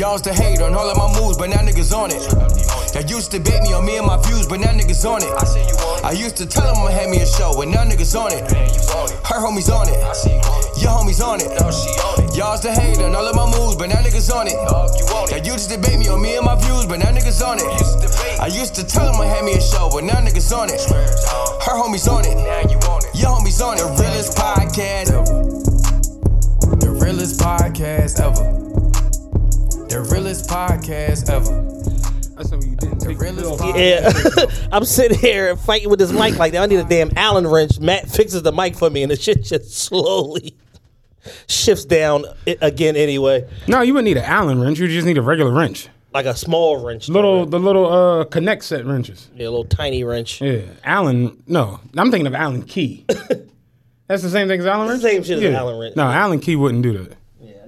Y'all's the hate on all of my moves, but now niggas on it. Y'all used to bait me on me and my views, but now niggas on it. I used to tell them I'ma have me a show, but now niggas on it. Her homies on it. Your homies on it. Y'all's the hate on all of my moves, but now niggas on it. Y'all used to debate me on me and my views, but now niggas on it. I used to tell them I had me a show, but now niggas on it. Her homies on it. Your homies on it. The realest podcast ever. The realest podcast ever. The realest podcast ever. That's what you didn't The realest podcast. Yeah, I'm sitting here fighting with this mic like that. I need a damn Allen wrench. Matt fixes the mic for me, and the shit just slowly shifts down again. Anyway, No, you wouldn't need an Allen wrench. You just need a regular wrench. like a small wrench, Little the little uh connect set wrenches. yeah, a little tiny wrench. Yeah, Allen. No, I'm thinking of Allen Key. That's the same thing as Allen wrench. Same shit as Allen wrench. No, Allen Key wouldn't do that.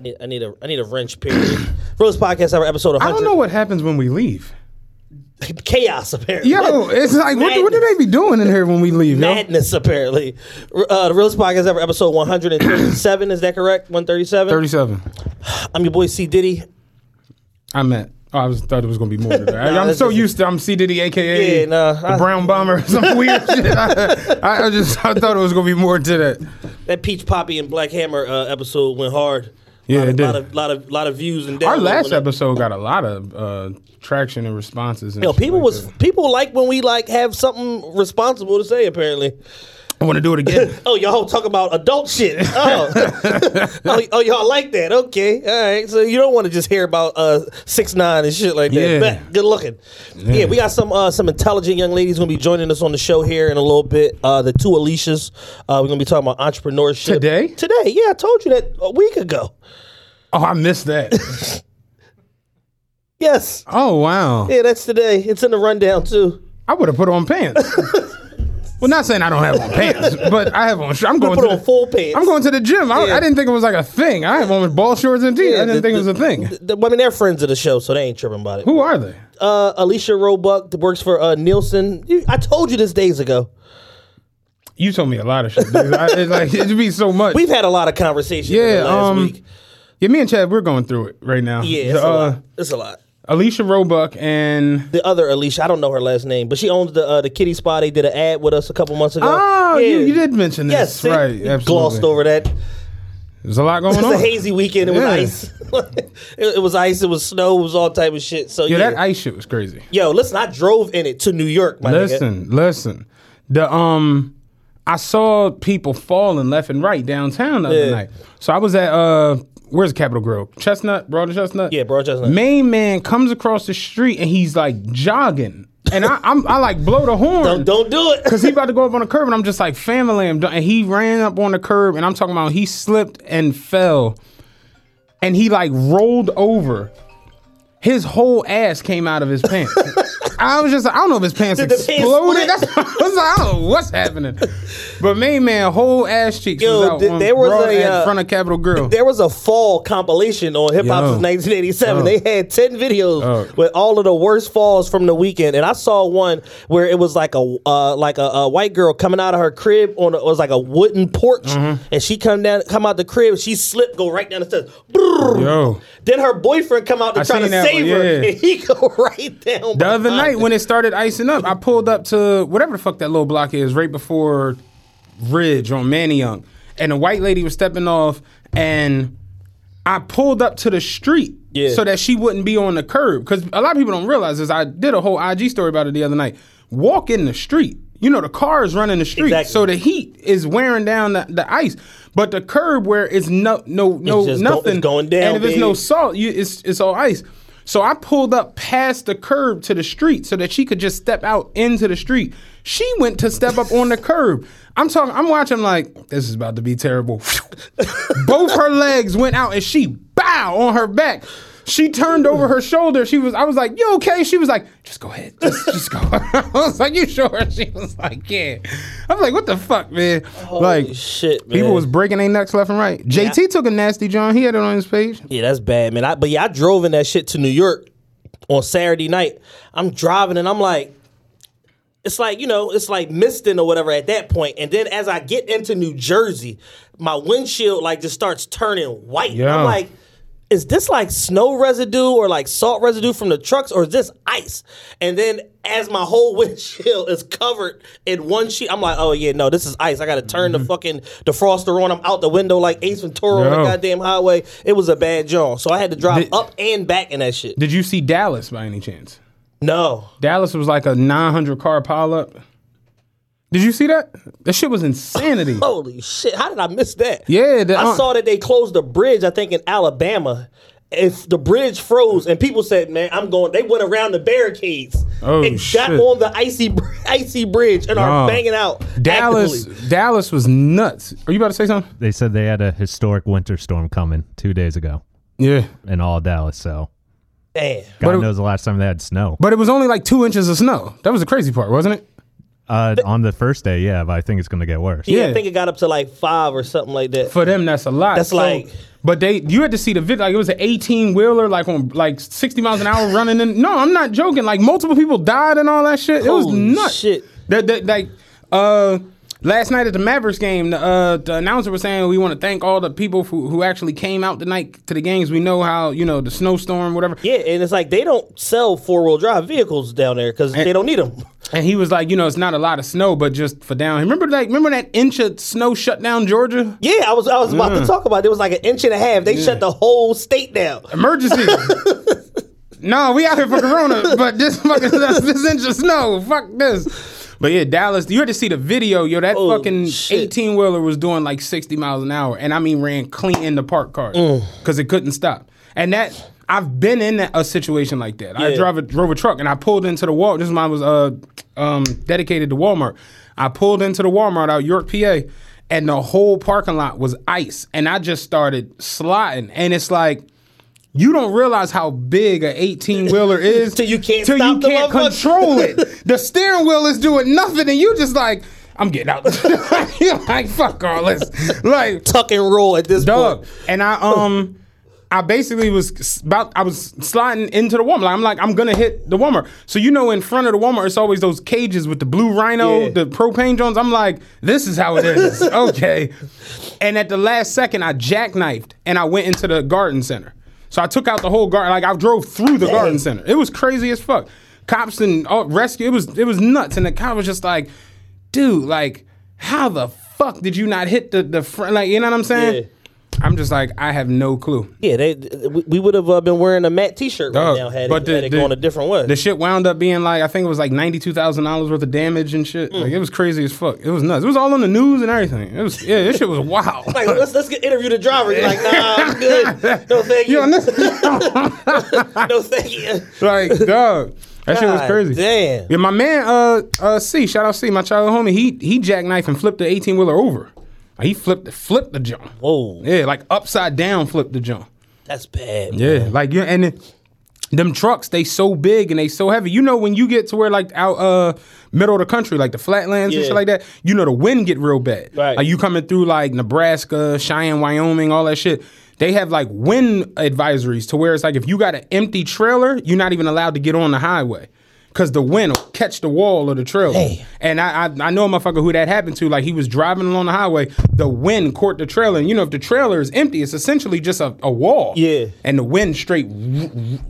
Need, I need a I need a wrench. Period. Rose podcast ever episode 100. I don't know what happens when we leave. chaos apparently. Yo, it's like what, what do they be doing in here when we leave? Yo? Madness apparently. Uh, the Realest Podcast ever episode 137. is that correct? 137. Thirty-seven. I'm your boy C Diddy. I meant. Oh, I was thought it was gonna be more than that. Nah, I'm so used to I'm C Diddy, aka Yeah, nah, the I- Brown Bomber, some weird shit. I, I, I just I thought it was gonna be more to that. That Peach Poppy and Black Hammer uh, episode went hard. Yeah, lot it did. Lot of, lot of, lot of views and Our last episode got a lot of uh, traction and responses. And Yo, shit people like was that. people like when we like have something responsible to say. Apparently, I want to do it again. oh y'all talk about adult shit. Oh, oh, oh, y'all like that? Okay, all right. So you don't want to just hear about uh six nine and shit like that. Yeah. Bet. Good looking. Yeah. we got some uh some intelligent young ladies gonna be joining us on the show here in a little bit. Uh, the two Alicias. Uh, we're gonna be talking about entrepreneurship Today? Today, yeah, I told you that a week ago. oh, I missed that. Yes. Oh wow, Yeah, that's today. It's in the rundown too. I would have put on pants. Well, not saying I don't have on pants, but I have on. I'm going Put to on the, full pants. I'm going to the gym. I, Yeah. I didn't think it was like a thing. I have on with ball shorts and tee. I didn't think it was a thing. the- mean, they're friends of the show, so they ain't tripping about it. Who are they? Uh, Alicia Roebuck that works for uh, Nielsen. You, I told you this days ago. You told me a lot of shit. dude. I, it's like it'd be so much. We've had a lot of conversations Yeah, in last um, week. yeah, me and Chad, we're going through it right now. Yeah, it's a uh, lot. It's a lot. Alicia Roebuck and The other Alicia, I don't know her last name, but she owns the uh, the kitty spa. They did an ad with us a couple months ago. oh, you, Yeah. you did mention this, Yes, right? Absolutely. Glossed over that. There's a lot going on. It was a hazy weekend. It was ice. it, it was ice. It was snow. It was all type of shit. So Yeah, yeah, that ice shit was crazy. yo, listen, I drove in it to New York, my nigga. Listen, listen. The um, I saw people falling left and right downtown the other night. So I was at uh, where's Capitol Grove? Chestnut, Broad and Chestnut. Yeah, Broad Chestnut. Main man comes across the street and he's like jogging, and I, I'm I like blow the horn. Don't don't do it. Cause he about to go up on the curb, and I'm just like, family, I'm done. And he ran up on the curb, and I'm talking about he slipped and fell, and he like rolled over. His whole ass came out of his pants. I was just, I don't know if his pants Did the pants exploded. That's, I was like, I don't know what's happening. But main man, whole ass cheeks Yo, was out th- on there was broad a, at uh, front of Capital Grille. There was a fall compilation on Hip Hop since 1987. Oh. They had 10 videos Oh. with all of the worst falls from the weekend. And I saw one where it was like a uh, like a, a white girl coming out of her crib on a, it was like a wooden porch, Mm-hmm. and she come down come out the crib. She slipped, go right down the stairs. Yo. Then her boyfriend come out to I try to that save one, her, yeah. and he go right down. The other night when it started icing up, I pulled up to whatever the fuck that little block is, right before Ridge on Manayunk, and a white lady was stepping off, and I pulled up to the street Yeah. so that she wouldn't be on the curb. Because a lot of people don't realize this. I did a whole IG story about it the other night. Walk in the street. You know, the car is running the street, Exactly. so the heat is wearing down the, the ice. But the curb where it's no no no just go- nothing it's going down, and if it's no salt, you, it's it's all ice. So I pulled up past the curb to the street so that she could just step out into the street. She went to step up on the curb. I'm talking. I'm watching like this is about to be terrible. Both her legs went out and she bow on her back. She turned over her shoulder. She was. I was like, "You okay?" She was like, "Just go ahead. Just, just go." I was like, "You sure?" She was like, "Yeah." I was like, "What the fuck, man?" like, shit, man. people was breaking their necks left and right. JT took a nasty John. He had it on his page. Yeah, that's bad, man. I, but yeah, I drove in that shit to New York on Saturday night. I'm driving and I'm like, it's like you know, it's like misting or whatever at that point. And then as I get into New Jersey, my windshield like just starts turning white. Yeah. I'm like. Is this like snow residue or like salt residue from the trucks, or is this ice? And then as my whole windshield is covered in one sheet, I'm like, oh yeah, no, this is ice. I got to turn the mm-hmm. fucking defroster on. I'm out the window like Ace Ventura on the goddamn highway. It was a bad job. so I had to drive Did- up and back in that shit. Did you see Dallas by any chance? No, Dallas was like a 900 car pileup. Did you see that? That shit was insanity. holy shit! How did I miss that? Yeah, the- I uh, saw that they closed the bridge. I think in Alabama. If the bridge froze and people said, "Man, I'm going," they went around the barricades Oh, and got on the icy icy bridge and Nah. are banging out. Dallas, actively. Dallas was nuts. Are you about to say something? They said they had a historic winter storm coming two days ago Yeah, in all Dallas. So Damn. God But it- knows the last time they had snow. but it was only like two inches of snow. That was the crazy part, wasn't it? Uh, on the first day, yeah, but I think it's going to get worse. Yeah, Yeah. I think it got up to like five or something like that. For them, that's a lot. That's like- but they, you had to see the video. Like it was an eighteen wheeler, like on like sixty miles an hour running in. No, I'm not joking. Like multiple people died and all that shit. it was Holy nuts. shit. That, that, like, uh, last night at the Mavericks game, the, uh, the announcer was saying we want to thank all the people who, who actually came out tonight to the games. We know how you know the snowstorm, whatever. Yeah, and it's like they don't sell four wheel drive vehicles down there because they don't need them. And he was like, you know, it's not a lot of snow, but just for down. Remember like, remember that inch of snow shut down Georgia? Yeah, I was I was about to talk about it. It was like an inch and a half. They shut the whole state down. Emergency. no, we out here for Corona, but this fucking this inch of snow. Fuck this. But yeah, Dallas, you had to see the video, yo. That Oh, fucking eighteen wheeler was doing like sixty miles an hour, and I mean ran clean in the park car Mm. because it couldn't stop. And that I've been in that, a situation like that. I drove a drove a truck and I pulled into the wall. This is mine was uh um dedicated to Walmart. I pulled into the Walmart out York, PA, and the whole parking lot was ice, and I just started sliding, and it's like. You don't realize how big a 18 wheeler is Till you can't till stop you the can't control it. The steering wheel is doing nothing, and you just like, I'm getting out. You're like, fuck all this. Like, Tuck and roll at this dog. point. And I um I basically was about I was sliding into the Walmart. I'm like, I'm gonna hit the Walmart. So you know in front of the Walmart it's always those cages with the blue rhino, Yeah. the propane drones. I'm like, this is how it is. okay. And at the last second I jackknifed and I went into the garden center. So I took out the whole garden, like I drove through the garden center. It was crazy as fuck. Cops and all, rescue, it was it was nuts. And the cop was just like, dude, like, how the fuck did you not hit the the front? Like, you know what I'm saying? Yeah. I'm just like, I have no clue. Yeah, they we- would have uh, been wearing a matte T-shirt right Dog, now had but it, the- had it the- going a different way. The shit wound up being like, I think it was like ninety two thousand dollars worth of damage and shit. Like it was crazy as fuck. It was nuts. It was all on the news and everything. It was yeah, this shit was wild. like let's let's get interview the driver. You're like, nah, I'm good. No, thank you no, thank you. like, dog. That shit was crazy. Damn. Yeah, my man, uh, uh, C, shout out C, my childhood homie. He he jackknife and flipped the eighteen wheeler over. He flipped flipped the jump. Whoa, Yeah, like upside down flipped the jump. that's bad. Yeah, like you and then, them trucks they so big and they so heavy. You know when you get to where like out uh middle of the country, like the flatlands and Yeah. shit like that, you know the wind get real bad. Right. Like you coming through like Nebraska, Cheyenne, Wyoming, all that shit. They have like wind advisories to where it's like if you got an empty trailer, you're not even allowed to get on the highway. Cause the wind will catch the wall of the trailer, Damn. and I, I I know a motherfucker who that happened to. Like he was driving along the highway, the wind caught the trailer, and you know if the trailer is empty, it's essentially just a, a wall. Yeah. And the wind straight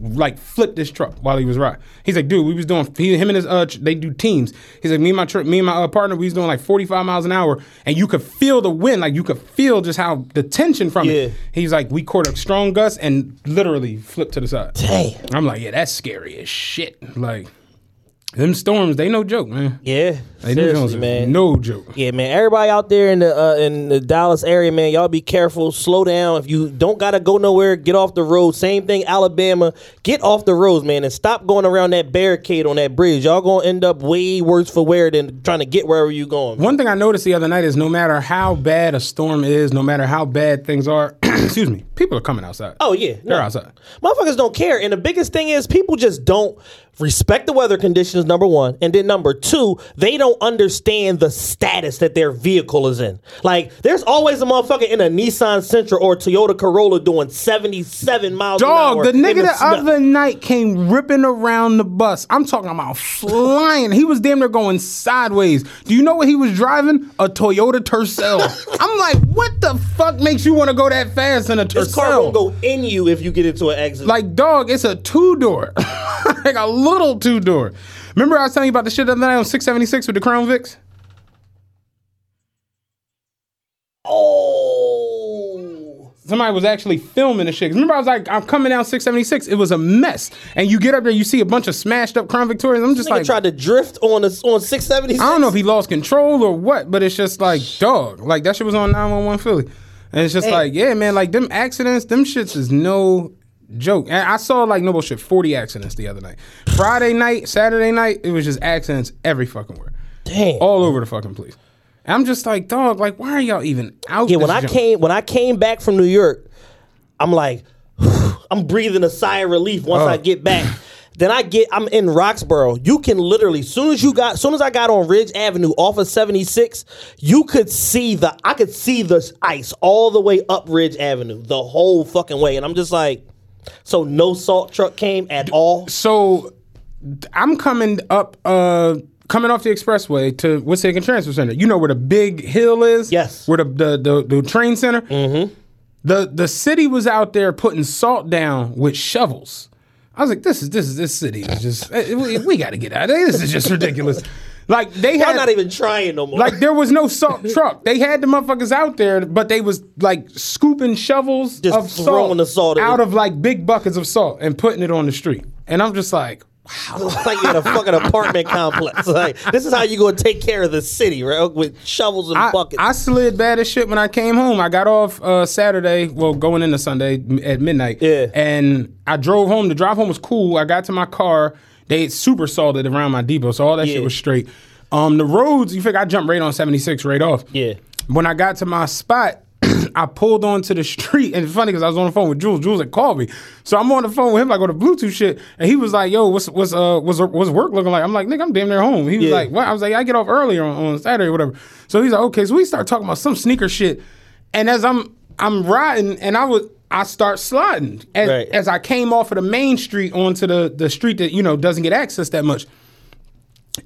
like flipped this truck while he was riding. He's like, dude, we was doing he, him and his uh they do teams. He's like, me and my tr- me and my uh, partner, we was doing like 45 miles an hour, and you could feel the wind, like you could feel just how the tension from Yeah. it. He's like, we caught a strong gust and literally flipped to the side. Damn. I'm like, yeah, that's scary as shit. Like, Them storms, they no joke, man. Yeah, They seriously, man. No joke. Yeah, man. Everybody out there in the uh, in the Dallas area, man, y'all be careful. Slow down. If you don't gotta go nowhere, get off the road. Same thing, Alabama. Get off the roads, man, and stop going around that barricade on that bridge. Y'all gonna end up way worse for wear than trying to get wherever you going. One thing I noticed the other night is no matter how bad a storm is, no matter how bad things are, excuse me, people are coming outside. Oh yeah. They're outside. Motherfuckers don't care, and the biggest thing is people just don't respect the weather conditions. Number one, and then number two, they don't understand the status that their vehicle is in. Like, there's always a motherfucker in a Nissan Sentra or Toyota Corolla doing 77 miles an Dog, hour. the nigga the snow. other night came ripping around the bus. I'm talking about flying. He was damn near going sideways. Do you know what he was driving? A Toyota Tercel. I'm like, what the fuck makes you want to go that fast in a Tercel? This car gonna go in you if you get into an exit Like, dog, it's a two door, like a little two door. Remember, I was telling you about the shit the other night on 676 with the Crown Vics? oh, Somebody was actually filming the shit. Remember, I was like, I'm coming down 676. It was a mess. And you get up there, you see a bunch of smashed up Crown Victorias. I'm just like, tried to drift on a, on 676. I don't know if he lost control or what, but it's just like, dog. Like, that shit was on 911 Philly. And it's just Hey. like, yeah, man, like, them accidents, them shits is no joke. And I saw, like, no bullshit, 40 accidents the other night. Friday night, Saturday night, it was just accidents every fucking where. Damn. All over the fucking place. And I'm just like, dog, like, why are y'all even out Yeah, when I junk? came when I came back from New York, I'm like, I'm breathing a sigh of relief once Oh. I get back. Then I get I'm in Roxborough. You can literally soon as you got as soon as I got on Ridge Avenue off of 76, you could see the I could see the ice all the way up Ridge Avenue, the whole fucking way. And I'm just like, so no salt truck came at all. So I'm coming up, uh, coming off the expressway to Wissahickon Transfer Center. You know where the big hill is? Yes. Where the the, the, the train center? Mm-hmm. The the city was out there putting salt down with shovels. I was like, this is this is this city is just eh, we, we got to get out of here. This is just ridiculous. Like they Y'all had not even trying no more. like there was no salt truck. They had the motherfuckers out there, but they was like scooping shovels Just of throwing salt, the salt in. out of like big buckets of salt and putting it on the street. And I'm just like, It's like you're in a fucking apartment complex. Like this is how you gonna take care of the city, right? With shovels and I, buckets. I slid bad as shit when I came home. I got off uh, Saturday, well, going into Sunday at midnight. Yeah. And I drove home. The drive home was cool. I got to my car. They super salted around my depot, so all that Yeah. shit was straight. Um, the roads, you figure I jumped right on 76 right off. Yeah. When I got to my spot, I pulled onto the street, and it's funny because I was on the phone with Jules. Jules had called me, so I'm on the phone with him like on the Bluetooth shit, and he was like, "Yo, what's what's uh what's what's work looking like?" I'm like, "Nigga, I'm damn near home." He was Yeah. like, "What?" I was like, "I get off earlier on, on Saturday or whatever." So he's like, "Okay." So we start talking about some sneaker shit, and as I'm I'm riding, and I was I start sliding as, Right. as I came off of the main street onto the the street that you know doesn't get access that much.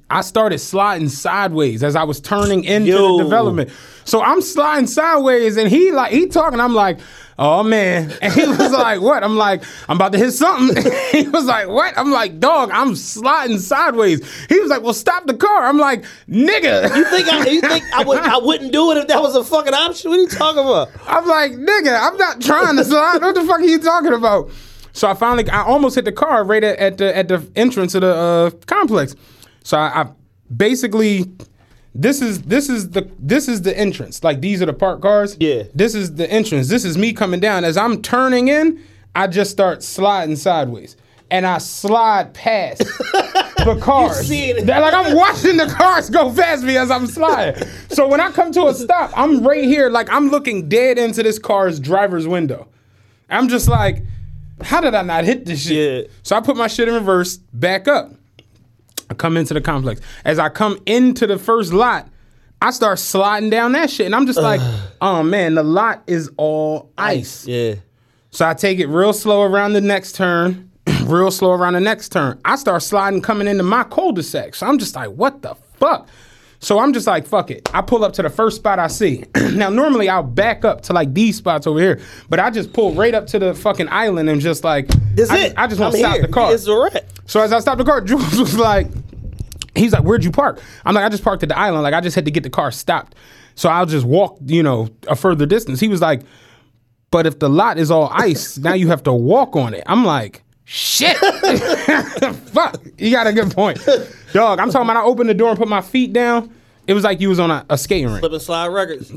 I started sliding sideways as I was turning into Yo. the development. So I'm sliding sideways, and he like he talking. I'm like, oh man, and he was like, what? I'm like, I'm about to hit something. he was like, what? I'm like, dog, I'm sliding sideways. He was like, well, stop the car. I'm like, nigga. You think I, you think I would I wouldn't do it if that was a fucking option? What are you talking about? I'm like, nigga, I'm not trying to slide. What the fuck are you talking about? So I finally, I almost hit the car right at, at the at the entrance of the uh, complex. So I, I basically, this is this is the this is the entrance. Like these are the parked cars. Yeah. This is the entrance. This is me coming down. As I'm turning in, I just start sliding sideways, and I slide past. The cars. see it. They're like I'm watching the cars go past me as I'm sliding. so when I come to a stop, I'm right here, like I'm looking dead into this car's driver's window. I'm just like, how did I not hit this shit? Yeah. So I put my shit in reverse, back up. I come into the complex. As I come into the first lot, I start sliding down that shit. And I'm just like, oh man, the lot is all ice. Yeah. So I take it real slow around the next turn, real slow around the next turn. I start sliding coming into my cul-de-sac. So I'm just like, what the fuck? So I'm just like, fuck it. I pull up to the first spot I see. now, normally I'll back up to like these spots over here, but I just pull right up to the fucking island and just like, this I, it. I just want to stop here. the car. It's a wrap. So as I stopped the car, Jules was like, he's like, where'd you park? I'm like, I just parked at the island. Like, I just had to get the car stopped. So I'll just walk, you know, a further distance. He was like, but if the lot is all ice, now you have to walk on it. I'm like, shit. Fuck. You got a good point. Dog, I'm talking about I opened the door and put my feet down. It was like you was on a, a skating rink. Slip and slide records.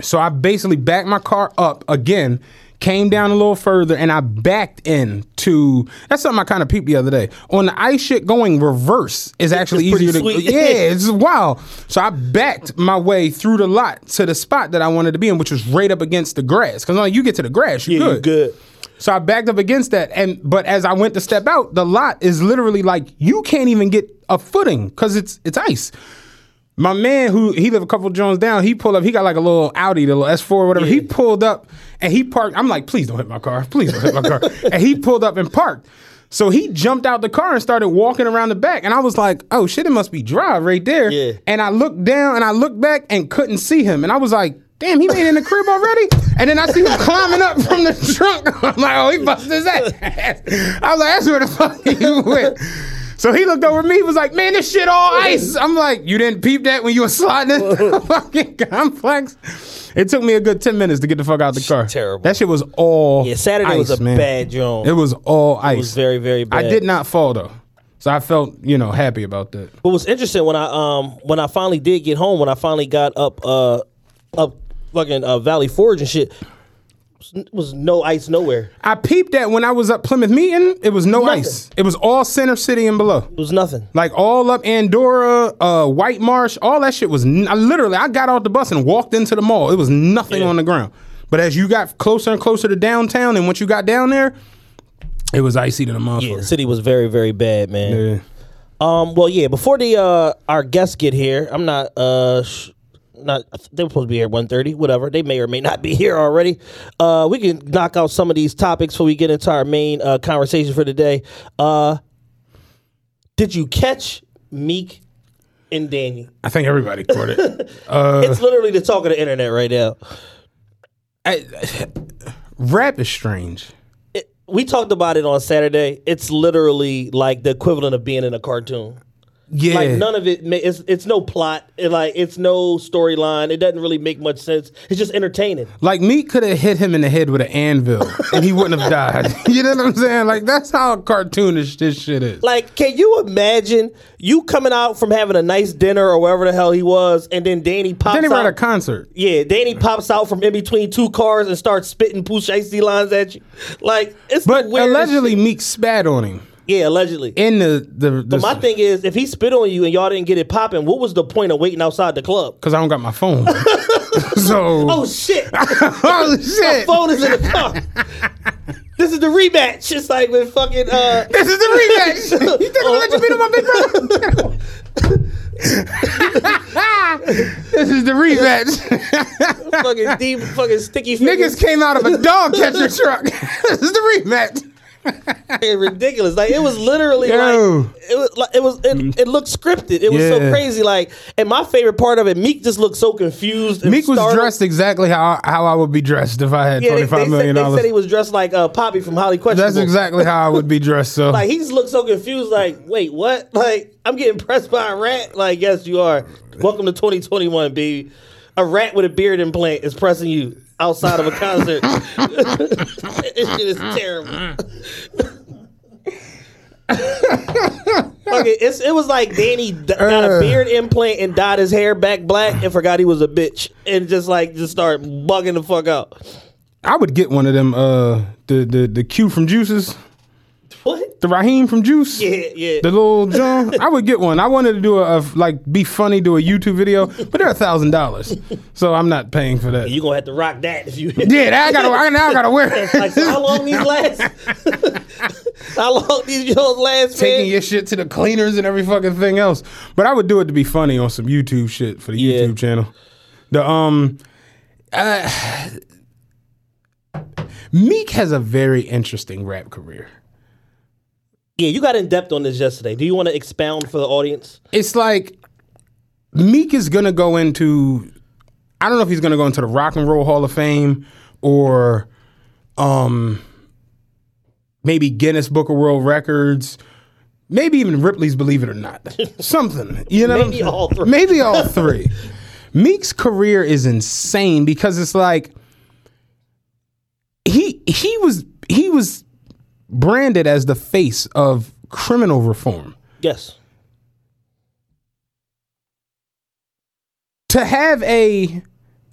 So I basically backed my car up again, came down a little further, and I backed in to. That's something I kind of peeped the other day. On the ice shit, going reverse is actually pretty easier to. sweet. Yeah, it's wild. So I backed my way through the lot to the spot that I wanted to be in, which was right up against the grass. Because when you get to the grass, you're Yeah, good. you good. So I backed up against that, and but as I went to step out, the lot is literally like you can't even get a footing because it's it's ice. My man, who he lived a couple Jones down, he pulled up. He got like a little Audi, the little S4 or whatever. He pulled up and he parked. I'm like, please don't hit my car. Please don't hit my car. and he pulled up and parked. So he jumped out the car and started walking around the back. And I was like, oh shit, it must be dry right there. Yeah. And I looked down and I looked back and couldn't see him. And I was like, damn, he made it in the crib already? And then I see him climbing up from the trunk. I'm like, oh, he busted his ass. I was like, that's where the fuck he went. So he looked over at me, he was like, man, this shit all ice. I'm like, you didn't peep that when you were sliding in the fucking complex? It took me a good 10 minutes to get the fuck out the car. Terrible. That shit was all Yeah, Saturday ice, was a man. bad joint. It was all ice. It was very, very bad. I did not fall though. So I felt, you know, happy about that. What was interesting when I um when I finally did get home, when I finally got up uh up fucking uh, Valley Forge and shit, was, was no ice nowhere. I peeped that when I was up Plymouth meeting, it was no Nothing. ice. It was all center city and below. It was nothing. Like all up Andorra, uh, White Marsh, all that shit was n- I literally. I got off the bus and walked into the mall. It was nothing Yeah. on the ground. But as you got closer and closer to downtown, and once you got down there, it was icy to the Yeah, the city was very, very bad, man. Yeah. Um, well, yeah. Before the uh our guests get here, I'm not uh sh- not they were supposed to be here at 1.30, whatever. They may or may not be here already. Uh, we can knock out some of these topics before we get into our main uh, conversation for today. Uh, did you catch Meek and Daniel? I think everybody caught it. it's literally the talk of the internet right now. I- rap is strange. It- we talked about it on Saturday. It's literally like the equivalent of being in a cartoon. Yeah. Like none of it. It's it's no plot. It, like it's no storyline. It doesn't really make much sense. It's just entertaining. Like Meek could have hit him in the head with an anvil and he wouldn't have died. you know what I'm saying? Like that's how cartoonish this shit is. Like, can you imagine you coming out from having a nice dinner or wherever the hell he was, and then Danny pops he out. at a concert. yeah, Danny pops out from in between two cars and starts spitting Pooh Shiesty lines at you. Like, it's But allegedly. Meek spat on him. Yeah, allegedly. In the the, the But my thing is, if he spit on you and y'all didn't get it popping, what was the point of waiting outside the club? because I don't got my phone. so Oh shit! oh My phone is in the car. this is the rematch. It's like with fucking uh This is the rematch. you think I'm gonna let you beat on my big brother? this is the rematch. fucking deep fucking sticky Fingers. Niggas came out of a dog catcher truck. this is the rematch. Ridiculous. Like it was literally Yo. like it was like it was it, it looked scripted. It was so crazy. Like and my favorite part of it, Meek just looked so confused. And Meek was startled. dressed exactly how how I would be dressed if I had Yeah, twenty five million said, they dollars. said he was dressed like uh, Poppy from Holly Questionable. That's exactly how I would be dressed. So Like he just looked so confused. Like, wait, what? Like I'm getting pressed by a rat. Like, yes, you are. Welcome to 2021, baby. A rat with a beard implant is pressing you outside of a concert. this shit is terrible. Okay, it's, it was like Danny d- got a Uh. beard implant and dyed his hair back black and forgot he was a bitch and just like just start bugging the fuck out. I would get one of them. Uh, the the the Q from Juices, What? the Raheem from Juice. Yeah, yeah. The little John, I would get one. I wanted to do a, a like be funny, do a YouTube video, but they're a thousand dollars, so I'm not paying for that. you gonna have to rock that if you. Yeah, I gotta, I, now I gotta wear it. like so how long these last? how long these shows last? Taking man? your shit to the cleaners and every fucking thing else. But I would do it to be funny on some YouTube shit for the Yeah. YouTube channel. The um, uh, Meek has a very interesting rap career. Yeah, you got in depth on this yesterday. Do you want to expound for the audience? It's like Meek is gonna go into. I don't know if he's gonna go into the Rock and Roll Hall of Fame or, um, maybe Guinness Book of World Records. Maybe even Ripley's Believe It or Not. Something. You know Maybe all three. Maybe all three. Meek's career is insane because it's like he he was he was branded as the face of criminal reform. Yes. To have a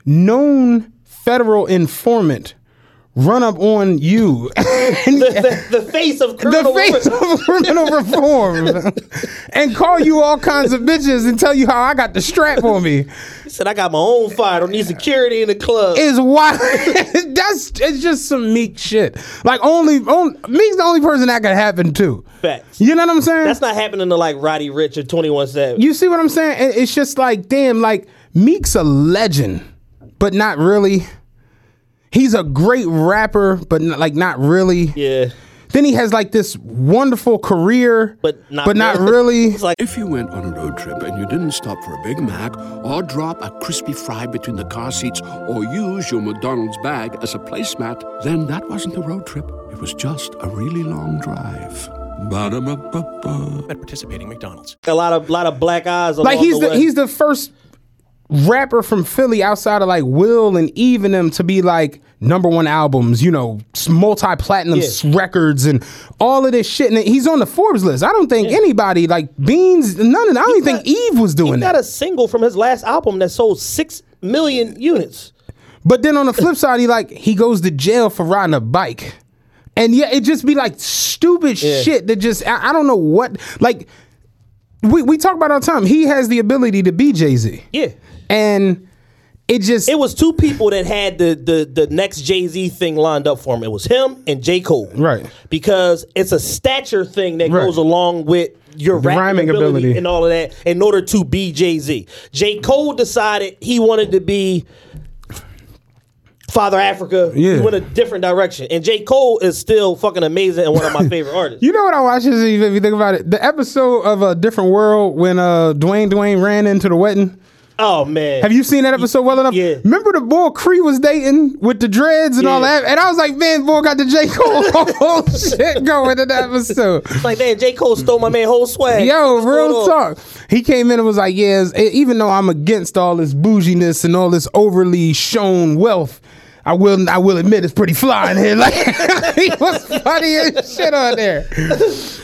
known federal informant run up on you, The, the, the face of criminal the face of criminal reform, and call you all kinds of bitches and tell you how I got the strap on me said, I got my own fire. Don't need security in the club. is why that's it's just some meek shit. Like only, only Meek's the only person that could happen to. Facts. You know what I'm saying? That's not happening to like Roddy Ricch or 21 Savage. You see what I'm saying? It- It's just like, damn, like Meek's a legend, but not really. He's a great rapper, but not, like not really. Yeah. Then he has like this wonderful career, But not but not really. really. It's like, If you went on a road trip and you didn't stop for a Big Mac or drop a crispy fry between the car seats or use your McDonald's bag as a placemat, then that wasn't a road trip. It was just a really long drive. Ba-da-ba-ba-ba. at participating McDonald's. a lot of lot of black eyes. Like he's the, the way. he's the first rapper from Philly outside of like Will and Even them to be like number one albums, you know, multi platinum Yeah. records and all of this shit. And he's on the Forbes list. I don't think anybody like Beans, none of that. I don't even think Eve was doing He doing got a single from his last album that sold six million units. But then on the flip side, he like he goes to jail for riding a bike. And yeah, it just be like stupid Yeah. shit that just I, I don't know what like we, we talk about all the time. He has the ability to be Jay Z. Yeah. And it just It was two people that had the the the next Jay Z thing lined up for him. It was him and J Cole, Right. Because it's a stature thing that Right. goes along with your rhyming ability, ability. and all of that in order to be Jay Z. J Cole decided he wanted to be Father Africa. Yeah. He went a different direction, and J Cole is still fucking amazing and one of my favorite artists. You know what I watched if you think about it? The episode of A Different World when uh Dwayne Dwayne ran into the wedding. Oh man, Have you seen that episode well enough? Yeah. Remember the boy Cree was dating with the dreads and all that? And I was like, man, boy got the J. Cole whole shit going in that episode. Like man, J Cole stole my man whole swag. Yo, What's real talk. He came in and was like, yeah, even though I'm against all this bouginess and all this overly shown wealth, I will I will admit it's pretty fly in here. Like he was funny as shit on there.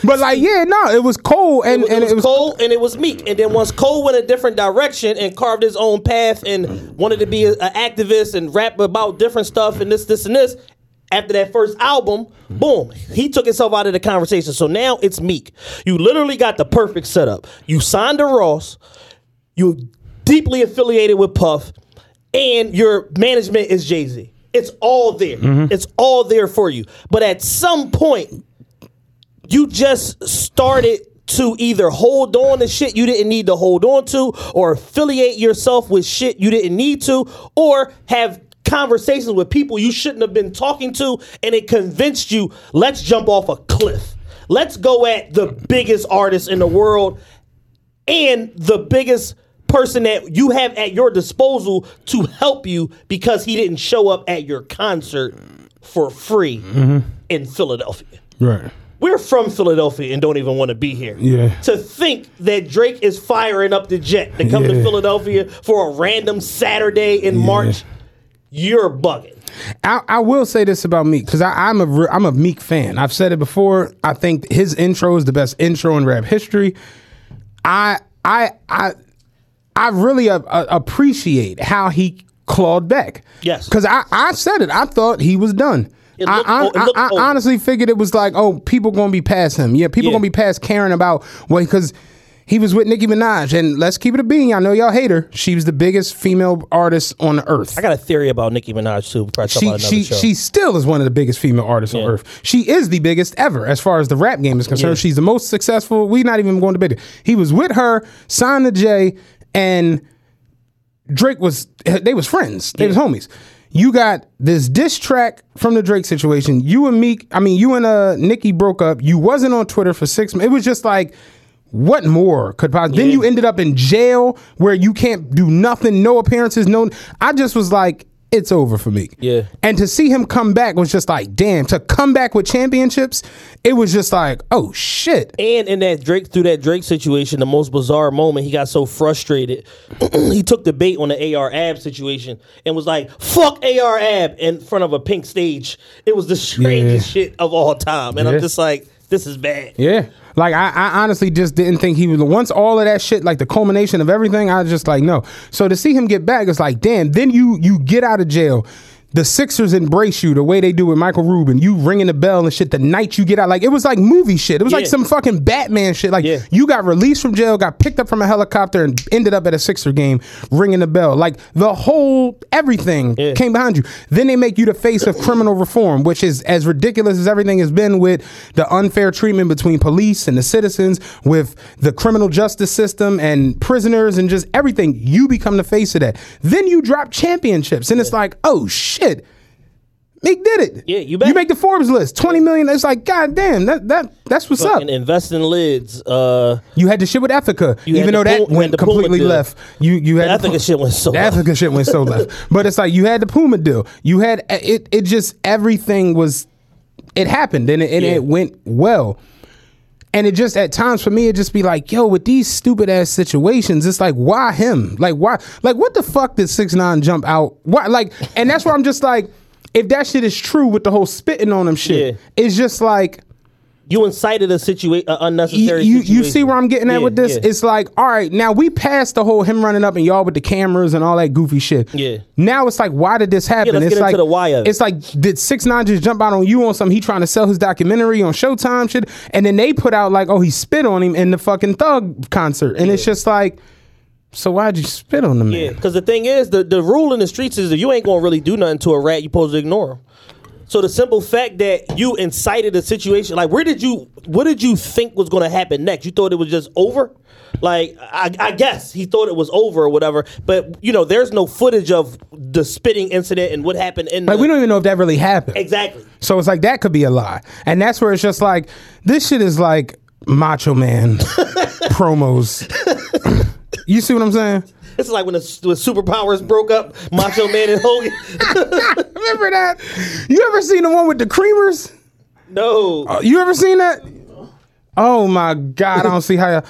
But like, yeah, no, it was cold and, it, and was Cole and it was Meek. And then once Cole went a different direction and carved his own path and wanted to be an activist and rap about different stuff and this, this, and this, after that first album, boom, he took himself out of the conversation. So now it's Meek. You literally got the perfect setup. You signed to Ross, you deeply affiliated with Puff, and your management is Jay Z. It's all there. Mm-hmm. It's all there for you. But at some point, you just started to either hold on to shit you didn't need to hold on to or affiliate yourself with shit you didn't need to or have conversations with people you shouldn't have been talking to and it convinced you let's jump off a cliff let's go at the biggest artist in the world and the biggest person that you have at your disposal to help you because he didn't show up at your concert for free mm-hmm. in Philadelphia right. we're from Philadelphia and don't even want to be here. Yeah. To think that Drake is firing up the jet to come to Philadelphia for a random Saturday in March, you're bugging. I, I will say this about Meek because I'm a I'm a Meek fan. I've said it before. I think his intro is the best intro in rap history. I I I I really uh, uh, appreciate how he clawed back. Yes. because I I said it. I thought he was done. I, I, o- it looked I- I honestly figured it was like, oh, people gonna be past him. Yeah, people Yeah. gonna be past caring about what because he was with Nicki Minaj, and let's keep it a bean. I know y'all hate her. She was the biggest female artist on earth I got a theory about Nicki Minaj too. We'll she about she show. she still is one of the biggest female artists on earth. She is the biggest ever as far as the rap game is concerned. Yeah. She's the most successful. We not even going to bigger. He was with her, signed to Jay, and Drake was they was friends. They was homies. You got this diss track from the Drake situation. You and Meek, I mean, you and uh Nicki broke up. You wasn't on Twitter for six months. It was just like, what more could possibly? Then you ended up in jail where you can't do nothing, no appearances, no. I just was like, it's over for me. Yeah. And to see him come back was just like, damn, to come back with championships, it was just like, oh shit. And in that Drake through that Drake situation, the most bizarre moment, he got so frustrated. he took the bait on the AR Ab situation and was like, "Fuck AR Ab" in front of a pink stage. It was the strangest shit of all time, and Yeah. I'm just like, this is bad. Yeah. Like I, I honestly just didn't think he was once all of that shit, like the culmination of everything, I was just like, no. So to see him get back, it's like, damn, then you you get out of jail. The Sixers embrace you the way they do with Michael Rubin. You ringing the bell and shit the night you get out. Like it was like movie shit. It was like some fucking Batman shit. Like Yeah. you got released from jail, got picked up from a helicopter, and ended up at a Sixer game ringing the bell. Like the whole everything Yeah. came behind you. Then they make you the face of criminal reform, which is as ridiculous as everything has been with the unfair treatment between police and the citizens, with the criminal justice system and prisoners and just everything. You become the face of that. Then you drop championships, and it's like, oh shit. Meek did it. Yeah, you bet. You make the Forbes list, twenty million. It's like, god damn, that that that's what's up. Invest in lids. Uh, You had the shit with Ethika, You even though that Puma- went completely left. You you had The Ethika shit went so the left. Ethika shit went so left. But it's like you had the Puma deal. You had it. It just everything was. It happened and it, and Yeah. it went well. And it just at times for me, it just be like, yo, with these stupid ass situations, it's like, why him? Like, why? Like, what the fuck did six nine jump out? Why? Like, and that's where I'm just like, if that shit is true with the whole spitting on him shit, Yeah. it's just like you incited a situation, uh, you, unnecessary. you, you situation. see where I'm getting at Yeah, with this? yeah. It's like, all right, now we passed the whole him running up and y'all with the cameras and all that goofy shit. Yeah. Now it's like, why did this happen? let's it's get into like the why of it. it's like, did six nine just jump out on you on something? He trying to sell his documentary on Showtime shit, and then they put out like, oh, he spit on him in the fucking Thug concert, and it's just like, so why'd you spit on the man? Yeah, because the thing is, the, the rule in the streets is if you ain't gonna really do nothing to a rat, you supposed to ignore him. So the simple fact that you incited a situation, like where did you, what did you think was gonna happen next? You thought it was just over? Like I, I guess he thought it was over or whatever, but you know, there's no footage of the spitting incident and what happened in. Like the, we don't even know if that really happened. exactly. So it's like that could be a lie. And that's where it's just like this shit is like Macho Man promos. you see what I'm saying? It's like when the when superpowers broke up, Macho Man and Hogan. Remember that? You ever seen the one with the creamers? no, uh, You ever seen that? Oh my god, I don't see how.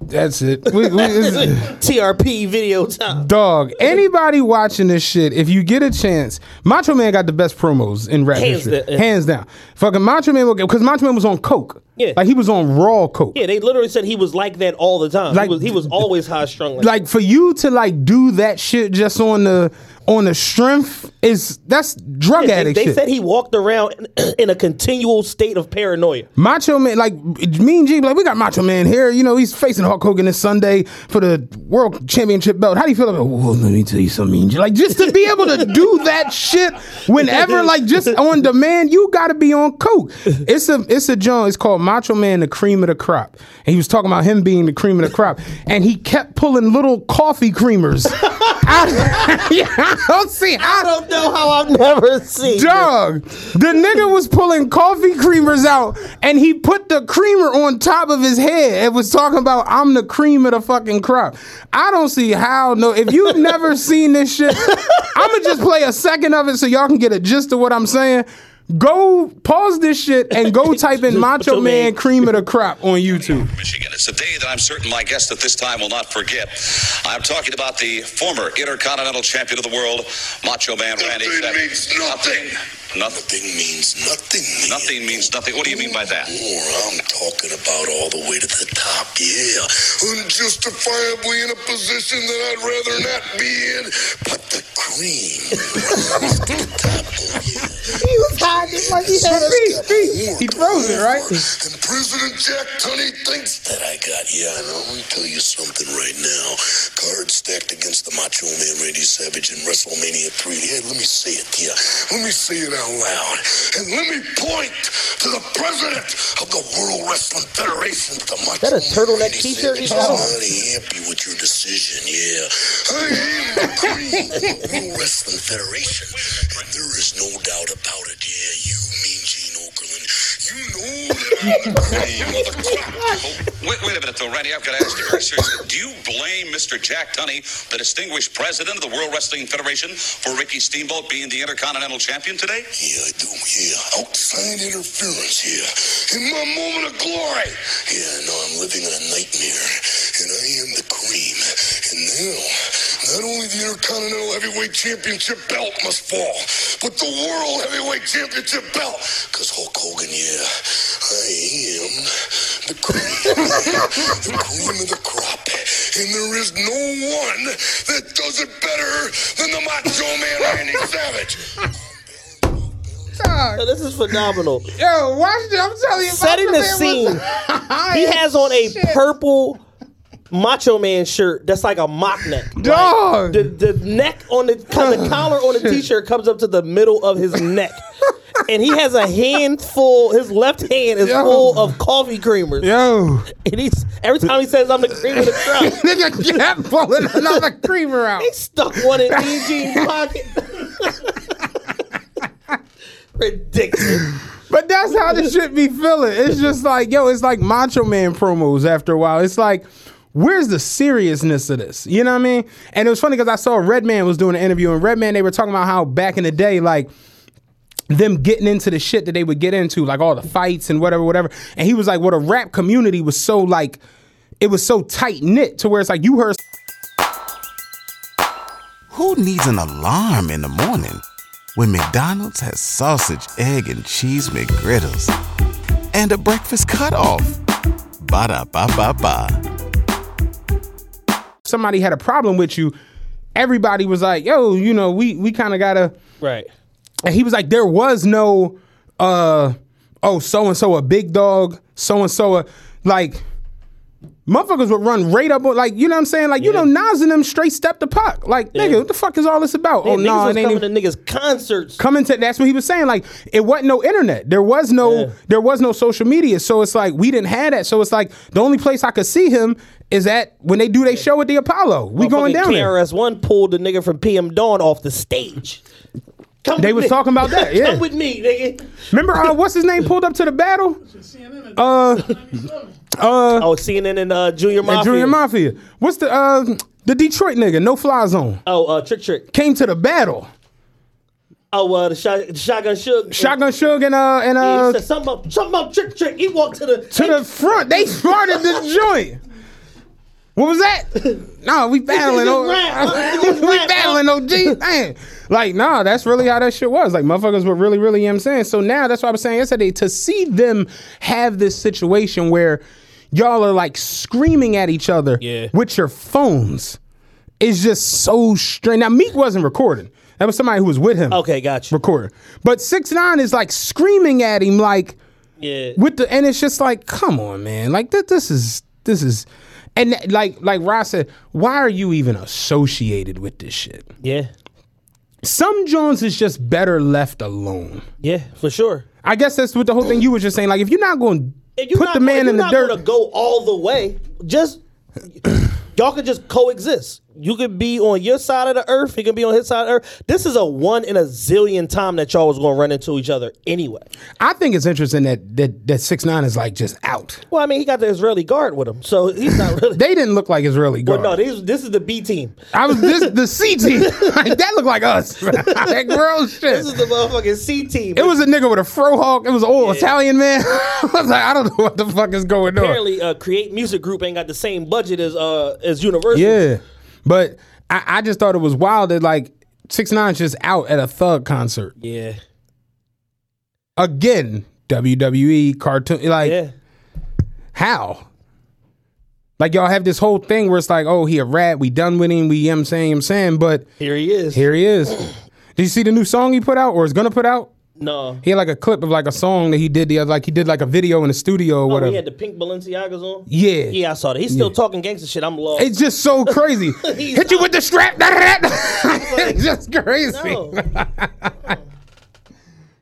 That's it. We- we- TRP video time. dog, anybody watching this shit, if you get a chance, Macho Man got the best promos in rap Hands history. down. Hands down. Fucking Macho Man, because Macho Man was on coke. Yeah. Like he was on raw coke. Yeah, they literally said he was like that all the time. Like- he was he was always high strung. Like, like for you to like do that shit just on the on the strength is that's drug they, addict they shit. said he walked around in, a continual state of paranoia. Macho Man, like me and G, like we got Macho Man here. You know, he's facing Hulk Hogan this Sunday for the World Championship belt. How do you feel about? Well, let me tell you something, Mean Gene. Like just to be able to do that shit whenever, like just on demand, you got to be on coke. It's a it's a joint. It's called Macho Man, the cream of the crop, and he was talking about him being the cream of the crop, and he kept pulling little coffee creamers. out. yeah, I don't see how. I don't know how I've never seen. Dog, the nigga was pulling coffee creamers out and he put the creamer on top of his head and was talking about, I'm the cream of the fucking crop. I don't see how, no, if you've never seen this shit, I'm gonna just play a second of it so y'all can get a gist of what I'm saying. Go pause this shit and go type in Macho Macho Man Man. cream of the crop on YouTube. Michigan. It's a day that I'm certain my guest at this time will not forget. I'm talking about the former Intercontinental Champion of the world, Macho Man Randy Nothing Savage. means nothing. Nothing. Nothing means nothing. man. Nothing means nothing. What do you mean by that? More, I'm talking about all the way to the top, yeah. Unjustifiably in a position that I'd rather not be in, but the cream. rises to the top, oh yeah. He was hiding like he had feet. feet. He froze it, right? And President Jack Tunney thinks that I got. Yeah, I know. Let me tell you something right now. Cards stacked against the Macho Man Randy Savage in WrestleMania 3. Yeah, let me say it, yeah. Let me say it out loud. And let me point to the president of the World Wrestling Federation, the Macho that a turtleneck t-shirt Savage. he's got on? I'm not happy with your decision, yeah. I am the the World Wrestling Federation. And there is no doubt about it, yeah. You mean Okerlund. You know that I Hey, mother Wait, wait a minute, though, Randy. I've got to ask you very seriously. Do you blame Mr. Jack Tunney, the distinguished president of the World Wrestling Federation, for Ricky Steamboat being the Intercontinental Champion today? Yeah, I do. Yeah, outside interference here. In my moment of glory. Yeah, no, I'm living in a nightmare, and I am the cream. And now, not only the Intercontinental Heavyweight Championship belt must fall, but the World Heavyweight Championship belt. Cause Hulk Hogan, yeah, I am the cream, the cream of the crop, and there is no one that does it better than the Macho Man Randy Savage. Yo, this is phenomenal. Yo, watch it. I'm telling you. Setting the Macho scene. He has on a Shit. purple Macho Man shirt that's like a mock neck. Dog. The the neck on the the collar on the t-shirt comes up to the middle of his neck. And he has a handful, his left hand is Yo. full of coffee creamers. Yo, And he's every time he says I'm the cream of the crop, nigga kept pulling another creamer out. he stuck one in Eugene's pocket. Ridiculous. But that's how this shit be feeling. It's just like, yo, it's like Macho Man promos after a while. It's like, where's the seriousness of this? You know what I mean? And it was funny because I saw Redman was doing an interview, and Redman, they were talking about how back in the day, like, them getting into the shit that they would get into, like all the fights and whatever, whatever. And he was like, well, the rap community was so like, it was so tight knit to where it's like you heard Who needs an alarm in the morning when McDonald's has sausage, egg, and cheese McGriddles and a breakfast cutoff? Ba da ba ba ba. Somebody had a problem with you. Everybody was like, yo, you know, we we kind of gotta Right. and he was like, there was no, uh, oh, so and so a big dog, so and so a like. Motherfuckers would run right up on, like, you know what I'm saying? Like, you know, Nas and them straight step the puck. Like, nigga, what the fuck is all this about? Oh, oh, niggas no, was it ain't coming even, to niggas concerts. coming to, that's what he was saying. Like, it wasn't no internet. There was no, Yeah. there was no social media. So it's like, we didn't have that. So it's like, the only place I could see him is at when they do their show at the Apollo. We going down there. KRS One pulled the nigga from PM Dawn off the stage. Come They was me. talking about that, yeah. Come with me, nigga. Remember, uh, what's his name pulled up to the battle? Oh, CNN and uh, Junior Mafia. At Junior Mafia. What's the uh the Detroit nigga? No fly zone Oh, uh, Trick Trick. came to the battle. Oh, uh, the, shot, the shotgun shook. Shotgun Suge and uh and uh said something about, something about Trick Trick. He walked to the to the front. They started the joint. What was that? No, we battling. just O- rap, huh? They just we battling OG. Man. Like, nah, that's really how that shit was. Like, motherfuckers were really, really, you know what I'm saying? So now that's what I was saying yesterday. To see them have this situation where y'all are like screaming at each other Yeah. with your phones It's just so strange. Now, Meek wasn't recording. That was somebody who was with him Okay, got you. recording. But six nine is like screaming at him like Yeah. with the and it's just like, come on, man. Like th- this is this is and like like Ross said, why are you even associated with this shit? Yeah. Some Jones is just better left alone. Yeah, for sure. I guess that's what the whole thing you were just saying. Like if you're not going If to put the man in the you're dirt, not gonna go all the way. Just y'all could just coexist. You could be on your side of the earth. He can be on his side of the earth. This is a one in a zillion time that y'all was gonna run into each other anyway. I think it's interesting that that that six nine is like just out. Well, I mean, he got the Israeli guard with him, so he's not really. They didn't look like Israeli well, guard. no, this, this is the B team. I was this the C team. like, that looked like us. that girl shit. This is the motherfucking C team. It was a nigga with a frohawk. It was an old Italian man. I was like, I don't know what the fuck is going on. apparently uh, Create Music Group ain't got the same budget as uh as Universal. Yeah, but I, I just thought it was wild that like six nine's just out at a thug concert yeah, again. WWE cartoon, like yeah. how? Like y'all have this whole thing where it's like, oh, he a rat. We done with him. We, you know I'm saying, you know what I'm saying, but Here he is. here he is. Did you see the new song he put out or is gonna put out? No. He had like a clip of like a song that he did the other, like he did like a video in the studio or oh, whatever. Oh, whattever. he had the pink Balenciagas on. Yeah. Yeah, I saw that. He's still talking gangster shit. I'm lost. It's just so crazy. Hit you with the strap. it's just crazy. No.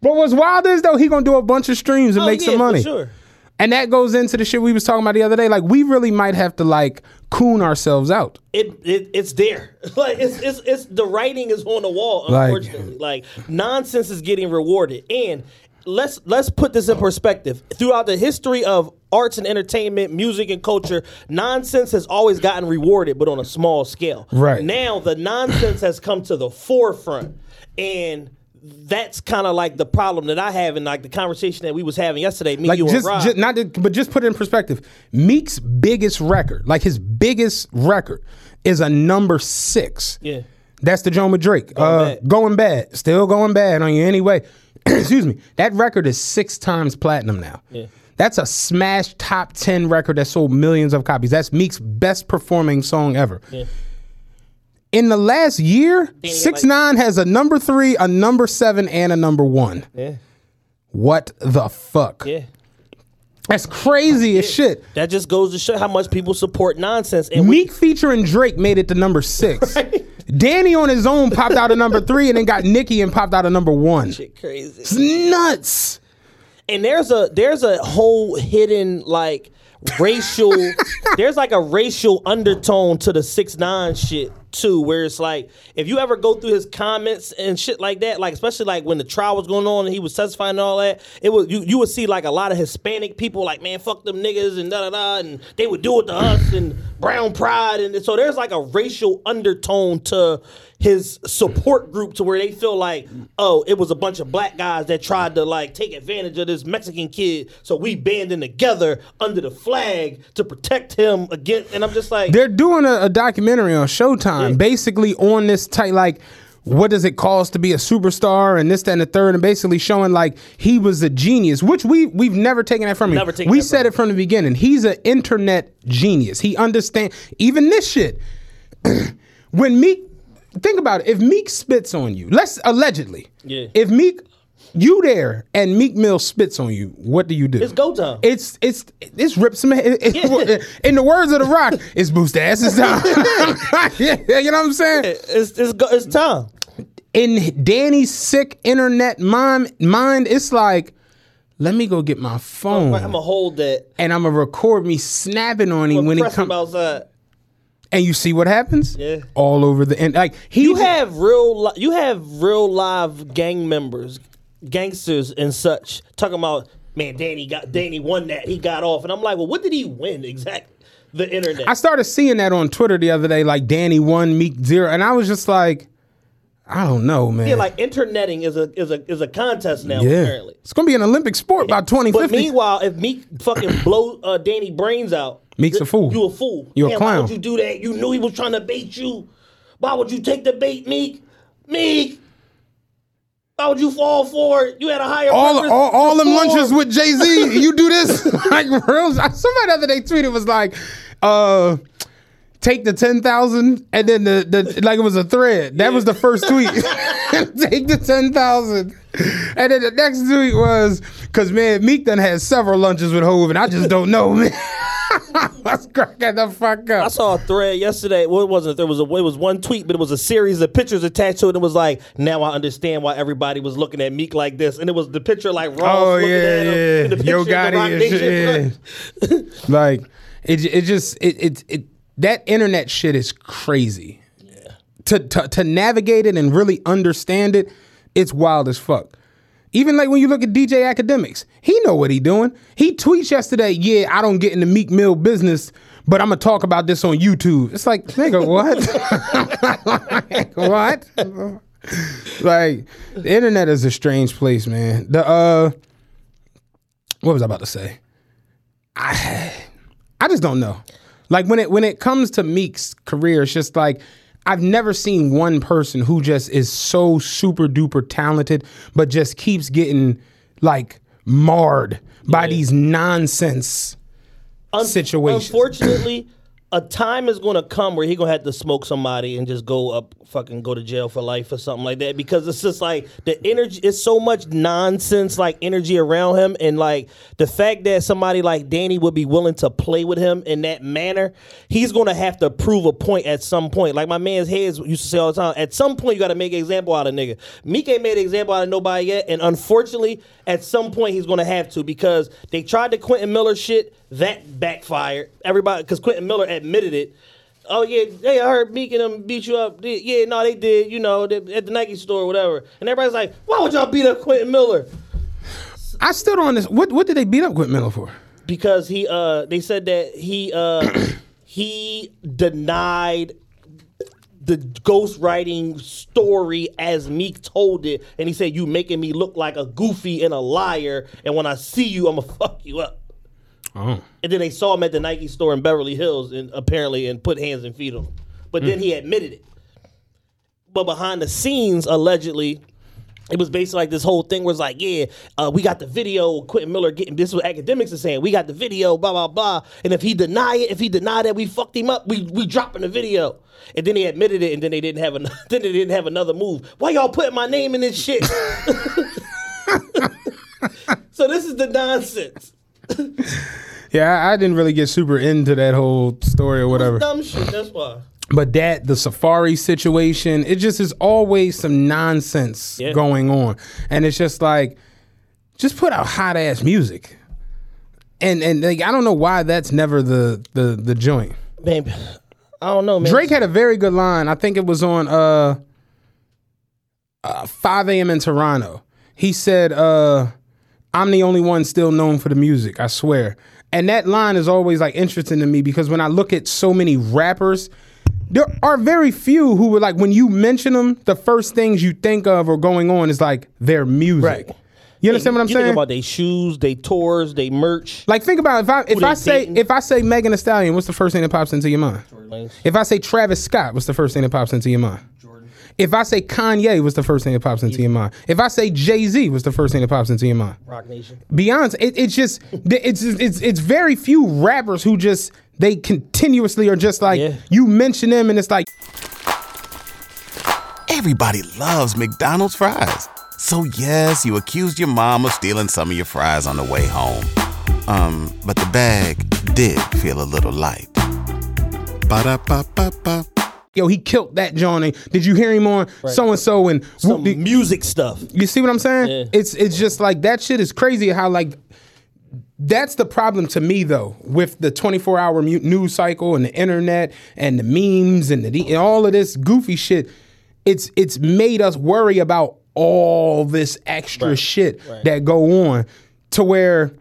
But what's wild is though he gonna do a bunch of streams and Oh, make yeah, some for money. sure. And that goes into the shit we was talking about the other day. Like we really might have to like coon ourselves out. It, it it's there. Like it's it's it's the writing is on the wall. Like- Unfortunately, like, nonsense is getting rewarded, and let's let's put this in perspective. Throughout the history of arts and entertainment, music and culture, nonsense has always gotten rewarded, but on a small scale. Right. now, the nonsense has come to the forefront, and that's kind of like the problem that I have in like the conversation that we was having yesterday. Me, like you, just, and Rob. just not to, but just put it in perspective. Meek's biggest record, like his biggest record, is a number six. Yeah. That's the Joan Drake. Going, uh, bad. going bad. Still going bad on you anyway. Excuse me. That record is six times platinum now. Yeah. That's a smash top 10 record that sold millions of copies. That's Meek's best performing song ever. In the last year, Six like- Nine has a number three, a number seven, and a number one. yeah, What the fuck? yeah. That's crazy as shit. That just goes to show how much people support nonsense. And we, Meek featuring Drake made it to number six. Danny on his own popped out of number three and then got Nicki and popped out of number one. shit crazy. It's nuts. and there's a there's a whole hidden like racial there's like a racial undertone to the six nine shit too where it's like if you ever go through his comments and shit like that like especially like when the trial was going on and he was testifying and all that it was you, you would see like a lot of hispanic people like man fuck them niggas and da da da and they would do it to us and brown pride. And so there's like a racial undertone to his support group to where they feel like, oh, it was a bunch of black guys that tried to like take advantage of this Mexican kid, so we banding together under the flag to protect him against. And I'm just like, They're doing a, a documentary on Showtime, basically on this type like what does it cost to be a superstar and this, that, and the third, and basically showing like he was a genius, which we we've never taken that from him. We said from it from the beginning. He's an internet genius. He understand even this shit. when Meek, think about it. If Meek spits on you, let's allegedly, Yeah. If Meek, you there and Meek Mill spits on you, what do you do? it's go time. It's it's it's rip some. It, it- in the words of the Rock, it's boost asses time. yeah, you know what I'm saying? it's, it's, go, it's time. In Danny's sick internet mind, mind, it's like, let me go get my phone I'm gonna hold that. and I'm gonna record me snapping on him when he comes. outside. And you see what happens? Yeah. All over the and like he You have real, li- you have real live gang members, gangsters and such talking about, man, Danny got Danny won that, he got off, and I'm like, well, what did he win exactly? The internet. I started seeing that on Twitter the other day, like Danny one, Meek zero, and I was just like, I don't know, man. yeah, like interneting is a is a is a contest now. Yeah. Apparently. It's gonna be an Olympic sport by 2050. But meanwhile, if Meek fucking blow uh, Danny brains out, Meek's a fool. You a fool. You a clown. Why would you do that? You knew he was trying to bait you. Why would you take the bait, Meek? Meek. Why would you fall for it? You had a higher all, all, all them lunches with Jay Z, you do this like real. Somebody the other day tweeted was like, uh, take the ten thousand and then the, the like it was a thread. That was the first tweet. take the ten thousand, and then the next tweet was because man, Meek done had several lunches with Hove, and I just don't know, man. Let's crack the fuck I saw a thread yesterday. Well, it wasn't. There was a. It was one tweet, but it was a series of pictures attached to it. And it was like, now I understand why everybody was looking at Meek like this. And it was the picture like Ross Oh looking yeah, at him, yeah. the Yo picture of the Rock Gotti and Yeah. like it, it just it, it it that internet shit is crazy. To, to to navigate it and really understand it, it's wild as fuck. Even like when you look at DJ Akademiks, he know what he doing. He tweets yesterday, "Yeah, I don't get in the Meek Mill business, but I'm gonna talk about this on YouTube." It's like, nigga, what? what? like the internet is a strange place, man. The uh, what was I about to say? I I just don't know. Like when it when it comes to Meek's career, it's just like I've never seen one person who just is so super duper talented, but just keeps getting like marred by these nonsense Un- situations. Unfortunately, a time is to come where he to have to smoke somebody and just go up, fucking go to jail for life or something like that. Because it's just like the energy, it's so much nonsense, like energy around him, and like the fact that somebody like Danny would be willing to play with him in that manner, he's to have to prove a point at some point. Like my man's heads used to say all the time, at some point you got to make an example out of nigga. Ain't made an example out of nobody yet, and unfortunately, at some point he's to have to because they tried the Quentin Miller shit that backfired. Everybody, because Quentin Miller admitted it. Oh yeah, hey, I heard Meek and them beat you up. Yeah, no, they did. You know, they- at the Nike store or whatever. And everybody's like, why would y'all beat up Quentin Miller? I still don't understand. What what did they beat up Quentin Miller for? because he uh they said that he uh he denied the ghostwriting story as Meek told it, and he said you making me look like a goofy and a liar, and when I see you, I'ma fuck you up. Oh. And then they saw him at the Nike store in Beverly Hills, and apparently, and put hands and feet on him. But then he admitted it. But behind the scenes, allegedly, it was basically like this whole thing was like, yeah, uh, we got the video. Quentin Miller getting this. is what Akademiks are saying. We got the video. Blah blah blah. And if he deny it, if he deny that we fucked him up, we we dropping the video. And then he admitted it, and then they didn't have an, then they didn't have another move. Why y'all putting my name in this shit? so this is the nonsense. Yeah, I, I didn't really get super into that whole story or whatever. Dumb shit. That's why. But that the safari situation, it just is always some nonsense Yeah. going on, and it's just like, just put out hot ass music, and and like I don't know why that's never the the the joint. Man, I don't know, man. Drake had a very good line. I think it was on uh, uh 5 a.m. in Toronto. He said, uh, I'm the only one still known for the music, I swear. And that line is always like interesting to me because when I look at so many rappers, there are very few who were like when you mention them, the first things you think of or going on is like their music. Right. You understand what I'm you saying? Think about their shoes, they tours, they merch. Like think about if I if I say dating? if I say Megan Thee Stallion, what's the first thing that pops into your mind? If I say Travis Scott, what's the first thing that pops into your mind? Jordan. If I say Kanye, what's the first thing that pops into your mind? If I say Jay Z, what's the first thing that pops into your mind? Roc Nation. Beyonce. It, it's just it's it's it's very few rappers who just they continuously are just like Yeah. you mention them and it's like Everybody loves McDonald's fries. So yes, you accused your mom of stealing some of your fries on the way home. Um, but the bag did feel a little light. Ba-da-ba-ba-ba. Yo he killed that Johnny. Did you hear him on so and so and Some whoop- music stuff. You see what I'm saying? Yeah. It's it's just like that shit is crazy how like that's the problem to me though with the 24 hour news cycle and the internet and the memes and the and all of this goofy shit. It's it's made us worry about all this extra shit that go on to where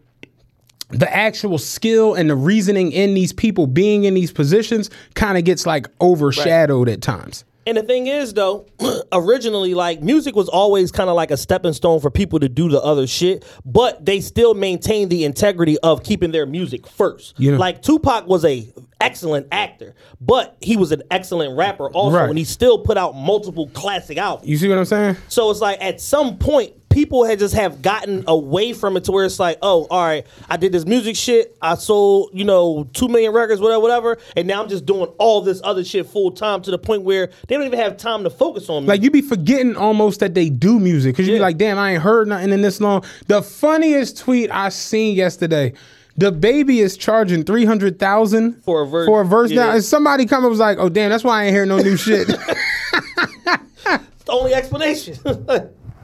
the actual skill and the reasoning in these people being in these positions kind of gets like overshadowed at times. And the thing is, though, originally, like music was always kind of like a stepping stone for people to do the other shit, but they still maintained the integrity of keeping their music first. Know- Like Tupac was a excellent actor, but he was an excellent rapper also, Right. and he still put out multiple classic albums. You see what I'm saying? So it's like at some point, people had just have gotten away from it to where it's like, oh, all right, I did this music shit, I sold, you know, two million records, whatever, whatever, and now I'm just doing all this other shit full time to the point where they don't even have time to focus on me. Like you be forgetting almost that they do music because you be like, damn, I ain't heard nothing in this long. The funniest tweet I seen yesterday. The baby is charging three hundred thousand For a verse. For a verse now, and somebody come up was like, "Oh damn, that's why I ain't hear no new shit." It's the only explanation.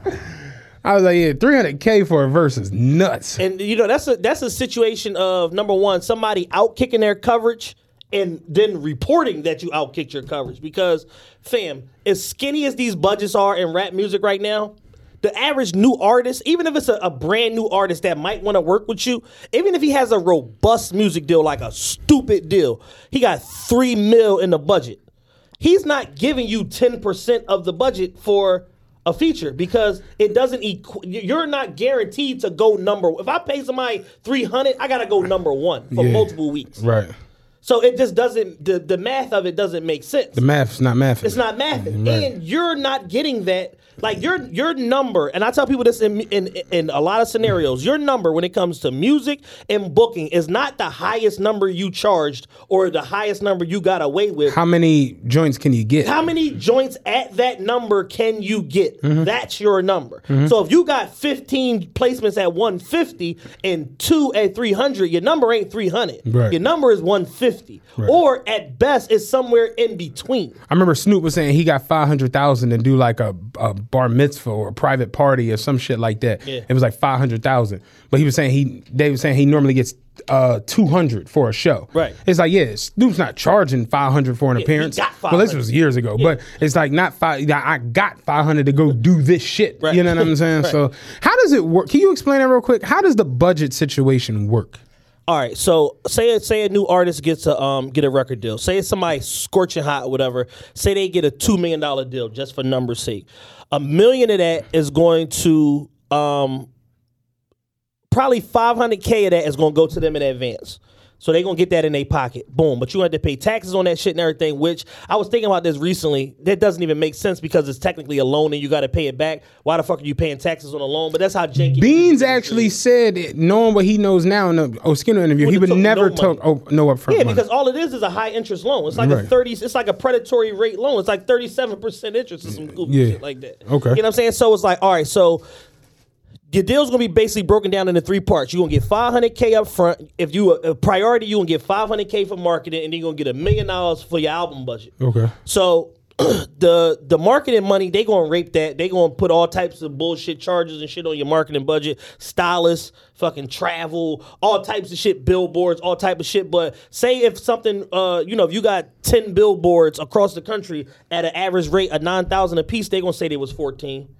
I was like, "Yeah, three hundred k for a verse is nuts." and you know, that's a that's a situation of number one, somebody out kicking their coverage and then reporting that you outkicked your coverage. Because, fam, as skinny as these budgets are in rap music right now, the average new artist, even if it's a, a brand new artist that might want to work with you, even if he has a robust music deal, like a stupid deal, he got three mil in the budget. He's not giving you 10% of the budget for a feature because it doesn't equ- you're not guaranteed to go number if I pay somebody 300 I got to go number 1 for Yeah. multiple weeks. right. So it just doesn't the, the math of it doesn't make sense. The math's not mathing. It's not mathing, mm-hmm. Right. and you're not getting that. Like your your number, and I tell people this in, in in a lot of scenarios. Your number when it comes to music and booking is not the highest number you charged or the highest number you got away with. How many joints can you get? How many joints at that number can you get? Mm-hmm. That's your number. So if you got 15 placements at 150 and two at 300, your number ain't 300. Right. Your number is 150. Or at best, it's somewhere in between. I remember Snoop was saying he got five hundred thousand and do like a, a bar mitzvah or a private party or some shit like that. Yeah. It was like five hundred thousand, but he was saying he they were saying he normally gets uh 200 for a show. Right. It's like, yeah, Snoop's not charging 500 for an he appearance. Well, this was years ago, but it's like not five. I got 500 to go do this shit. Right. You know what I'm saying? Right. So, how does it work? Can you explain that real quick? How does the budget situation work? All right, so say say a new artist gets a um get a record deal. Say it's somebody scorching hot or whatever. Say they get a two million dollar deal just for numbers' sake. A million of that is going to um probably five hundred k of that is going to go to them in advance. So they're gonna get that in their pocket. Boom. But you have to pay taxes on that shit and everything, which I was thinking about this recently. That doesn't even make sense because it's technically a loan and you gotta pay it back. Why the fuck are you paying taxes on a loan? But that's how janky Beans actually said, it, knowing what he knows now in the O Skinner interview, he would never no took oh, no upfront Yeah, money. because all it is is a high interest loan. It's like a Right. thirty. It's like a predatory rate loan. It's like thirty seven percent interest or some goofy Yeah. shit like that. Okay. you know what I'm saying? So it's like, all right, so your deal's gonna be basically broken down into three parts. You're gonna get 500k up front. If you a priority, you're gonna get 500k for marketing, and then you're gonna get a million dollars for your album budget. okay. So the the marketing money, they gonna rape that. They gonna put all types of bullshit charges and shit on your marketing budget. Stylists, fucking travel, all types of shit, billboards, all type of shit. But say if something, uh, you know, if you got ten billboards across the country at an average rate of nine thousand a piece, they gonna say they was fourteen.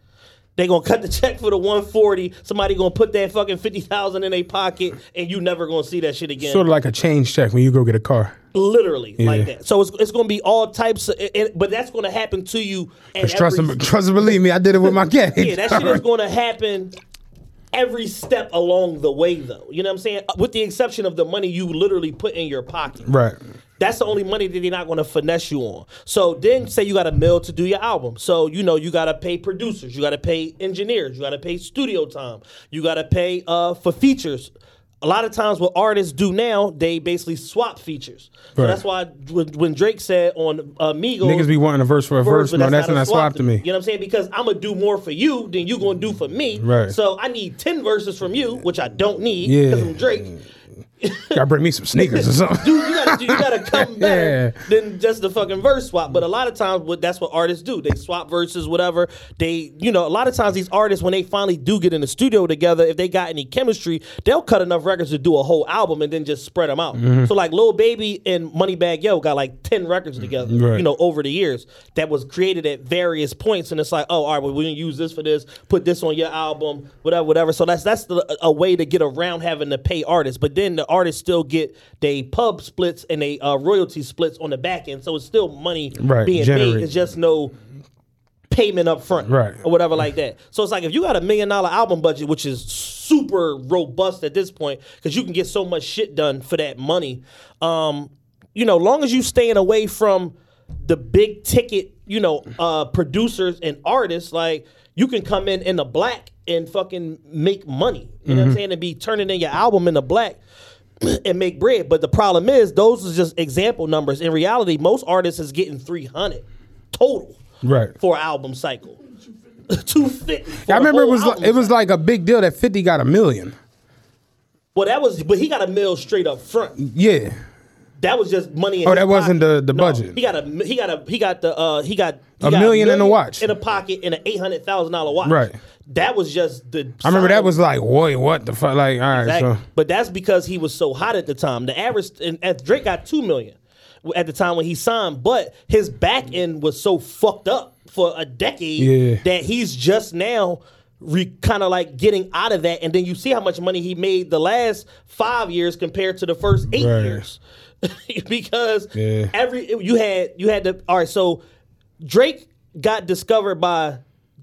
They gonna cut the check for the 140. Somebody gonna put that fucking 50,000 in their pocket, and you never gonna see that shit again Sort of like a change check when you go get a car. literally Yeah. like that. So it's, it's to be all types of, and, but that's to happen to you. trust and, trust and believe me, I did it with my game. yeah, that shit is to happen every step along the way, though. You know what I'm saying? Uh, with the exception of the money you literally put in your pocket. Right. That's the only money that they're not going to finesse you on. So then, say you got a mill to do your album. So you know you got to pay producers, you got to pay engineers, you got to pay studio time, you got to pay uh, for features. A lot of times, what artists do now, they basically swap features. So Right. that's why when, when Drake said on uh, Migos, Niggas be wanting a verse for a verse. but No, that's not not a swap to me. You know what I'm saying? Because I'm gonna do more for you than you gonna do for me. Right. So I need ten verses from you, which I don't need Yeah. because I'm Drake. Gotta bring me some sneakers or something. Dude, you gotta, you gotta come better Yeah. than just the fucking verse swap. But a lot of times, what that's what artists do. They swap verses, whatever. They, you know, a lot of times these artists, when they finally do get in the studio together, if they got any chemistry, they'll cut enough records to do a whole album and then just spread them out. Mm-hmm. So like Lil Baby and Moneybagg Yo got like ten records together. Right. You know, over the years that was created at various points, and it's like, oh, all right, well, we're gonna use this for this, put this on your album, whatever, whatever. So that's that's the, a way to get around having to pay artists, but then the artists still get they pub splits and they uh, royalty splits on the back end, so it's still money Right, being generate. made. It's just no payment up front, Right. or whatever like that. So it's like if you got a million dollar album budget, which is super robust at this point, because you can get so much shit done for that money. Um, you know, long as you staying away from the big ticket, you know, uh, producers and artists, like you can come in in the black and fucking make money. You know what I'm saying? And be turning in your album in the black and make bread. But the problem is, those are just example numbers. In reality, most artists is getting 300 total Right. for album cycle. 250. for I remember it was like, it was like a big deal that Fifty got a million. Well, that was, but he got a mill straight up front. Yeah. That was just money. In Oh, that wasn't pocket. the- the No, budget. He got a, he got a, he got the, uh, he got he A got million in a watch. in a pocket and an eight hundred thousand dollar watch. Right. That was just the. I remember that was like, wait, what the fuck? Like, all right, Exactly. so But that's because he was so hot at the time. The average and, and Drake got two million at the time when he signed, but his back end was so fucked up for a decade Yeah. that he's just now re, kind of like getting out of that. And then you see how much money he made the last five years compared to the first eight Right. years. because Yeah. every you had you had to all right, so Drake got discovered by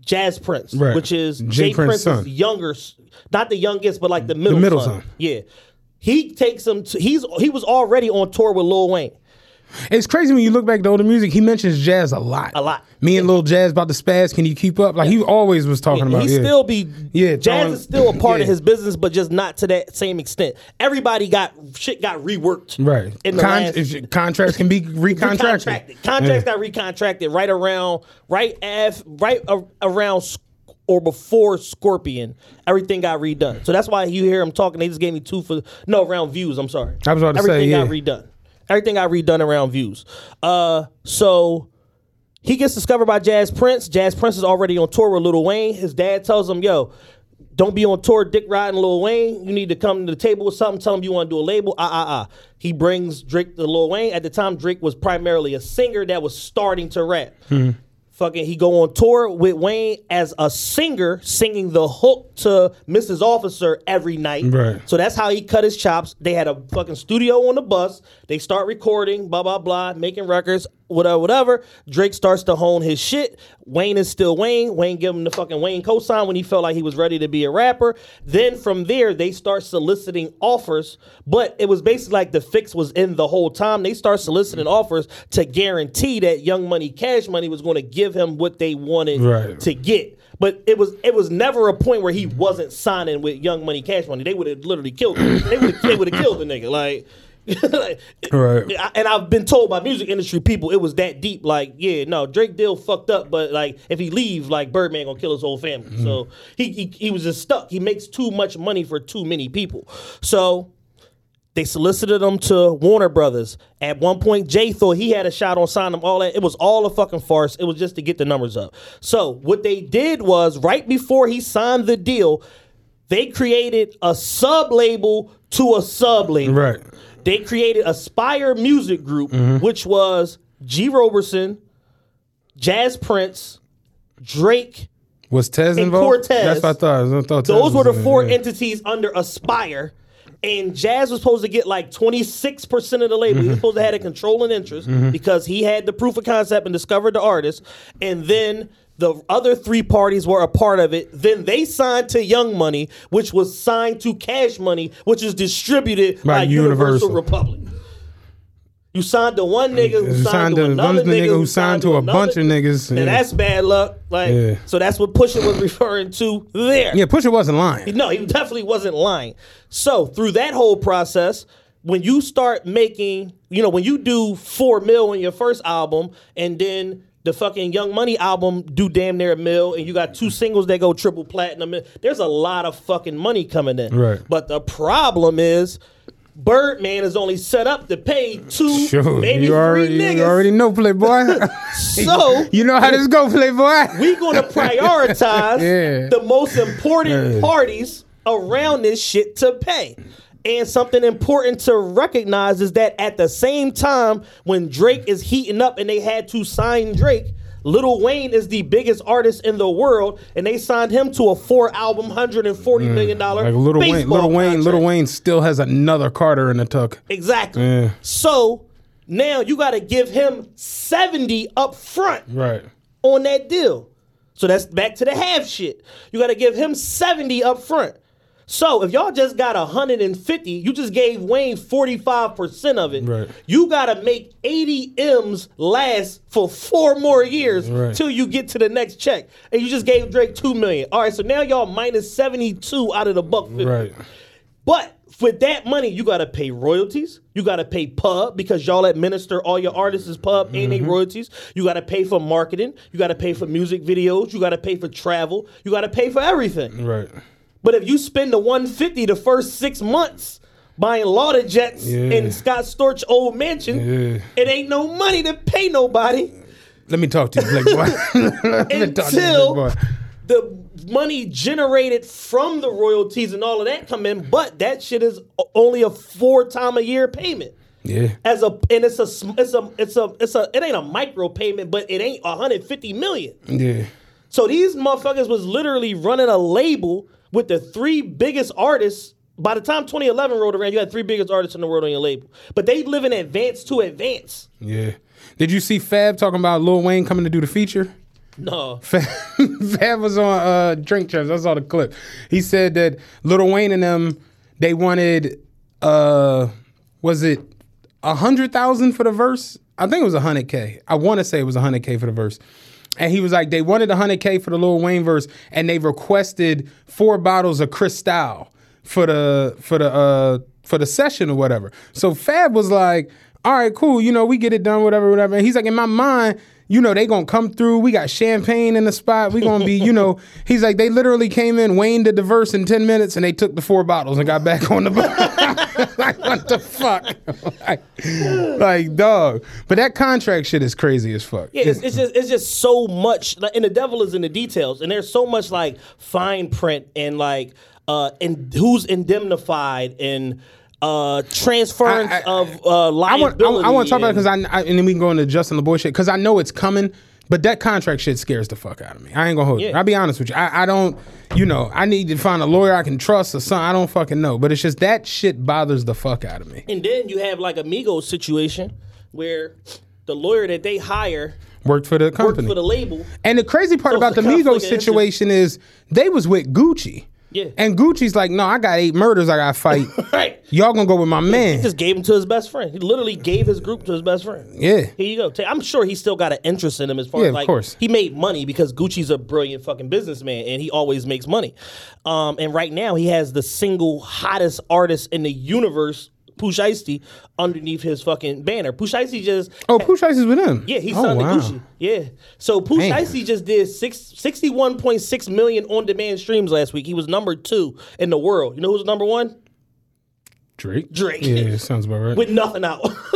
Jas Prince, Right. which is Jay Jay Prince's Prince's son. younger, not the youngest, but like the middle, middle son. son. Yeah, he takes him. To, he's he was already on tour with Lil Wayne. It's crazy when you look back to older music. He mentions Jas a lot. A lot. Me and Lil Jas about the spaz. Can you keep up? Like he always was talking Yeah, about. he yeah. still be Yeah, jazz throwing- is still a part of his business, but just not to that same extent. Everybody got shit got reworked. right. In the Con- last, contracts can be recontracted. recontracted. Contracts got recontracted right around right af, right a, around or before Scorpion. Everything got redone. So that's why you hear him talking. They just gave me two for no round views. I'm sorry. I was about to say, Everything got yeah. redone. Everything got redone around views. Uh, so he gets discovered by Jas Prince. Jas Prince is already on tour with Lil Wayne. His dad tells him, "Yo." don't be on tour dick riding Lil Wayne. You need to come to the table with something. Tell him you want to do a label. Ah ah ah. He brings Drake to Lil Wayne. At the time, Drake was primarily a singer that was starting to rap. Fucking, he go on tour with Wayne as a singer, singing the hook to Mrs. Officer every night. Right. So that's how he cut his chops. They had a fucking studio on the bus. They start recording, blah blah blah, making records, whatever, whatever. Drake starts to hone his shit. Wayne is still Wayne. Wayne give him the fucking Wayne cosign when he felt like he was ready to be a rapper. Then from there, they start soliciting offers. But it was basically like the fix was in the whole time. They start soliciting offers to guarantee that Young Money Cash Money was going to give him what they wanted Right. to get. But it was it was never a point where he wasn't signing with Young Money Cash Money. They would have literally killed him. They would they would have killed the nigga. Like, like, Right. And I've been told by music industry people it was that deep. Like, yeah, no, Drake deal fucked up, but like if he leave, like Birdman gonna kill his whole family. Mm-hmm. So he, he he was just stuck. He makes too much money for too many people. So they solicited him to Warner Brothers. At one point, Jay thought he had a shot on signing them. All that it was all a fucking farce. It was just to get the numbers up. So what they did was right before he signed the deal, they created a sub label to a sub label. Right. They created Aspire Music Group, mm-hmm. which was G. Roberson, Jas Prince, Drake, Was Tez And involved? Cortez. That's what I thought. I thought those were the four entities under Aspire. And Jazz was supposed to get like 26% of the label. He was mm-hmm. supposed to have a controlling interest mm-hmm. because he had the proof of concept and discovered the artist. And then the other three parties were a part of it. Then they signed to Young Money, which was signed to Cash Money, which is distributed by, By Universal. Universal. Republic. You signed to one nigga who signed, signed to to another one nigga who signed to a another- bunch of niggas, And yeah. that's bad luck. Like Yeah. so that's what Pusha was referring to there. Yeah, Pusha wasn't lying. No, he definitely wasn't lying. So through that whole process, when you start making, you know, when you do four mil on your first album, and then the fucking Young Money album do damn near a mil, and you got two singles that go triple platinum, there's a lot of fucking money coming in. Right. But the problem is. Birdman is only set up to pay two, Sure, maybe you already, three niggas. you already know, Playboy. So you know how this go, Playboy. we gonna prioritize Yeah. the most important parties around this shit to pay. And something important to recognize is that at the same time, when Drake is heating up and they had to sign Drake, Lil Wayne is the biggest artist in the world, and they signed him to a four-album, hundred and forty mm. million dollar Like Little Wayne, Little Wayne, Little. Wayne still has another Carter in the tuck. Exactly. Yeah. So now you got to give him seventy up front Right. on that deal. So that's back to the half shit. You got to give him 70 up front. So if y'all just got 150, you just gave Wayne 45% of it. Right. You got to make 80 M's last for four more years Right. till you get to the next check. And you just gave Drake 2 million. All right, so now y'all minus 72 out of the buck 50. Right. But with that money, you gotta pay royalties. You gotta pay pub because y'all administer all your artists' pub and Mm-hmm. they royalties. You gotta pay for marketing. You gotta pay for music videos. You gotta pay for travel. You gotta pay for everything. Right. But if you spend the 150 the first six months buying Learjets Yeah. in Scott Storch old mansion, Yeah. it ain't no money to pay nobody Let me talk to you, Playboy. Let me talk to you, until Playboy. the money generated from the royalties and all of that come in. But that shit is only a four time a year payment. Yeah. As a and it's a it's a it's a it's a it ain't a micro payment, but it ain't 150 million. Yeah. So these motherfuckers was literally running a label with the three biggest artists. By the time 2011 rolled around, you had three biggest artists in the world on your label. But they live in advance to advance. Yeah. Did you see Fab talking about Lil Wayne coming to do the feature? No. Fab, Fab was on uh, Drink Champs. I saw the clip. He said that Lil Wayne and them they wanted uh was it a hundred thousand for the verse? I think it was a hundred K. I want to say it was a hundred K for the verse. And he was like, they wanted a hundred K for the Lil Wayne verse, and they requested four bottles of Cristal for the for the uh for the session or whatever. So Fab was like, all right, cool. You know, we get it done, whatever, whatever. And he's like, in my mind, you know, they gonna come through. We got champagne in the spot. We gonna be, you know, he's like, they literally came in, Wayne did the verse in 10 minutes, and they took the four bottles and got back on the bus. like, what the fuck? like, like, dog. But that contract shit is crazy as fuck. Yeah, it's, it's just it's just so much, like, and the devil is in the details, and there's so much like fine print and like uh, and who's indemnified and uh transference I- I- of uh I liability. want, I, want to talk about it because I, I, and then we can go into Justin Laboy shit because I know it's coming. But that contract shit scares the fuck out of me. I ain't gonna hold you. Yeah. I'll be honest with you. I, I don't, you know, I need to find a lawyer I can trust or something. I don't fucking know. But it's just that shit bothers the fuck out of me. And then you have like a Migos situation where the lawyer that they hire Worked for the worked company. for the label. and the crazy part So about the Migos situation is they was with Gucci. Yeah. And Gucci's like, no, I got eight murders I got to fight. Right. Y'all gonna go with my man. He just gave him to his best friend. He literally gave his group to his best friend. Yeah. Here you go. I'm sure he still got an interest in him as far Yeah, as of like course. he made money because Gucci's a brilliant fucking businessman and he always makes money. Um, and right now he has the single hottest artist in the universe, Pooh Shiesty, underneath his fucking banner. Pooh Shiesty just Oh, is with him. yeah, he oh, signed wow. to Gucci. Yeah. So Pooh Damn. Just did six, 61.6 million on demand streams last week. He was number two in the world. You know who's number one? Drake. Drake. Yeah, sounds about right. With nothing out.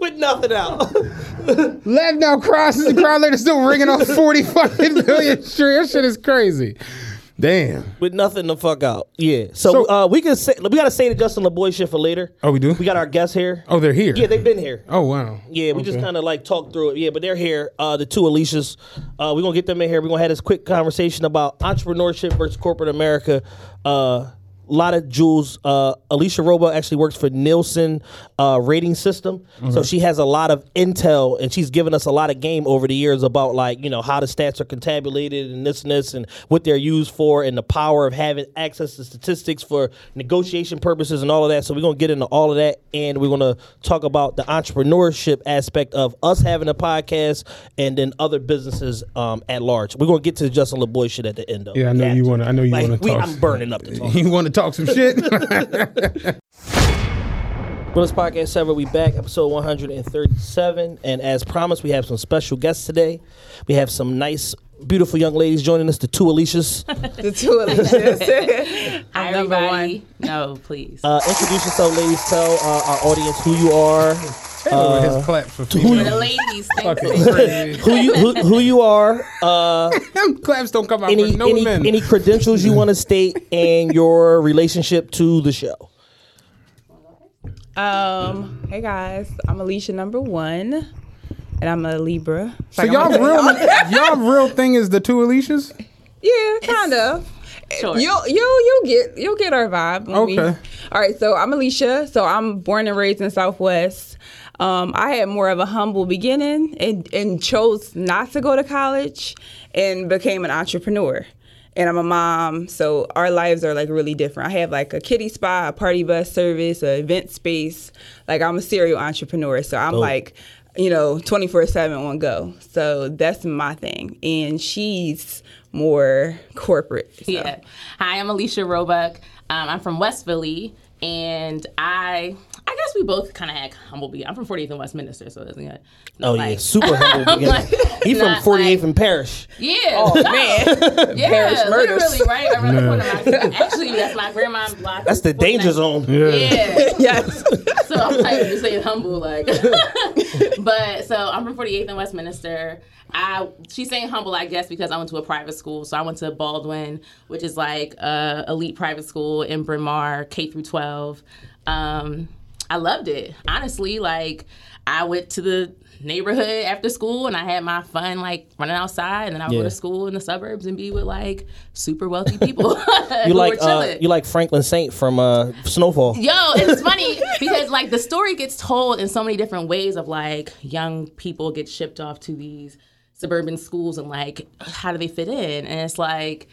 With nothing out. Left now crosses the crowd later still ringing off 40 fucking million straight. That shit is crazy. Damn. with nothing to fuck out. Yeah. So, So- uh, we can say we gotta say the Justin Laboy shit for later. Oh, we do? We got our guests here. Oh, they're here. Yeah, they've been here. Oh, wow. Yeah, we just Okay. kind of like talked through it. Yeah, but they're here. Uh, the two Alicias. Uh, we're gonna get them in here. We're gonna have this quick conversation about entrepreneurship versus corporate America. Uh, a lot of jewels. Uh, Alicia Roba actually works for Nielsen uh, rating system, so she has a lot of intel, and she's given us a lot of game over the years about like you know how the stats are contabulated and this and this, and what they're used for, and the power of having access to statistics for negotiation purposes and all of that. So we're gonna get into all of that, and we're gonna talk about the entrepreneurship aspect of us having a podcast, and then other businesses um, at large. We're gonna get to the Justin Laboy shit at the end. Though. Yeah, I know We you wanna- I know you Like, wanna talk. I'm burning up the talk. You want to talk some shit? Willis Podcast 7, we back, episode 137. And as promised, we have some special guests today. We have some nice, beautiful young ladies joining us, the two Alicias. The two Alicias. I'm number everybody. one. No, please. Uh, introduce yourself, ladies. Tell uh, our audience who you are, Uh, his clap for For the ladies, Fucking you. who you who, who you are, uh, claps don't come out any no any, men. any credentials you want to state, and your relationship to the show. Um, hey guys, I'm Alicia number one, and I'm a Libra. so Like, y'all real, y'all real thing is the two Alicias? Yeah, kind of. Sure. You'll you'll you'll get you'll get our vibe. when we- Okay. All right. So I'm Alicia. So I'm born and raised in Southwest. Um, I had more of a humble beginning and and chose not to go to college and became an entrepreneur. And I'm a mom, so our lives are like really different. I have like a kitty spa, a party bus service, a event space. Like I'm a serial entrepreneur, so I'm like, you know, 24 seven on go. So that's my thing. And she's more corporate. so. Yeah. Hi, I'm Alicia Roebuck. Um, I'm from West Philly, and I I guess we both kind of had humble beginnings. I'm from 48th and Westminster, so it doesn't get. Oh yeah, super humble. beginning. like, he from 48th like- and Parrish. Yeah. Oh man. Yeah, Parrish murders. literally, right? Around the corner. My- Actually, that's my grandma's block. That's the danger zone. Yeah. yes. so I'm like just saying humble, like. but so I'm from 48th and Westminster. I she's saying humble, I guess, because I went to a private school. So I went to Baldwin, which is like a elite private school in Bryn Mawr, K through 12. Um, I loved it, honestly. Like I went to the neighborhood after school and I had my fun like running outside and then I would Yeah. go to school in the suburbs and be with like super wealthy people. You like uh, you like Franklin Saint from uh, Snowfall. Yo, it's funny because like the story gets told in so many different ways of like young people get shipped off to these suburban schools and like how do they fit in? And it's like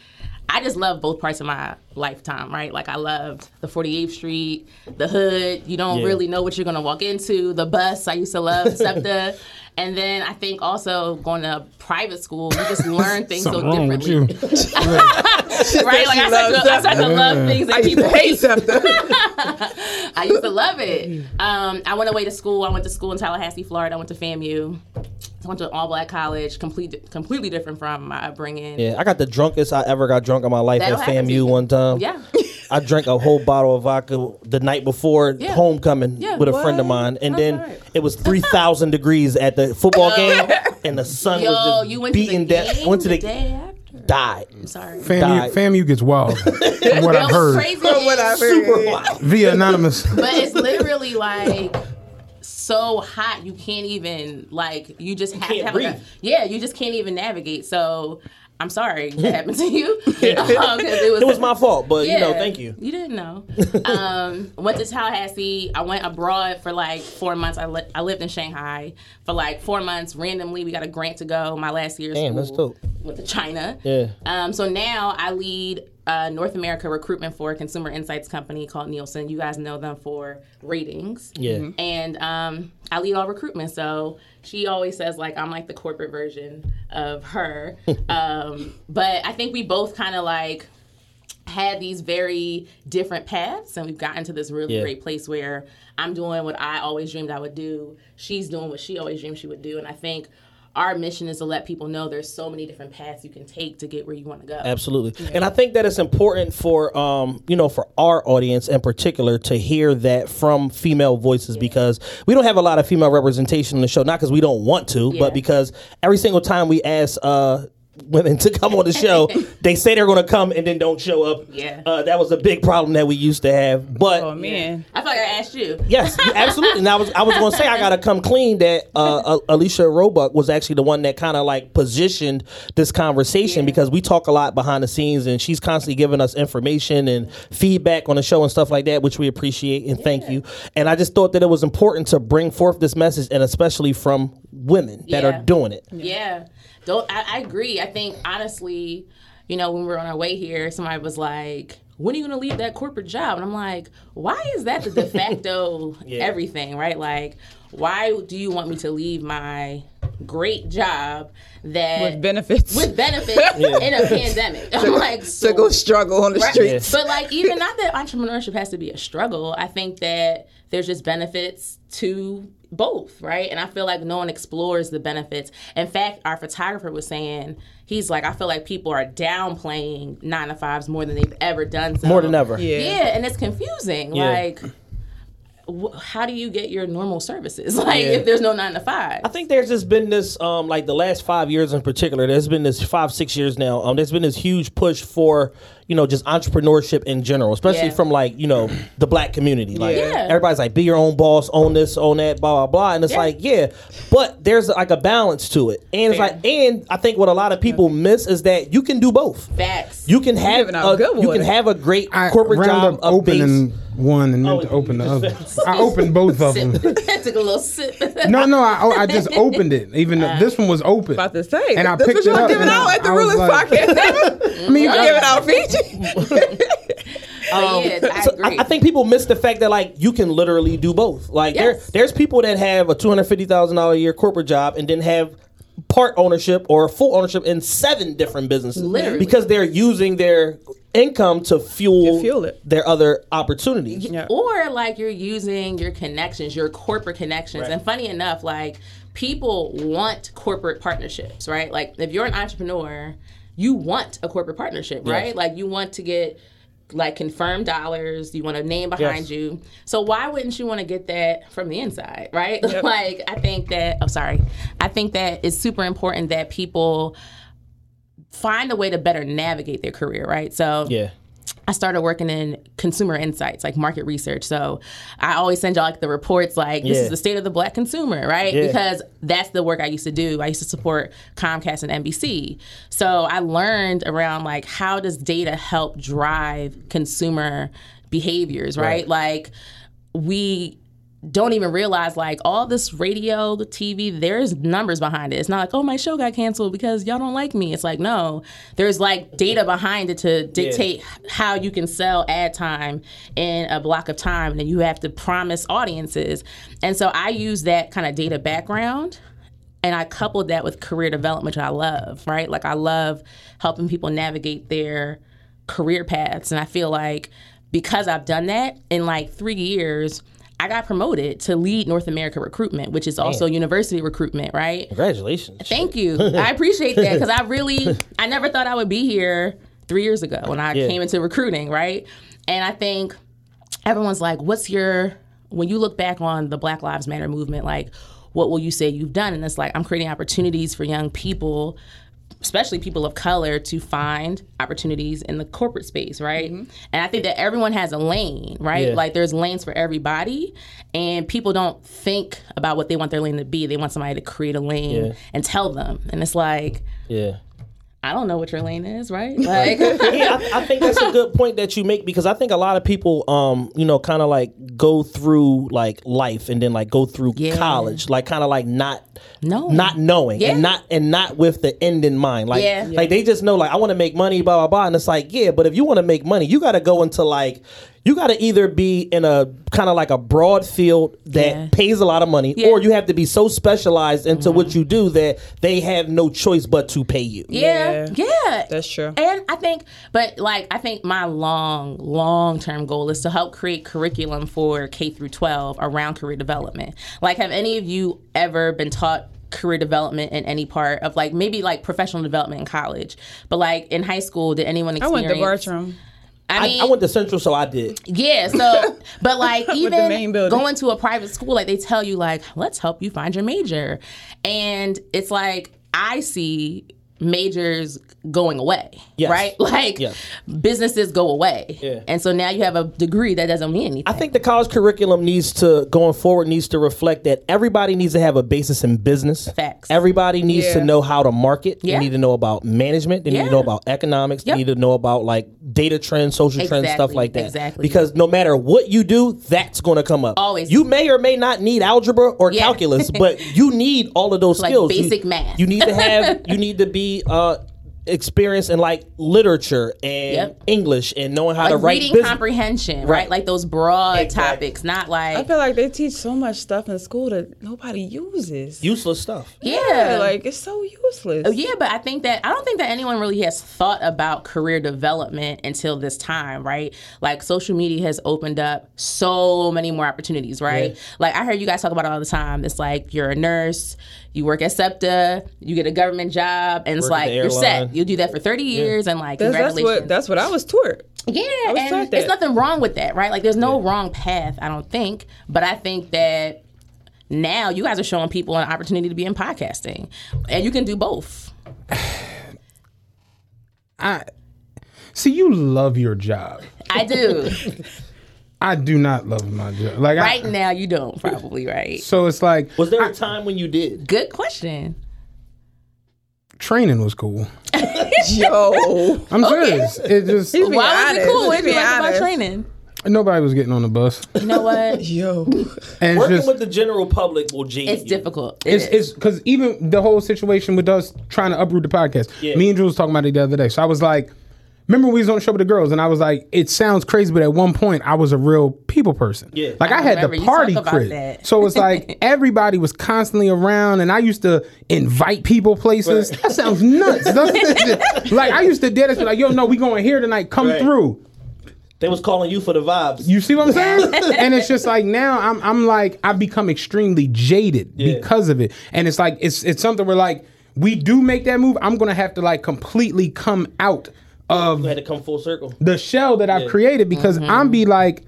I just love both parts of my lifetime, right? Like I loved the 48th Street, the hood. You don't Yeah. really know what you're gonna walk into. The bus, I used to love SEPTA. And then I think also going to private school, you just learn things so Something wrong with differently. you. right? Like I start, to, I start to love things that I used people to hate hate. I used to love it. Um, I went away to school. I went to school in Tallahassee, Florida. I went to FAMU. I went to an all black college, complete, completely different from my upbringing. Yeah, I got the drunkest I ever got drunk in my life That'll at FAMU one time. Um, yeah. I drank a whole bottle of vodka the night before Yeah. homecoming Yeah, with a friend of mine, and That's then alright. it was three thousand degrees at the football game, and the sun Yo, was just you went to the beating game down. Went to the, day after. died. I'm sorry. FAMU, Died. FAMU gets wild. From what That I've heard. crazy. what I Super heard. wild. Via Anonymous. but it's literally like so hot you can't even like you just have can't to have breathe. like a, yeah you just can't even navigate so i'm sorry that happened to you Um, 'cause it was It was my fault, but you know, thank you. You didn't know. um, went to Tallahassee. I went abroad for like four months. I, li- I lived in Shanghai for like four months. Randomly, we got a grant to go. My last year. Damn, school that's dope. Went to China. Yeah. Um, so now I lead uh, North America recruitment for a consumer insights company called Nielsen. You guys know them for ratings. Yeah. And um, I lead all recruitment. So she always says like I'm like the corporate version of her. um, but I think we both kind of like had these very different paths and we've gotten to this really Yeah. great place where I'm doing what I always dreamed I would do. She's doing what she always dreamed she would do. And I think our mission is to let people know there's so many different paths you can take to get where you want to go. Absolutely. And I think that it's important for um, you know, for our audience in particular to hear that from female voices because we don't have a lot of female representation on the show, not because we don't want to, Yeah. but because every single time we ask uh women to come on the show, they say they're going to come and then don't show up. Yeah. Uh, that was a big problem that we used to have. But Oh man. I thought like I asked you. Yes, absolutely. And I was I was going to say I got to come clean that uh, Alicia Roebuck was actually the one that kind of like positioned this conversation because we talk a lot behind the scenes and she's constantly giving us information and feedback on the show and stuff like that, which we appreciate and thank you. And I just thought that it was important to bring forth this message and especially from women that Yeah. are doing it. Yeah. Don't I, I agree. I think honestly, you know, when we were on our way here, somebody was like, when are you gonna leave that corporate job? And I'm like, why is that the de facto everything, right? Like, why do you want me to leave my great job that With benefits. with benefits in a pandemic? I'm like, so to go struggle on the Right. streets. But like even not that entrepreneurship has to be a struggle. I think that there's just benefits to both, right? And I feel like no one explores the benefits. In fact, our photographer was saying he's like, I feel like people are downplaying nine to fives more than they've ever done. So. More than ever. Yeah. Yeah, and it's confusing. Yeah. Like. How do you get your normal services? Like Yeah. if there's no nine to five. I think there's just been this, um, like the last five years in particular, there's been this five, six years now, um, there's been this huge push for, you know, just entrepreneurship in general, especially Yeah. from like, you know, the black community. Like Yeah. everybody's like, be your own boss, own this, own that, blah, blah, blah. And it's Yeah. like, yeah, but there's like a balance to it. And it's like, and I think what a lot of people miss is that you can do both. Facts. You can have giving out a, good you can have a great I corporate round job up of base. opening one and meant Oh, to open the other. I opened both of them. Took a little sip. No, no, I, oh, I just opened it. Even though uh, this one was open. About to say, And I this picked it were up giving out I- at the I was like- Podcast. I mean, you I- giving out Fiji. But um, yeah, I So agree. I, I think people miss the fact that like you can literally do both. Like there, there's people that have a two hundred fifty thousand dollar a year corporate job and then have part ownership or full ownership in seven different businesses Literally. because they're using their income to fuel, To fuel it. their other opportunities. Yeah. or like you're using your connections, your corporate connections. And funny enough, like people want corporate partnerships, right? Like if you're an entrepreneur, you want a corporate partnership, right? Like you want to get like confirmed dollars, you want a name behind Yes. you. So why wouldn't you want to get that from the inside, right? like I think that I'm sorry. I think that it's super important that people find a way to better navigate their career, right? So Yeah. I started working in consumer insights, like market research. So I always send y'all like the reports, like this Yeah. is the state of the black consumer, right? Yeah. Because that's the work I used to do. I used to support Comcast and NBC. So I learned around like how does data help drive consumer behaviors, right? Right. Like we don't even realize like all this radio, the TV, there's numbers behind it. It's not like, oh, my show got canceled because y'all don't like me. It's like, no, there's like data behind it to dictate how you can sell ad time in a block of time. And then you have to promise audiences. And so I use that kind of data background and I coupled that with career development, which I love, right? Like I love helping people navigate their career paths. And I feel like because I've done that in like three years, I got promoted to lead North America recruitment, which is also university recruitment, right? Congratulations. Thank you. I appreciate that because I really, I never thought I would be here three years ago when I Yeah. came into recruiting, right? And I think everyone's like, what's your, when you look back on the Black Lives Matter movement, like, what will you say you've done? And it's like, I'm creating opportunities for young people, especially people of color, to find opportunities in the corporate space, right? Mm-hmm. And I think that everyone has a lane, right? Yeah. Like, there's lanes for everybody, and people don't think about what they want their lane to be. They want somebody to create a lane Yeah. and tell them. And it's like, Yeah. I don't know what your lane is, right? Like, yeah, I, I think that's a good point that you make because I think a lot of people, um, you know, kind of like go through like life and then like go through Yeah. college, like kind of like not, No. not knowing Yeah. and not and not with the end in mind. Like, like they just know like I want to make money, blah blah blah, and it's like yeah, but if you want to make money, you got to go into like. You got to either be in a kind of like a broad field that Yeah. pays a lot of money, Yeah. or you have to be so specialized into what mm-hmm. you do that they have no choice but to pay you. yeah, yeah, That's true. And I think, but like, I think my long, long term goal is to help create curriculum for K through 12 around career development. Like, have any of you ever been taught? career development in any part of like maybe like professional development in college but like in high school did anyone I went to Bartram. I I, mean I went to Central, so I did. Yeah, so but like the even going to a private school, like they tell you like, let's help you find your major. And it's like I see majors going away. Yes. Right? Like Yeah. businesses go away. Yeah. And so now you have a degree that doesn't mean anything. I think the college curriculum needs to going forward needs to reflect that everybody needs to have a basis in business. Facts. Everybody needs to know how to market. Yeah. They need to know about management. They need to know about economics. They need to know about like data trends, social trends, stuff like that. exactly. Because no matter what you do, that's going to come up. Always. You may or may not need algebra or Yeah. calculus, but you need all of those Like skills. You- basic math. You need to have. you need to be. Uh experienced in like literature and Yep. English and knowing how like to write reading business. comprehension, right. Right. Like those broad Exactly. topics, not like I feel like they teach so much stuff in school that nobody uses. useless stuff. yeah, like it's so useless. Oh, yeah, but I think that I don't think that anyone really has thought about career development until this time, right? Like social media has opened up so many more opportunities, right? Yeah. Like I heard you guys talk about it all the time. It's like you're a nurse, you work at SEPTA, you get a government job, and it's Work at like you're set. You'll do that for 30 years, and like That's, that's congratulations. what that's what I was taught. Yeah, was and taught there's nothing wrong with that, right? Like, there's no wrong path, I don't think. But I think that now you guys are showing people an opportunity to be in podcasting, and you can do both. I see you love your job. I do. I do not love my job. Like right I, now, you don't probably, right? so it's like Was there a time when you did? Good question. training was cool. Yo, I'm serious. It just He's being Why was it honest. cool? What He's did you like about training? nobody was getting on the bus, You know what? yo. and Working just with the general public will jade It's you. difficult. It it's is. it's because even the whole situation with us trying to uproot the podcast. Yeah. Me and Drew was talking about it the other day. So I was like, remember we was on the show with the girls, and I was like, it sounds crazy, but at one point I was a real people person. Yeah. like I, I had the party talk crib. that. So it's like everybody was constantly around, and I used to invite people places. That sounds nuts. doesn't it? like I used to dare to be like, yo, no, we going here tonight. Come Right. through. They was calling you for the vibes. You see what I'm saying? and it's just like now I'm I'm like I've become extremely jaded Yeah. because of it. And it's like it's it's something where like we do make that move, I'm gonna have to like completely come out of You had to come full circle. the shell that I've created because Mm-hmm. I'm be like,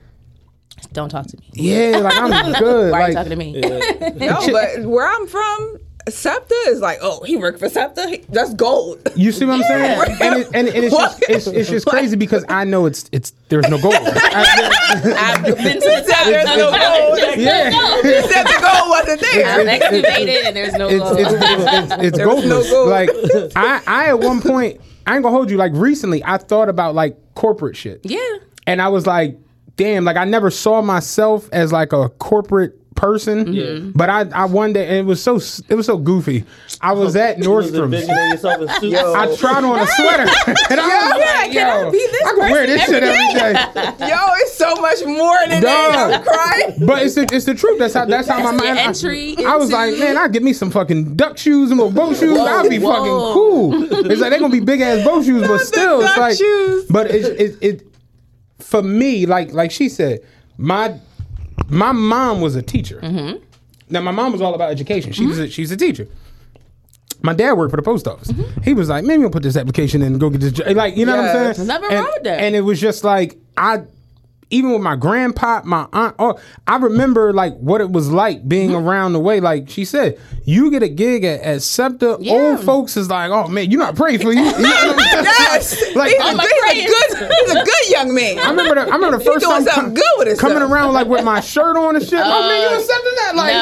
Don't talk to me. yeah, like I'm good. Why are you talking to me? Yeah. No, but where I'm from, SEPTA is like, oh, he worked for SEPTA. That's gold. you see what I'm saying? And, it, and, and it's just it's, it's just crazy because I know it's it's there's no gold. I- I've been to the top. There's no gold. yeah. He said the gold wasn't there. I'm excavated, and there's no gold. it's, it's, it's, it's There was no gold. Like I, I at one point, I ain't gonna hold you. Like recently, I thought about like corporate shit. yeah. and I was like, damn, like I never saw myself as like a corporate person. But I, I one day it was so it was so goofy. I was at You was Nordstrom's. envisioning yourself in suits. I tried on a sweater, and I was Yeah, like, can I "Yo, be this I can wear this person shit every every day." Yo, it's so much more than that. I'm crying. But it's the, it's the truth. That's how that's how my mind. I- entry I, was like, man, I give me some fucking duck shoes and little boat shoes. I'll be whoa. fucking cool. It's like they're gonna be big ass boat shoes, but still, it's like. shoes. But it, it it for me, like like she said, my my mom was a teacher. Mm-hmm. Now my mom was all about education. She was a, she's a teacher. My dad worked for the post office. He was like, "Man, we'll put this application in and go get this." job." Like, you know what I'm saying? Nothing and, wrong with that. And it was just like I, even with my grandpa, my aunt. Oh, I remember like what it was like being Mm-hmm. around the way. Like she said, you get a gig at, at SEPTA. Yeah. Old folks is like, "Oh man, you're not praying for you." you know? Yes. Like, he's, I'm a, like he's, a good, he's a good young man. I remember the, I remember the first doing time something good with coming himself. around like with my shirt on and shit. oh man, you Uh, accepting that? Like,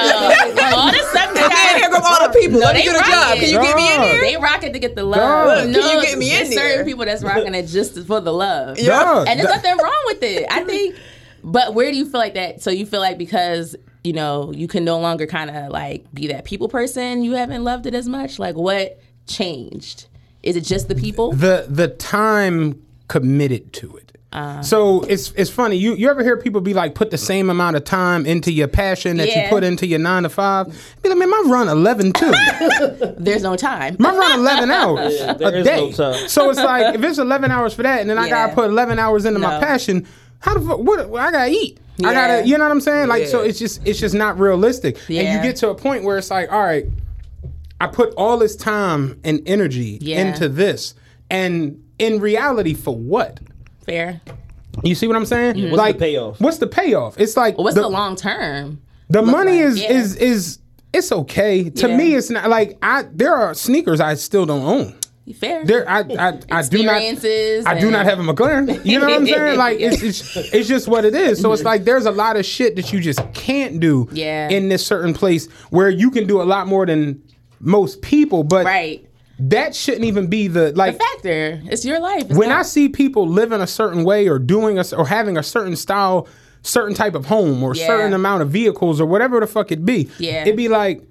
No, all this stuff And then here come all the people. No, Let me get a job. it. Can you get me in here? They rock it to get the love. Dog. Can you get me in there? certain people that's rocking it just for the love. Yeah. And there's nothing wrong with it. I think. But where do you feel like that? So you feel like because you know you can no longer kind of like be that people person, you haven't loved it as much. Like what changed? Is it just the people? the the time committed to it. Uh. so it's it's funny. You you ever hear people be like, put the same amount of time into your passion that you put into your nine to five? Be like, man, my run eleven too. There's no time. My run eleven hours Yeah, there a is day. no time. So it's like if it's eleven hours for that, and then I gotta put eleven hours into my passion. How the fuck? What? I gotta eat. I gotta. You know what I'm saying? Like so, it's just it's just not realistic. Yeah. And you get to a point where it's like, all right, I put all this time and energy Yeah. into this, and in reality, for what? Fair. You see what I'm saying? What's like the payoff? What's the payoff? It's like What's the, the, long term? the money like? is Yeah. is is it's okay to Yeah. me. It's not like I there are sneakers I still don't own. Fair. There, I, I, I do not. I do not have a McLaren. You know what I'm saying? Like it's, it's it's just what it is. So it's like there's a lot of shit that you just can't do Yeah. in this certain place where you can do a lot more than most people. But right. that shouldn't even be the like. Factor. It's your life. It's when not- I see people living a certain way or doing a or having a certain style, certain type of home or Yeah. certain amount of vehicles or whatever the fuck it be, Yeah. it'd be like,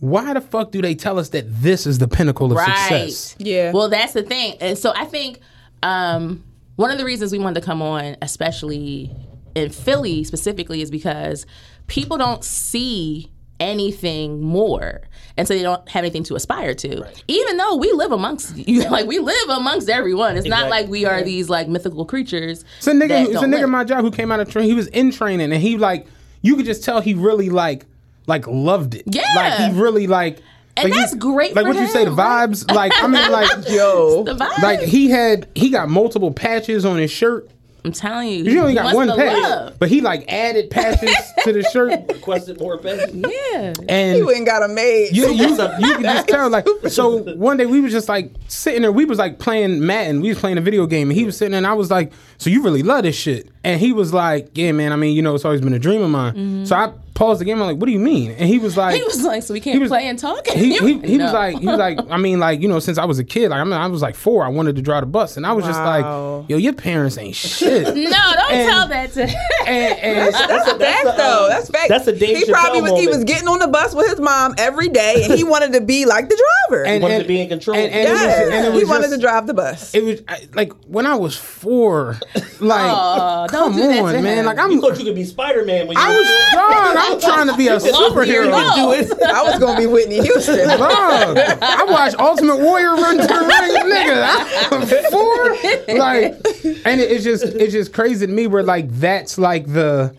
why the fuck do they tell us that this is the pinnacle of success? Yeah. Well, that's the thing. And so I think um, one of the reasons we wanted to come on, especially in Philly specifically, is because people don't see anything more. And so they don't have anything to aspire to. Even though we live amongst you, like we live amongst everyone. It's not like we are these like mythical creatures. It's a nigga. It's a nigga. live. My job who came out of train. He was in training, and he like you could just tell he really like like loved it. Yeah. like he really like. And like, you- that's great Like for what you say, the vibes. Like I mean, like Yo. The vibe. like he had he got multiple patches on his shirt. I'm telling you. You only got one patch, love. but he like added patches to the shirt, Requested more patches. Yeah. and You ain't got a maid. you, you, you can just tell like so one day we was just like sitting there we was like playing Madden we was playing a video game and he was sitting there and I was like so you really love this shit and he was like yeah man I mean you know it's always been a dream of mine mm-hmm. so I paused the game I'm like what do you mean and he was like. He was like, so we can't he was- play and talk. he, he, he was like he was like I mean like you know since I was a kid like I mean I was like four I wanted to drive the bus and I was just like yo your parents ain't shit no, don't And- tell that to. and, and That's a, that's Fact a, though, um, that's fact. That's a Dave He probably Chappelle was. He was getting on the bus with his mom every day, and he wanted to be like the driver. and, wanted and- to be in control. and, and it was, and he was wanted just- to drive the bus. it was I- like when I was four like Aw, don't come do that on to man him. like I'm You thought you could be Spider Man when you I were was dog. I'm trying to be a superhero. No. I was gonna be Whitney Houston. Dog. I watched Ultimate Warrior run to the ring, nigga. I'm four, like, and it, it's just it's just crazy to me. Where like that's like the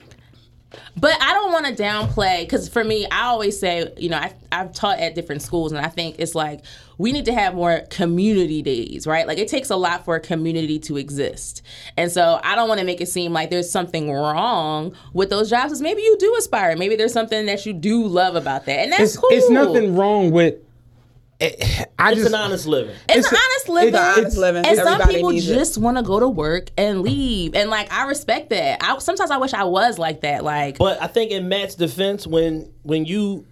But I don't want to downplay because for me, I always say, you know, I, I've taught at different schools, and I think it's like we need to have more community days, right? Like it takes a lot for a community to exist, and so I don't want to make it seem like there's something wrong with those jobs. Because maybe you do aspire, maybe there's something that you do love about that, and that's it's cool. it's nothing wrong with. I It's just an honest living. It's, It's an honest living. it's- Honest living. And some people just want to go to work and leave. And like I respect that. I sometimes I wish I was like that. Like But I think in Matt's defense, when when you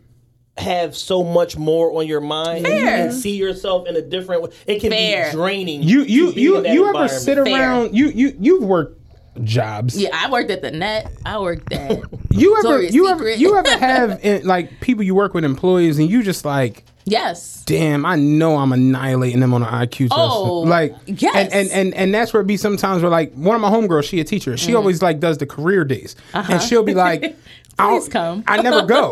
have so much more on your mind and you can see yourself in a different way, it can Fair. be draining. you you to be you in you ever environment. sit Fair. around you you you've worked jobs. yeah, I worked at the net. I worked at You ever Victoria's you ever you ever have eh, like people you work with employees and you just like yes. damn, I know I'm annihilating them on an IQ test. Oh, like, yes. and, and and and that's where it be sometimes where like one of my homegirls, she a teacher. She always like does the career days, and she'll be like. I Mm. Uh-huh. Please don't- come. I never go,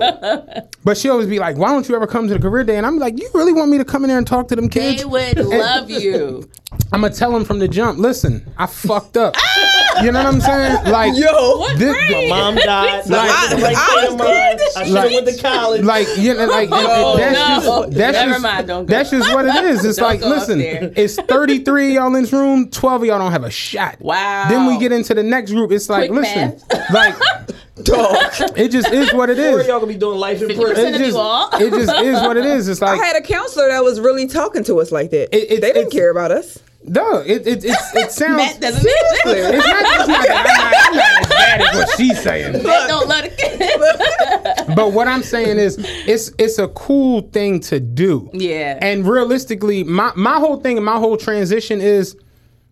but she always be like, "Why don't you ever come to the career day?" And I'm like, "You really want me to come in there and talk to them kids?" They would love you. I'm gonna tell them from the jump. Listen, I fucked up. you know what I'm saying? Like, Yo, this, My mom died. Like- I, right there in. I should have Like- went to college. like you know, like and- and Oh, that's no. just that's Never just, mind, don't go. that's just what it is. It's Don't like, listen, it's 33 of y'all in this room, 12 of y'all don't have a shot. Wow. Then we get into the next group. It's like, Quick listen, like, dog, it just is what it Or y'all gonna be doing life in prison. It just, it just is what it is. It's like I had a counselor that was really talking to us like that. It- it- they didn't care about us. Duh, it it it, it sounds. Matt doesn't it's not, it's not that I'm not, I'm not as bad as what she's saying. Matt don't love the kids. But what I'm saying is, it's it's a cool thing to do. Yeah. And realistically, my my whole thing and my whole transition is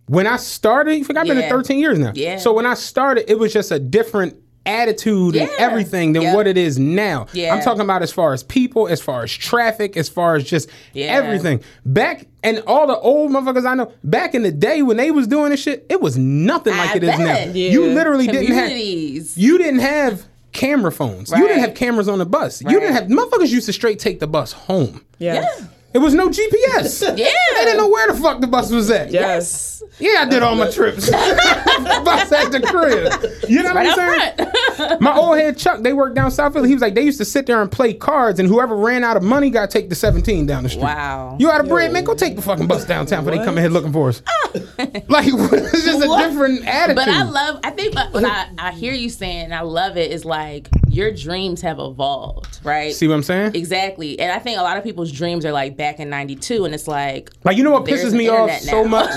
when I started. You forgot I've been in 13 years now. Yeah. So when I started, it was just a different attitude and everything than Yep. what it is now. Yeah. I'm talking about as far as people, as far as traffic, as far as just Yeah. everything. Back and all the old motherfuckers I know, back in the day when they was doing this shit, it was nothing like I it is now. bet. You literally didn't have you didn't have camera phones. You didn't have cameras on the bus. You didn't have motherfuckers used to straight take the bus home. Yes. It was no GPS. Yeah. They didn't know where the fuck the bus was at. Yes. Yeah, I did all my trips. bus at the crib. You know what I'm saying? My old head Chuck, they worked down South Philly. He was like, they used to sit there and play cards, and whoever ran out of money got to take the 17 down the street. Wow. You out of bread, man? Go take the fucking bus downtown before they come in here looking for us. like, it's just a What? different attitude. But I love. I think what, what I, I hear you saying, and I love it. Is like your dreams have evolved, right? See what I'm saying? Exactly, and I think a lot of people's dreams are like back in '92, and it's like Like, you know what pisses me off internet so now. much?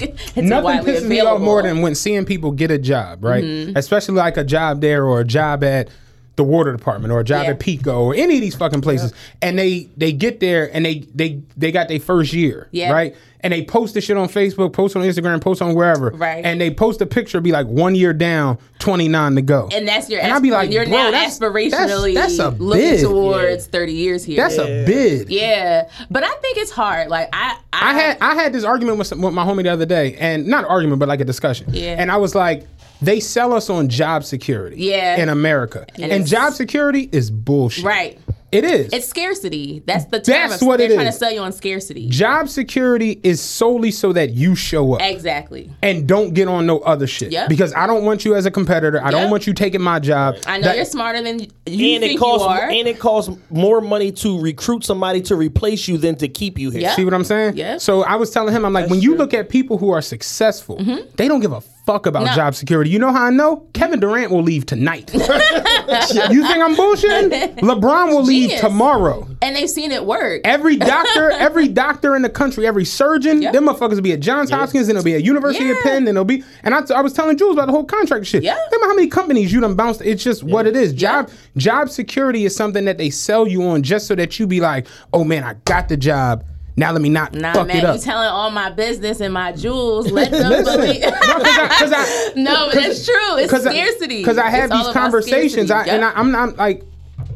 it's Nothing widely pisses me off more than when seeing people get a job, right? Mm-hmm. Especially like a job there or a job at the water department or a job Yeah. at PECO or any of these fucking places, and they they get there and they they they got their first year, Yeah. right? And they post the shit on Facebook, post on Instagram, post on wherever, Right. And they post a picture, be like one year down, twenty nine to go, and that's your. And asp- I'd be like, you're bro, now that's- aspirationally that's- that's a looking bid. towards 30 years here. that's a bid. yeah, but I think it's hard. Like I, I, I had I had this argument with, some, with my homie the other day, and not an argument, but like a discussion. Yeah. And I was like, they sell us on job security. Yeah. In America, and, it's- job security is bullshit. right. It is. It's scarcity. That's the term. That's of, what they're it trying is. to sell you on scarcity. job security is solely so that you show up. Exactly. And don't get on no other shit. Yep. Because I don't want you as a competitor. I don't want you taking my job. I know That- you're smarter than you and think it costs you are. and it costs more money to recruit somebody to replace you than to keep you here. Yeah. See what I'm saying? Yeah. So I was telling him, I'm like, when you look at people who are successful, mm-hmm. they don't give a fuck about. No. job security. You know how I know? Kevin Durant will leave tonight. you think I'm bullshitting? LeBron will leave Genius. tomorrow. and they've seen it work. Every doctor, every doctor in the country, every surgeon, Yep. them motherfuckers will be at Johns Hopkins, and it'll be at University of Penn, and it'll be. And I, I was telling Jules about the whole contract shit. Yeah. Think about how many companies you done bounced. It's just what it is. Job job security is something that they sell you on just so that you be like, oh man, I got the job. Now let me not Nah, fuck man, it you up. telling all my business and my jewels. Let them believe. no, 'cause I- 'cause I- no, but that's true. It's scarcity. Because I, have It's these conversations, I, scarcity. and I, I'm not like.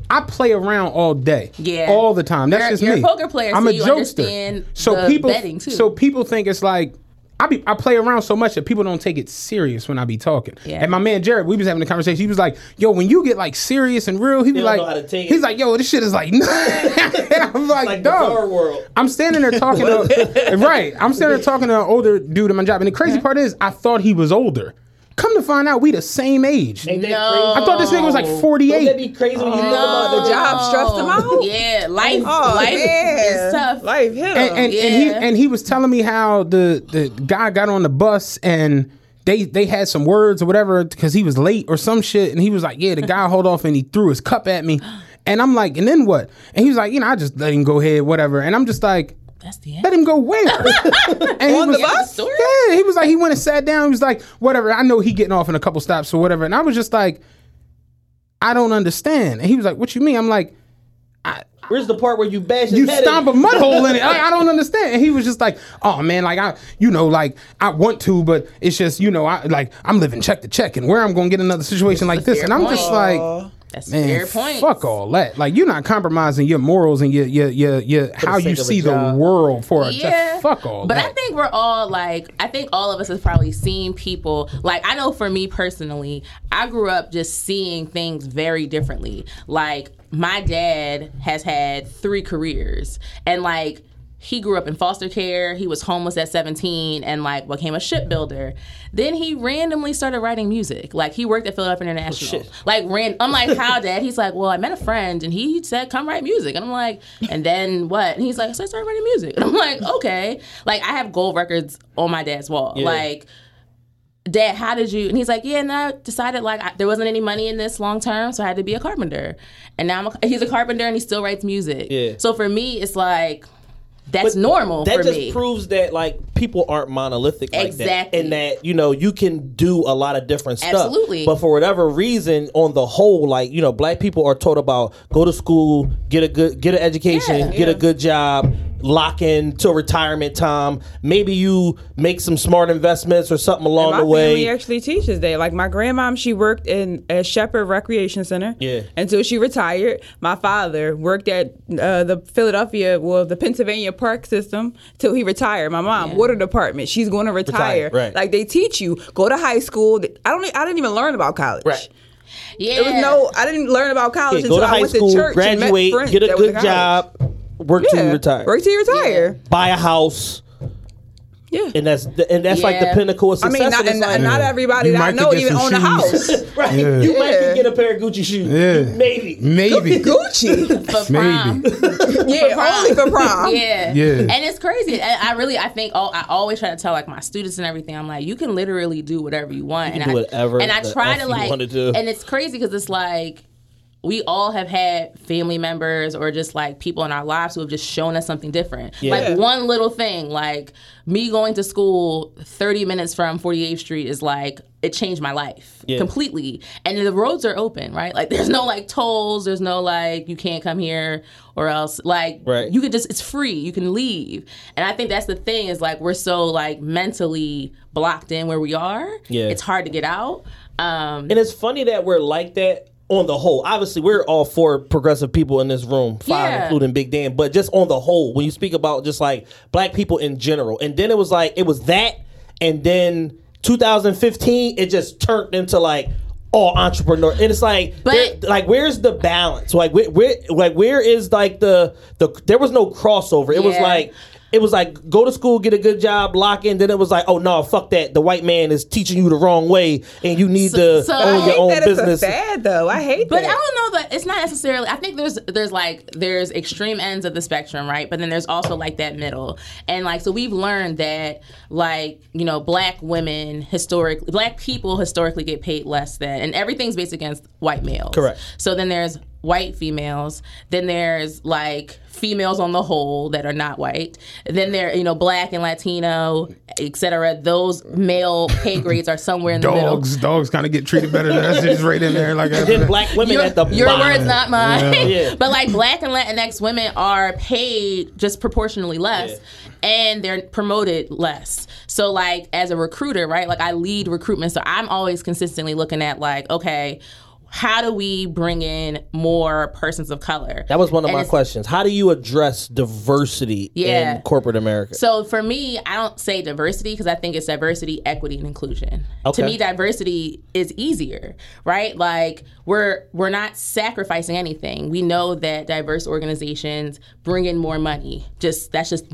I play around all day, Yeah. all the time. That's You're- just you're a me. poker player, I'm so a you jokester. understand so people, betting, too. so people think it's like I be I play around so much that people don't take it serious when I be talking. Yeah. And my man Jared, we was having a conversation. He was like, "Yo, when you get like serious and real, he was don't like, know how to take it. he's like, yo, this shit is like." and I'm like, Like dog. I'm standing there talking to right. I'm standing there talking to an older dude in my job, and the crazy part is, I thought he was older. Come to find out, we the same age. Ain't that No. crazy? I thought this nigga was like Don't that 48. be crazy when you think about the The job stressed him out. Yeah, life, Oh, life yeah. is tough. Life hit him. and, and, and he Yeah. and he was telling me how the the guy got on the bus and they they had some words or whatever because he was late or some shit and he was like yeah the guy hauled off and he threw his cup at me and I'm like and then what and he was like you know I just let him go ahead whatever and I'm just like That's the end. let him go where and he On the was, bus? Yeah he was like he went and sat down he was like whatever I know he getting off in a couple stops or whatever and I was just like I don't understand and he was like what you mean I'm like I, Where's the part where you bash his you head stomp a in? mud hole in it. I, I don't understand. And he was just like, oh man, like I, you know, like I want to, but it's just, you know, I like I'm living check to check, and where I'm gonna get another situation like this, and I'm just point. like. That's Man, fair point. fuck all that. Like you're not compromising your morals and your your your, your how you sake of a see the world for a Yeah. job. Fuck all But that. I think we're all like, I think all of us have probably seen people. Like, I know for me personally, I grew up just seeing things very differently. Like, my dad has had three careers, and like, he grew up in foster care. He was homeless at 17 and like became a shipbuilder. Then he randomly started writing music. Like he worked at Philadelphia International. Oh, like ran I'm like, how dad? He's like, Well, I met a friend and he said, Come write music. And I'm like, and then what? And he's like, So I started writing music. And I'm like, okay. Like I have gold records on my dad's wall. Like Dad, how did you? And he's like, yeah, and I decided like I, there wasn't any money in this long term, so I had to be a carpenter. And now I'm a, he's a carpenter and he still writes music. Yeah. So for me, it's like that's But normal That just me. proves that like people aren't monolithic like that, Exactly. and that you know you can do a lot of different stuff. Absolutely. But for whatever reason, on the whole, like you know, black people are taught about go to school, get a good, get an education, Yeah. get a good job, lock in to retirement time. Maybe you make some smart investments or something along my the way. family actually teaches that. Like my grandmom, she worked in a Shepherd Recreation Center. Yeah. Until she retired. My father worked at uh, the Philadelphia, well, the Pennsylvania Park System till he retired. My mom, water department. She's going to retire. Retire, right. Like they teach you, go to high school. I don't. I didn't even learn about college. Right. yeah. There was no. I didn't learn about college Yeah, until go to I high went school, to church and met graduate, get a good job, work till you retire, Work till you retire. buy a house, Yeah. and that's and that's like the Yeah. pinnacle of I success. mean, not, and it's like- not everybody You that I might know get even some own a shoes. house. right? You might Yeah. get a pair of Gucci shoes. Yeah. Maybe. Maybe. Gucci. for prom. yeah, only for prom. Yeah. Yeah. And it's crazy. And I really, I think, oh, I always try to tell like my students and everything. I'm like, you can literally do whatever you want. can and do I, whatever And I the try F to you like, wanna do. and it's crazy because it's like. We all have had family members or just like people in our lives who have just shown us something different. Yeah. Like one little thing, like me going to school 30 minutes from 48th Street is like, it changed my life Yeah. completely. And the roads are open, right? Like there's no like tolls, there's no like, you can't come here or else. Like Right. you could just it's free you can leave and i think that's the thing is like we're so like mentally blocked in where we are Yeah. it's hard to get out um And it's funny that we're like that on the whole. Obviously, we're all four progressive people in this room, five Yeah. including Big Dan. But just on the whole, when you speak about just like black people in general, and then it was like it was that, and then 2015, it just turned into like all entrepreneur, and it's like, But- like where's the balance? Like where, where, like where is like the the? There was no crossover. It was like. It was like go to school, get a good job, lock in. Then it was like, oh no, fuck that. The white man is teaching you the wrong way, and you need So- to so- own I I your hate own that business. it's a fad though. I hate but that. I don't know that it's not necessarily. I think there's there's like there's extreme ends of the spectrum, right? But then there's also like that middle, and like so we've learned that like you know black women historically, black people historically get paid less than, and everything's based against white males. Correct. So then there's white females. Then there's like females on the whole that are not white. Then there, you know, black and Latino, etc. Those male pay grades are somewhere in the middle. Dogs, dogs kind of get treated better than us. It's right in there, like then black women your, at the your bottom. words, not mine. Yeah. but like black and Latinx women are paid just proportionally less, and they're promoted less. So like as a recruiter, right? Like I lead recruitment, so I'm always consistently looking at like, okay. How do we bring in more persons of color? That was one of And my questions. How do you address diversity Yeah. in corporate America? So for me, I don't say diversity because I think it's diversity, equity, and inclusion. Okay. To me, diversity is easier, right? Like we're we're not sacrificing anything. We know that diverse organizations bring in more money. Just that's just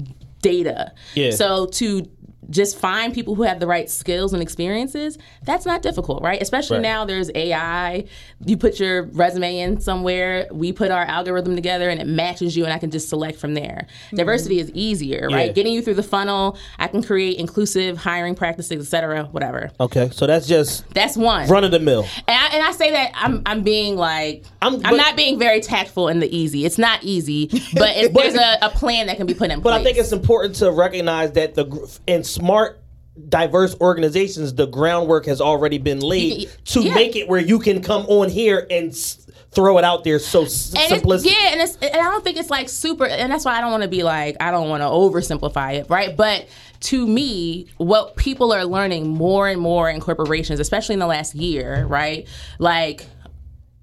data. Yeah. So to just find people who have the right skills and experiences, that's not difficult, right? Especially Right. now there's AI. You put your resume in somewhere, we put our algorithm together and it matches you and I can just select from there. Mm-hmm. Diversity is easier, right? Yeah. Getting you through the funnel, I can create inclusive hiring practices, et cetera, whatever. okay, so that's just That's one. run of the mill. And I, and I say that I'm I'm being like I'm- I'm, not being very tactful in the easy. It's not easy, but if there's a, a plan that can be put in But place. But I think it's important to recognize that the gr- in smart diverse organizations the groundwork has already been laid to yeah. make it where you can come on here and s- throw it out there so s- and simplistic. yeah, and it's and I don't think it's like super, and that's why I don't want to be like I don't want to oversimplify it, right? But to me, what people are learning more and more in corporations, especially in the last year, right? Like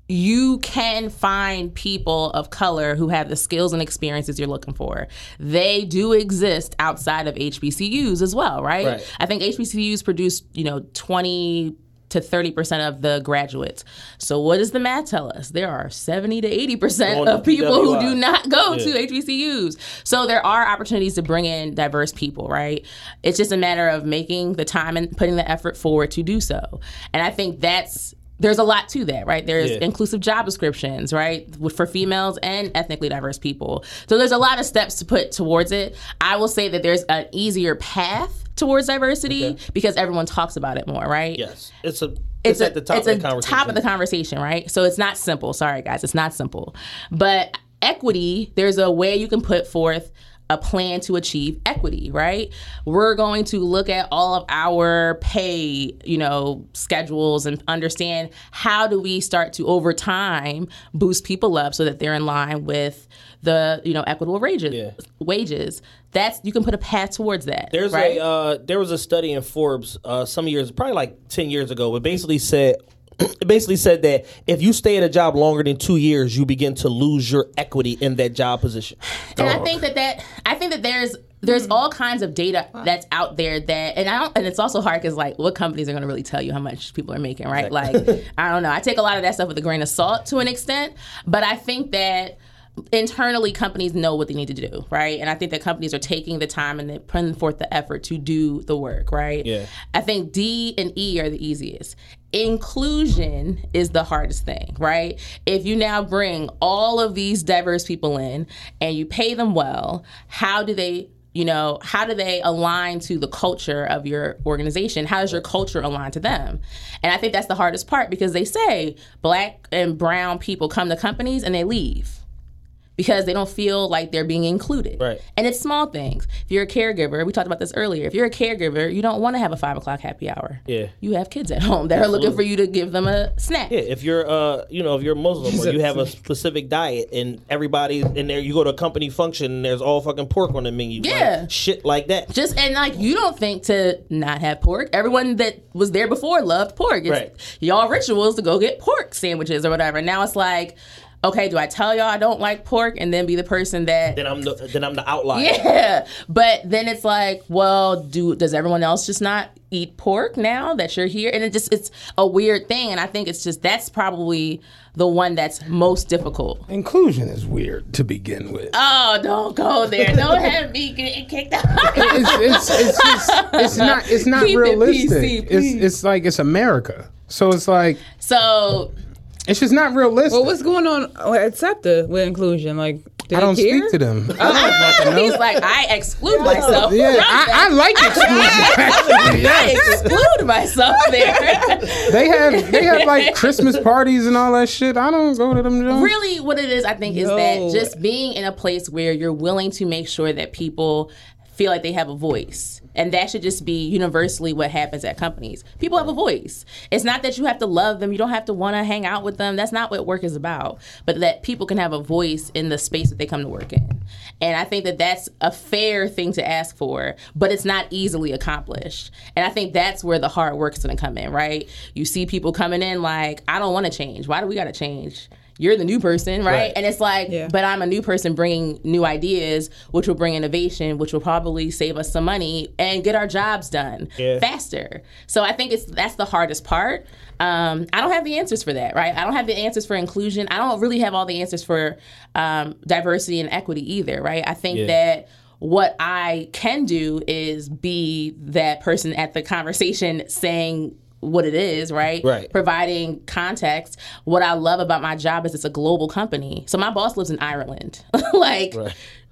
you can find people of color who have the skills and experiences you're looking for. They do exist outside of HBCUs as well, right? Right. I think HBCUs produce, you know, 20 to 30% of the graduates. So what does the math tell us? There are 70 to 80% of people who do not go Yeah. to HBCUs. So there are opportunities to bring in diverse people, right? It's just a matter of making the time and putting the effort forward to do so. And I think that's there's a lot to that, right? There's Yeah. inclusive job descriptions, right, for females and ethnically diverse people. So there's a lot of steps to put towards it. I will say that there's an easier path towards diversity because everyone talks about it more, right? Yes, it's a It's, it's, a, at the top it's of the conversation. top of the conversation, right? So it's not simple. Sorry, guys, it's not simple. But equity, there's a way you can put forth a plan to achieve equity, right? We're going to look at all of our pay, you know, schedules and understand how do we start to over time boost people up so that they're in line with the, you know, equitable wages. Wages. That's you can put a path towards that. There's right? a uh, there was a study in Forbes uh, some years, probably like ten years ago, it basically said it basically said that if you stay at a job longer than two years, you begin to lose your equity in that job position. And I oh. think that that I think that there's there's hmm. all kinds of data that's out there that and I don't and it's also hard because like what companies are going to really tell you how much people are making right? Like I don't know. I take a lot of that stuff with a grain of salt to an extent but I think that internally companies know what they need to do right? And I think that companies are taking the time and they're putting forth the effort to do the work right? Yeah. I think D and E are the easiest. Inclusion is the hardest thing, right? If you now bring all of these diverse people in and you pay them well, how do they, you know, how do they align to the culture of your organization? How does your culture align to them? And I think that's the hardest part because they say black and brown people come to companies and they leave because they don't feel like they're being included. Right. And it's small things. If you're a caregiver, we talked about this earlier. If you're a caregiver, you don't want to have a five o'clock happy hour. Yeah. You have kids at home that are looking for you to give them a snack. Yeah, if you're uh you know if you're Muslim or you have a specific diet and everybody in there you go to a company function and there's all fucking pork on the menu. like, Yeah. shit like that. Just and like you don't think to not have pork. Everyone that was there before loved pork. It's Right. y'all rituals to go get pork sandwiches or whatever. Now it's like, okay, do I tell y'all I don't like pork and then be the person that Then I'm the then I'm the outlier. Yeah, but then it's like, well, do does everyone else just not eat pork now that you're here? And it just it's a weird thing, and I think it's just that's probably the one that's most difficult. Inclusion is weird to begin with. Oh, don't go there! Don't have me getting kicked out. it's, it's, it's just it's not it's not Keep it realistic. PC, it's it's like it's America. So it's like so it's just not realistic. Well, what's going on at SEPTA with inclusion? Like, do I don't care? speak to them. Oh, I don't want to know. he's like, I exclude myself. Yeah, I, I like exclusion. I exclude myself there. They have they have like Christmas parties and all that shit. I don't go to them. Jones. really what it is i think is No. that just being in a place where you're willing to make sure that people feel like they have a voice. And that should just be universally what happens at companies. People have a voice. It's not that you have to love them. You don't have to want to hang out with them. That's not what work is about. But that people can have a voice in the space that they come to work in. And i think that that's a fair thing to ask for but it's not easily accomplished. And i think that's where the hard work is going to come in right? You see people coming in like i don't want to change. Why do we got to change you're the new person, right? Right. And it's like, Yeah. but I'm a new person bringing new ideas, which will bring innovation, which will probably save us some money and get our jobs done Yeah. faster. So I think it's that's the hardest part. Um, I don't have the answers for that, right? I don't have the answers for inclusion. I don't really have all the answers for um, diversity and equity either, right? I think Yeah. that what I can do is be that person at the conversation saying what it is, right? Right. Providing context. What I love about my job is it's a global company. So my boss lives in Ireland. like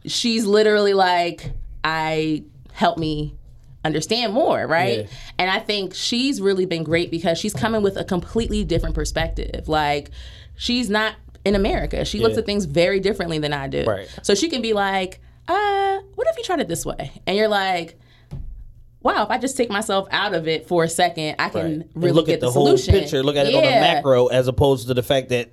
she's literally like, I help me understand more, right? Yeah. And I think she's really been great because she's coming with a completely different perspective. Like she's not in America. She looks at things very differently than I do. Right. So she can be like, uh, what if you tried it this way? And you're like, wow, if I just take myself out of it for a second, I can And really look get at the, the, whole solution. picture, look at it on a macro as opposed to the fact that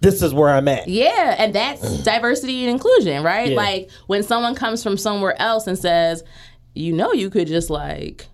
this is where I'm at. Yeah, and that's diversity and inclusion, right? Yeah. Like when someone comes from somewhere else and says, you know, you could just like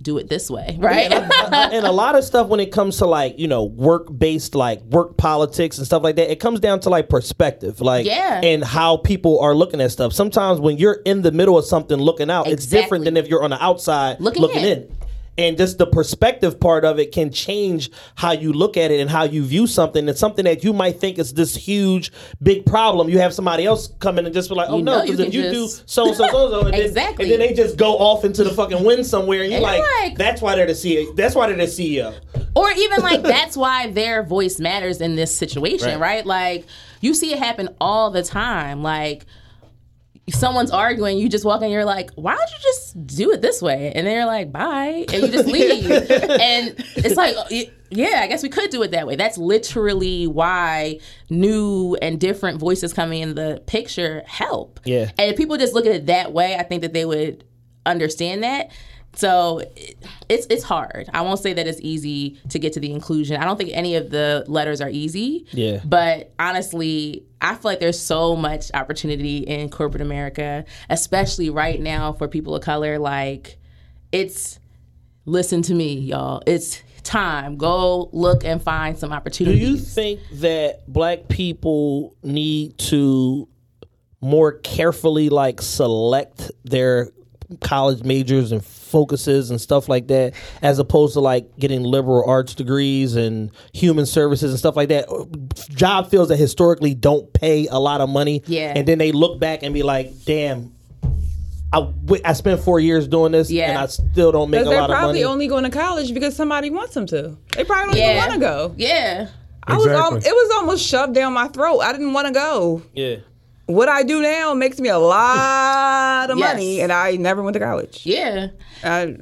do it this way, right? Uh, and a lot of stuff when it comes to like you know work based like work politics and stuff like that it comes down to like perspective like Yeah. and how people are looking at stuff sometimes when you're in the middle of something looking out it's different than if you're on the outside Looking looking, in. in. And just the perspective part of it can change how you look at it and how you view something It's something that you might think is this huge big problem you have somebody else come in and just be like oh You no because if you just- do so and so so and so Exactly. and then they just go off into the fucking wind somewhere and you're And like, like- that's why they're the CEO. That's why they're the E CEO. or even like that's why their voice matters in this situation, Right. right? Like you see it happen all the time. Like someone's arguing, you just walk in, you're like, why don't you just do it this way? And they're like, bye, and you just leave. and it's like, yeah, I guess we could do it that way. That's literally why new and different voices coming in the picture help. Yeah. And if people just look at it that way, I think that they would understand that. So it- it's it's hard. I won't say that it's easy to get to the inclusion. I don't think any of the letters are easy. Yeah. But honestly, I feel like there's so much opportunity in corporate America, especially right now for people of color. Like, it's listen to me, y'all. It's time. Go look and find some opportunities. Do you think that black people need to more carefully like select their college majors and focuses and stuff like that as opposed to like getting liberal arts degrees and human services and stuff like that job fields that historically don't pay a lot of money Yeah. and then they look back and be like damn I, I spent four years doing this Yeah. and I still don't make a Because they're lot of probably only going to college because somebody wants them to. They probably don't even Yeah. want to go. Yeah. I was al- Exactly. it was almost shoved down my throat. I didn't want to go. yeah. What I do now makes me a lot of Yes. money, and I never went to college. Yeah. I,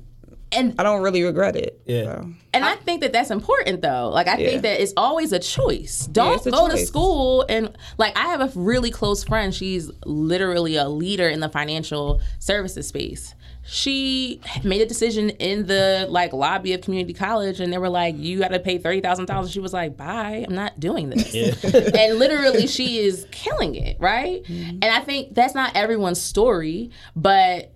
And I don't really regret it. Yeah. so. And I think that that's important though. Like I Yeah. think that it's always a choice. Don't it's a go to school and like I have a really close friend. She's literally a leader in the financial services space. She made a decision in the like lobby of community college, and they were like, "You got to pay thirty thousand dollars." She was like, "Bye, I'm not doing this." and literally, she is killing it, right? Mm-hmm. And I think that's not everyone's story, but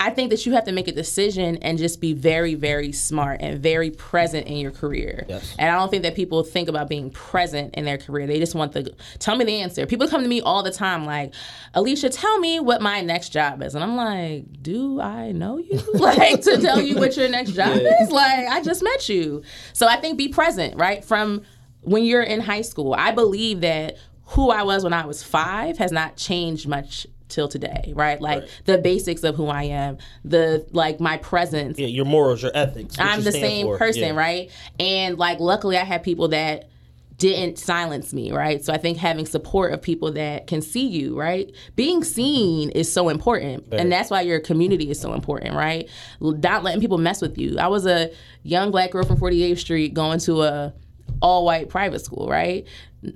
I think that you have to make a decision and just be very, very smart and very present in your career. Yes. And I don't think that people think about being present in their career. They just want the tell me the answer. People come to me all the time like, Alicia, tell me what my next job is. And I'm like, do I know you? like to tell you what your next job is? Like, I just met you. So I think be present, right? From when you're in high school. I believe that who I was when I was five has not changed much till today, right? Like the basics of who I am, the like my presence. Yeah, your morals, your ethics. I'm you the same for. person, Yeah. right? And like luckily I had people that didn't silence me, right? So I think having support of people that can see you, right? Being seen is so important. And that's why your community is so important, right? Not letting people mess with you. I was a young black girl from 48th Street going to a all white private school, right?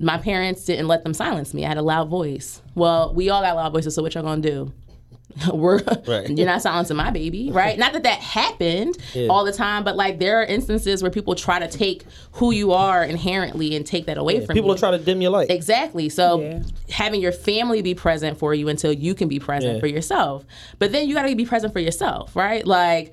My parents didn't let them silence me. I had a loud voice. Well, we all got loud voices, so what y'all gonna do? We're Right. you're not silencing my baby, right? Not that that happened all the time, but like there are instances where people try to take who you are inherently and take that away from People you. are trying to dim your light. Exactly. So Yeah. having your family be present for you until you can be present Yeah. for yourself. But then you got to be present for yourself, right? Like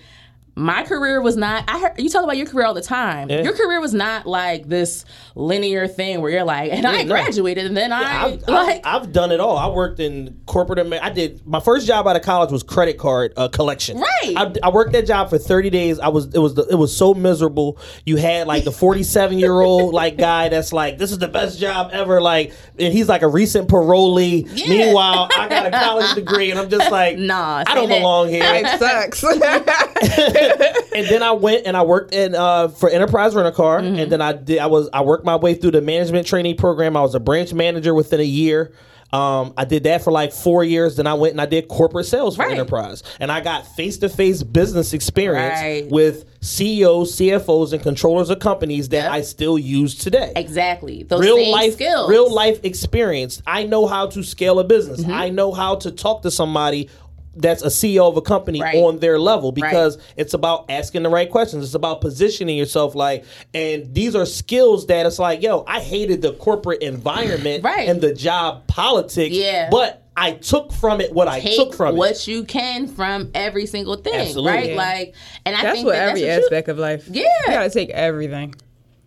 my career was not I heard you talk about your career all the time. Yeah. Your career was not like this linear thing where you're like, and I no. graduated and then I I've, like I've, I've done it all. I worked in corporate. Amer- I did my first job out of college was credit card uh, collection. Right. I, I worked that job for thirty days. I was it was the, it was so miserable. You had like the forty seven year old like guy that's like this is the best job ever. Like and he's like a recent parolee. Yeah. Meanwhile, I got a college degree and I'm just like Nah, I don't say that. belong here. Life sucks. and then I went and I worked in uh, for Enterprise Rent a Car, Mm-hmm. and then I did I was I worked my way through the management training program. I was a branch manager within a year. Um, I did that for like four years. Then I went and I did corporate sales for Right. Enterprise, and I got face to face business experience Right. with CEOs, CFOs, and controllers of companies that Yep. I still use today exactly those real same life skills. real life experience i know how to scale a business Mm-hmm. i know how to talk to somebody that's a CEO of a company Right. on their level because it's about asking the right questions. It's about positioning yourself like and these are skills that it's like, yo, I hated the corporate environment Right. and the job politics. Yeah. But I took from it what I took from it. what it. you can from every single thing, Absolutely. right? Yeah. Like, and I That's think what that every that's what you- aspect of life. Yeah. You gotta take everything.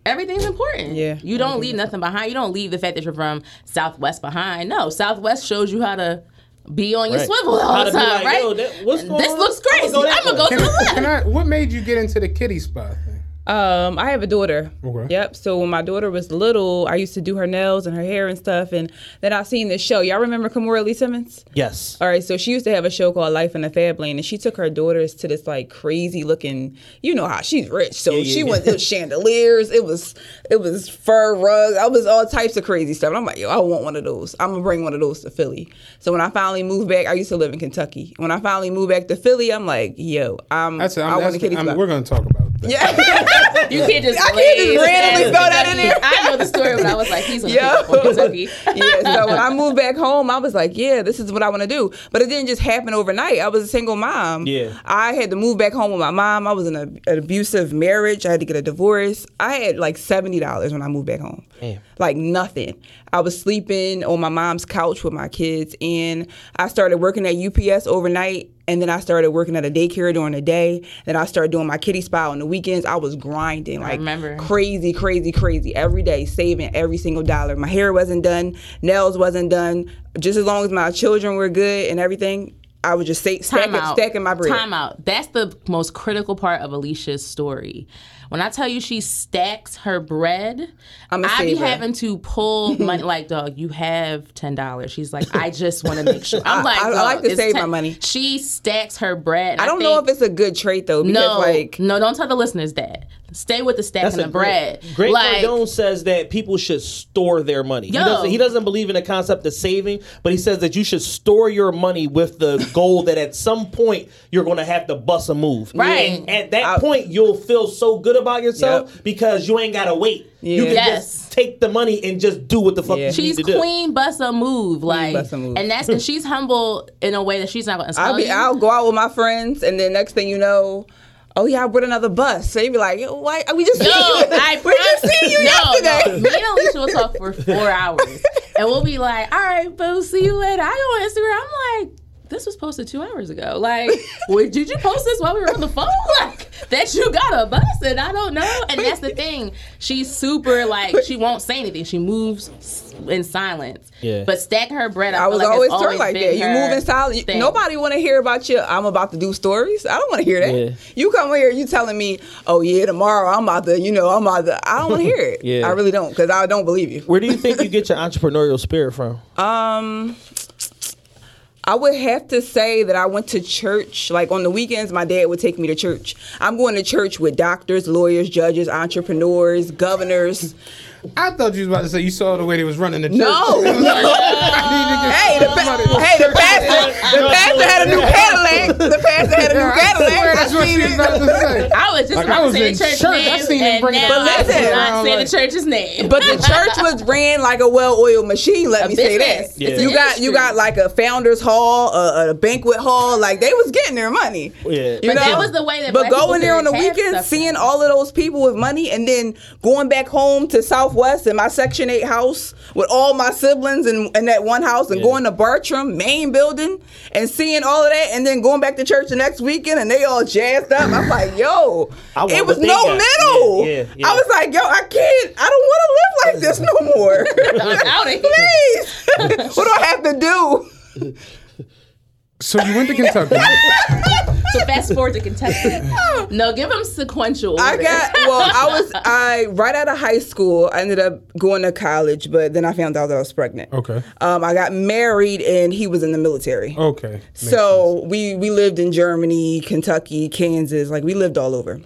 everything's important. Yeah, You don't leave nothing behind. You don't leave the fact that you're from Southwest behind. No, Southwest shows you how to be on your Right. swivel all to the time, like, right? yo, that- what's going this on? looks I'ma crazy. go I'm gonna go to the left. can I, what made you get into the kitty spot thing? Um, I have a daughter. Okay. Yep. So when my daughter was little, I used to do her nails and her hair and stuff. And then I seen this show. Y'all remember Kimora Lee Simmons? Yes. All right, so she used to have a show called Life in the Fab Lane, and she took her daughters to this like crazy looking. You know how she's rich, so yeah, she yeah. went. It was chandeliers. It was it was fur rugs. I was all types of crazy stuff. And I'm like, yo, I want one of those. I'm gonna bring one of those to Philly. So when I finally moved back, I used to live in Kentucky. When I finally moved back to Philly, I'm like, yo, I'm. That's, I I'm, want that's a kitty I'm, we're going to talk about that. Yeah. You can't just I can't just randomly as throw that in there. I know the story, but I was like, he's gonna Yo. pick up Kentucky. yeah, so when I moved back home, I was like, yeah, this is what I want to do. But it didn't just happen overnight. I was a single mom. Yeah. I had to move back home with my mom. I was in a, an abusive marriage. I had to get a divorce. I had like $70 when I moved back home. Damn. Like nothing. I was sleeping on my mom's couch with my kids, and I started working at UPS overnight. And then I started working at a daycare during the day. Then I started doing my kitty spa on the weekends. I was grinding like crazy, crazy, crazy every day, saving every single dollar. My hair wasn't done, nails wasn't done. Just as long as my children were good and everything, I was just sa- Time stacking, stacking my bread. Time out. That's the most critical part of Alicia's story. When I tell you she stacks her bread, I be having to pull money. Like, dog, you have ten dollars. She's like, I just want to make sure. I'm like, I- I dog, like to save my money. She stacks her bread. I don't know think- if it's a good trait though, because no, like no. Don't tell the listeners that. Stay with the stacking of bread. Great like, Cardone says that people should store their money. He Yo. doesn't, he doesn't believe in the concept of saving, but he says that you should store your money with the goal that at some point you're going to have to bust a move. Right. And at that point, you'll feel so good about yourself because you ain't got to wait. You can Yes. just take the money and just do what the fuck you She's need to do. queen bust a move, like, bust a move. and that's and she's humble in a way that she's not going to I'll be you. I'll go out with my friends and then next thing you know, oh yeah, I brought another bus. So you'd be like, why we just you. I we just seen you no, yesterday. No, me and Alicia will talk for four hours, and we'll be like, "All right, boo, see you later." I go on Instagram. I'm like, "This was posted two hours ago. Like, wait, did you post this while we were on the phone? Like that you got a bus and I don't know." And that's the thing. She's super like she won't say anything. She moves in silence. Yeah. But stacking her bread. I, I was like always it's turned like that. You her move in silence. thing. Nobody want to hear about you. I'm about to do stories. I don't want to hear that. Yeah. You come here, you telling me, oh yeah, tomorrow I'm about to, you know, I'm about to. I don't want to hear it. Yeah. I really don't because I don't believe you. Where do you think you get your entrepreneurial spirit from? Um, I would have to say that I went to church. Like on the weekends, my dad would take me to church. I'm going to church with doctors, lawyers, judges, entrepreneurs, governors. I thought you was about to say you saw the way they was running the church. No. hey, the, pa- hey, the pastor, the pastor had a new Cadillac. The pastor had a new Cadillac. That's I what she was about to say. I was just Like, about I was to say in the church church. I name, seen him and bring it now. I But listen. not say Like- the church's name. But the church was ran like a well-oiled machine. Let A me say business. that. Yeah. You an got you got like a founders hall, a, a banquet hall. Like they was getting their money. Yeah. You But that was the way that But black going there on the weekend, seeing all of those people with money, and then going back home to Southwest in my Section Eight house with all my siblings in, in that one house, and Yeah. going to Bartram main building and seeing all of that, and then going back to church the next weekend, and they all jazzed up. I'm like, yo, I it was no got. middle. Yeah, yeah, yeah. I was like, yo, I can't. I don't want to live like this no more. I'm out of here. Please, what do I have to do? So you went to Kentucky. So fast forward to Kentucky. No, give them sequential. I order. got well. I was I right out of high school. I ended up going to college, but then I found out that I was pregnant. Okay. Um, I got married, and he was in the military. Okay. Makes so we we lived in Germany, Kentucky, Kansas. Like we lived all over.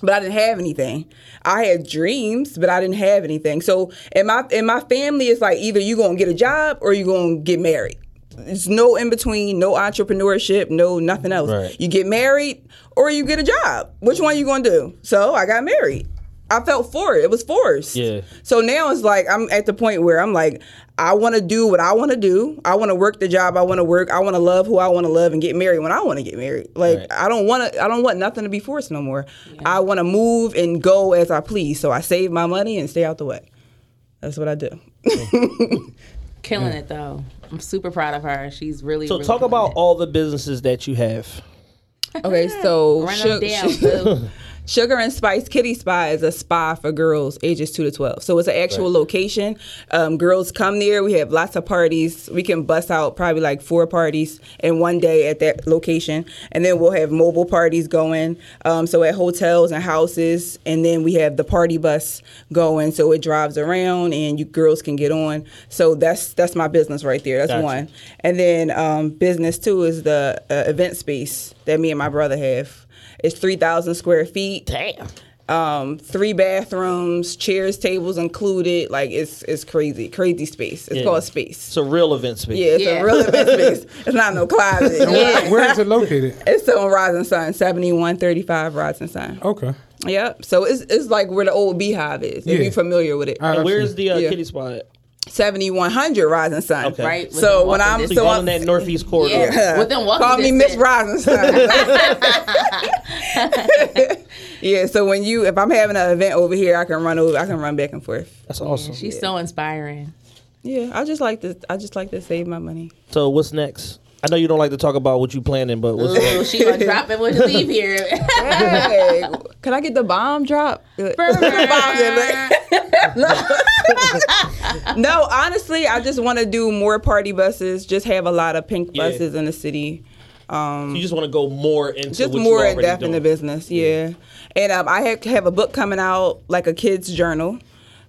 But I didn't have anything. I had dreams, but I didn't have anything. So in my in my family, it's like either you gonna get a job or you gonna get married. There's no in between, no entrepreneurship, no nothing else. Right. You get married or you get a job. Which one you gonna do? So I got married. I felt for it. It was forced. Yeah. So now it's like I'm at the point where I'm like, I want to do what I want to do. I want to work the job I want to work. I want to love who I want to love and get married when I want to get married. Like Right. I don't want to. I don't want nothing to be forced no more. I want to move and go as I please. So I save my money and stay out the way. That's what I do. Killing it though. I'm super proud of her. She's really. So really talk about it. all the businesses that you have. Okay, so Run Sugar, them down, boo. Sugar and Spice Kitty Spa is a spa for girls ages two to twelve. So it's an actual location. Um, girls come there. We have lots of parties. We can bust out probably like four parties in one day at that location, and then we'll have mobile parties going. Um, so at hotels and houses, and then we have the party bus going. So it drives around, and you girls can get on. So that's that's my business right there. That's Gotcha. one. And then um, business two is the uh, event space that me and my brother have. It's three thousand square feet. Damn. Um, three bathrooms, chairs, tables included. Like it's it's crazy, crazy space. It's Yeah. called space. It's a real event space. Yeah, it's Yeah. a real event space. It's not no closet. Where, where is it located? It's on Rising Sun, seventy one thirty five Rising Sun. Okay. Yep. So it's it's like where the old Beehive is. If Yeah. you're familiar with it. I- And where's the uh, Yeah. kitty spot? At? Seventy one hundred Rising Sun. Okay. Right. So when I'm So distance. so I'm in that northeast corridor. Yeah. Within walking Call me Miss. Rising Sun. yeah. So when you, if I'm having an event over here, I can run over. I can run back and forth. That's awesome. She's so inspiring. Yeah. I just like to. I just like to save my money. So what's next? I know you don't like to talk about what you planning, but what's Ooh, she gonna drop it when you leave here. Hey, can I get the bomb drop? no, honestly, I just want to do more party buses. Just have a lot of pink Yeah. buses in the city. you just want to go more into just what more in already depth in the doing. business. Yeah, and um, I have have a book coming out, like a kids journal.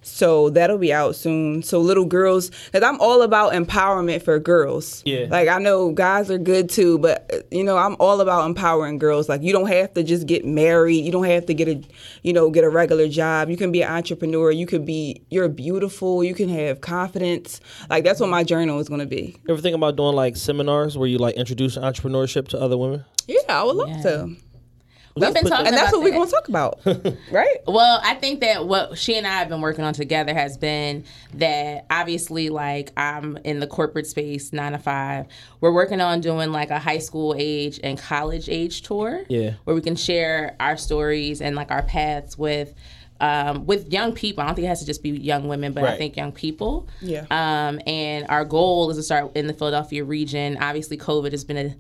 So that'll be out soon. So little girls, because I'm all about empowerment for girls. Yeah. Like I know guys are good too, but you know I'm all about empowering girls. Like you don't have to just get married. You don't have to get a, you know, get a regular job. You can be an entrepreneur. You could be. You're beautiful. You can have confidence. Like that's what my journal is going to be. You ever think about doing like seminars where you like introduce entrepreneurship to other women? Yeah, I would love Yeah. to. We've been talking And that's what we're going to talk about, right? Well, I think that what she and I have been working on together has been that obviously, like, I'm in the corporate space, nine to five. We're working on doing like a high school age and college age tour. Yeah. Where we can share our stories and like our paths with. Um, with young people, I don't think it has to just be young women, but I think young people. Yeah. Um, and our goal is to start in the Philadelphia region. Obviously, COVID has been a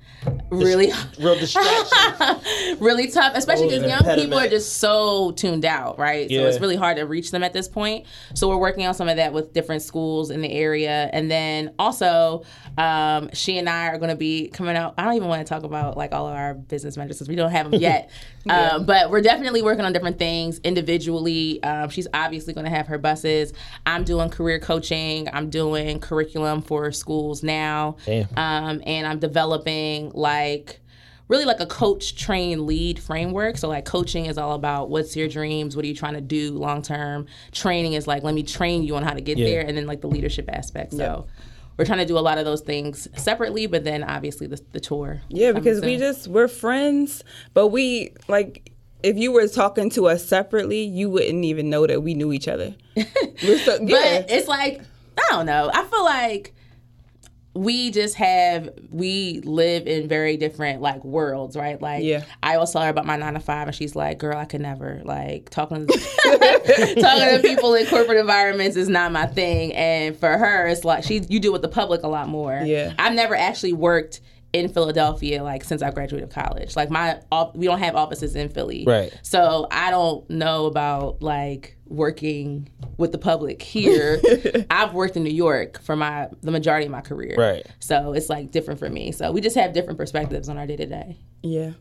really Real distraction. really tough, especially because an young people are just so tuned out, right? Yeah. So it's really hard to reach them at this point. So we're working on some of that with different schools in the area, and then also um, she and I are going to be coming out. I don't even want to talk about like all of our business measures because we don't have them yet, um, but we're definitely working on different things individually. Um, she's obviously going to have her buses. I'm doing career coaching. I'm doing curriculum for schools now, um, and I'm developing like really like a coach train lead framework. So like coaching is all about what's your dreams? What are you trying to do long term? Training is like let me train you on how to get Yeah. there and then like the leadership aspect. So we're trying to do a lot of those things separately but then obviously the, the tour. Yeah, coming because we just we're friends, but we like if you were talking to us separately, you wouldn't even know that we knew each other. So, but yeah. it's like i don't know i feel like we just have we live in very different like worlds right like Yeah. i always tell her about my nine to five and she's like girl i could never like talking to talking to people in corporate environments is not my thing and for her it's like she you deal with the public a lot more Yeah. i've never actually worked in Philadelphia, like since I graduated college, like my off- we don't have offices in Philly, Right. So I don't know about like working with the public here. I've worked in New York for my the majority of my career, Right. So it's like different for me. So we just have different perspectives on our day to day. yeah,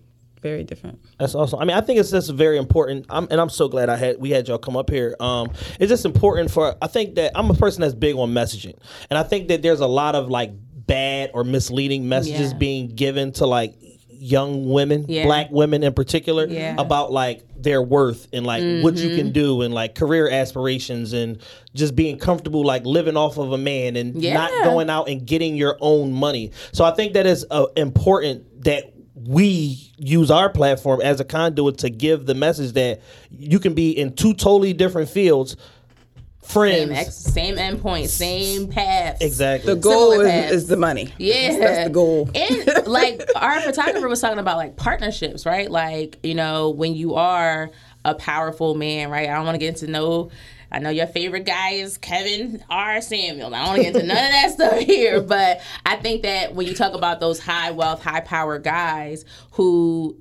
very different. That's awesome. I mean, I think it's just very important. I'm, and I'm so glad I had we had y'all come up here. Um, it's just important for. I think that I'm a person that's big on messaging, and I think that there's a lot of like bad or misleading messages Yeah. being given to like young women, Yeah. black women in particular, Yeah. about like their worth and like what you Mm-hmm. can do and like career aspirations and just being comfortable like living off of a man and not going out and getting your own money. So I think that is uh, important that we use our platform as a conduit to give the message that you can be in two totally different fields, friends. Same, ex- same endpoint, same path. exactly. The goal is, is the money. Yeah, That's, that's the goal. And like our photographer was talking about like partnerships, right? Like you know when you are a powerful man, right? I don't want to get into no. I know your favorite guy is Kevin R. Samuel. I don't want to get into none of that stuff here, but I think that when you talk about those high wealth, high power guys who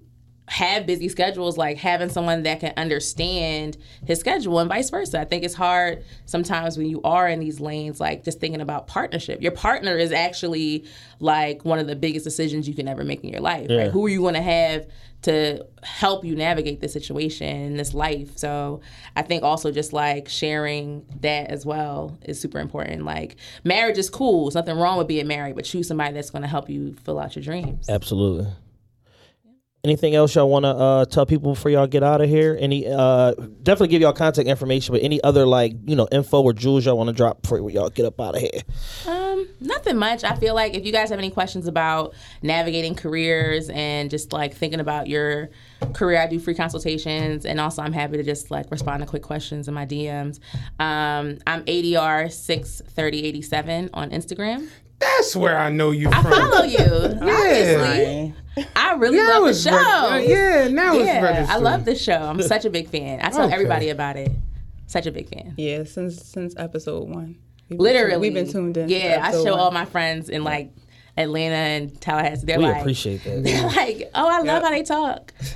have busy schedules, like having someone that can understand his schedule and vice versa. I think it's hard sometimes when you are in these lanes, like just thinking about partnership. Your partner is actually like one of the biggest decisions you can ever make in your life. Right? Who are you going to have to help you navigate this situation in this life? So I think also just like sharing that as well is super important. Like marriage is cool. There's nothing wrong with being married, but choose somebody that's going to help you fill out your dreams. Absolutely. Anything else y'all want to uh, tell people before y'all get out of here? Any uh, definitely give y'all contact information, but any other like you know info or jewels y'all want to drop before y'all get up out of here? Um, nothing much. I feel like if you guys have any questions about navigating careers and just like thinking about your career, I do free consultations, and also I'm happy to just like respond to quick questions in my DMs. Um, I'm ADR six thirty eighty seven on Instagram. That's where I know you from. I from. follow you. Obviously, I really Now love the show. reg- yeah, now it's yeah, I love the show. I'm such a big fan. I tell Okay. everybody about it. Such a big fan. Yeah, since since episode one. We've been Literally, tuned- we've been tuned in. Yeah, I show one. all my friends in like Atlanta and Tallahassee. They're We like, appreciate that. They're like, oh, I love how they talk.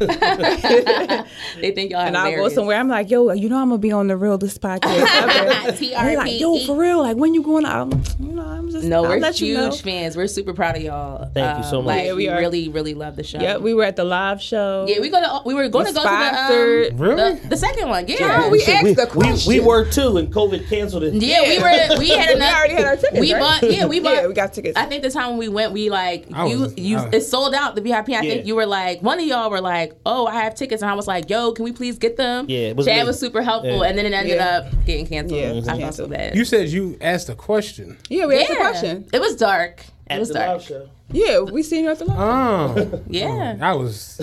they think y'all And I'll go somewhere. I'm like, yo, you know, I'm gonna be on the real this podcast ever. TRP. They're like, yo, for real? Like, when you going? I'm, you know, I'm just. No, I'll we're let huge you know. fans. We're super proud of y'all. Thank you so Um, much. Like, Yeah, we we really, really love the show. Yeah, we were at the live show. yeah, we go to. We were going to We go to the, um, Really? the the second one. Yeah, Oh, we asked we, the question. we were too, and COVID canceled it. Yeah, we were. We had We enough. already had our tickets, We right? bought. Yeah, we bought. We got tickets. I think the time when we went, we like I you. was- you I- it sold out the VIP. I Yeah. think you were like one of y'all were like, "Oh, I have tickets," and I was like, "Yo, can we please get them?" Yeah, it was Chad was super helpful, Yeah. and then it ended Yeah. up getting canceled. Yeah, I felt so canceled. bad. You said you asked a question. yeah, we asked yeah, the question. it was dark. It was the dark. Live show. Yeah, we seen you at the live. Oh, Yeah, I was.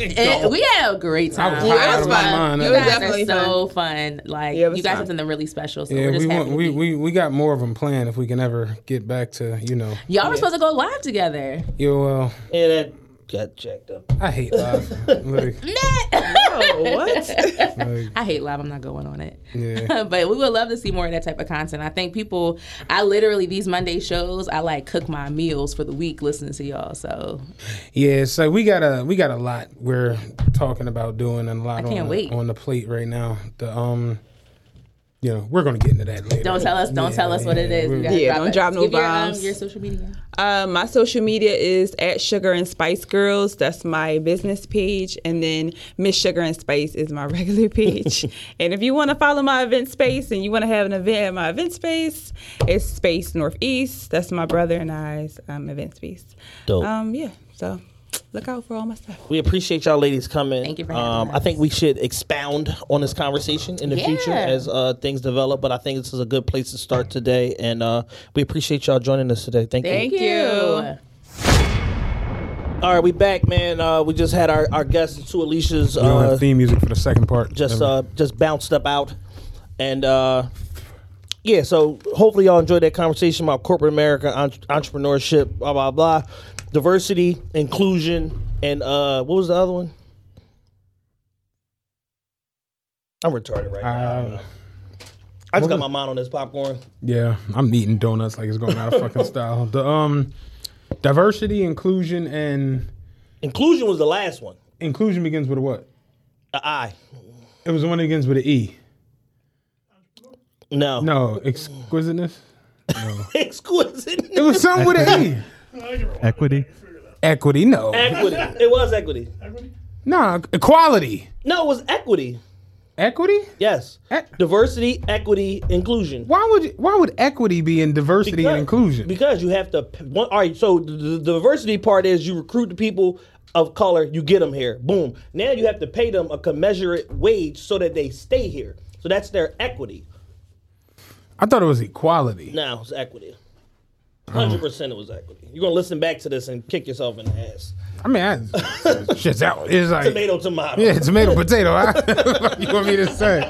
And we had a great I time. was Yeah, it was fun. mind. It You was guys definitely are so fun. Like Yeah, you guys fun. have something really special. So Yeah, we're just we happy want to we, we we got more of them planned if we can ever get back to you know. Y'all were supposed to go live together. Yo, well, Yeah, that got jacked up. I hate live. like, Oh, what? like, I hate live. I'm not going on it. yeah. but we would love to see more of that type of content. I think people, I literally these Monday shows, I like cook my meals for the week listening to y'all. So Yeah, so we got a we got a lot we're talking about doing and a lot can't on, the, wait. on the plate right now. The um, you know, we're gonna get into that later. don't tell us, don't Yeah, tell us what it yeah, is. we're- gotta Yeah, don't it. drop no Give your, um, bombs. your social media. Um, my social media is at Sugar and Spice Girls. That's my business page, and then Miss Sugar and Spice is my regular page. and if you want to follow my event space and you want to have an event at my event space, it's Space Northeast. That's my brother and I's um, event space. Dope. Um, yeah. So look out for all my stuff. We appreciate y'all ladies coming. Thank you for having um, I think we should expound on this conversation in the future as uh, things develop. But I think this is a good place to start today, and uh, we appreciate y'all joining us today. Thank, Thank you. Thank you. All right, we back, man. Uh, we just had our our guests, two Alicia's, We don't uh, have theme music for the second part. just uh, just bounced up out, and uh, yeah. So hopefully y'all enjoyed that conversation about corporate America, entre- entrepreneurship, blah blah blah, diversity, inclusion, and uh, what was the other one? I'm retarded right now. Uh, I just got my mind on this popcorn. yeah, I'm eating donuts like it's going out of fucking style. The um, diversity, inclusion, and Inclusion was the last one. inclusion begins with a what? The I. It was the one that begins with an E. No. No. Exquisiteness? No, exquisiteness. Exquisite. It was something with an E. Equity. Equity, no. equity. It was equity. No, equality. No, it was equity. Equity? Yes. E- Diversity, equity, inclusion. Why would you, why would equity be in diversity and inclusion? Because you have to. One, all right. So the, the diversity part is you recruit the people of color, you get them here. Boom. Now you have to pay them a commensurate wage so that they stay here. So that's their equity. I thought it was equality. No, it's equity. Hundred percent, it was equity. You're gonna listen back to this and kick yourself in the ass. I mean, I, shit's out. It's like Tomato, tomato. Yeah, tomato, potato. I, you want me to say?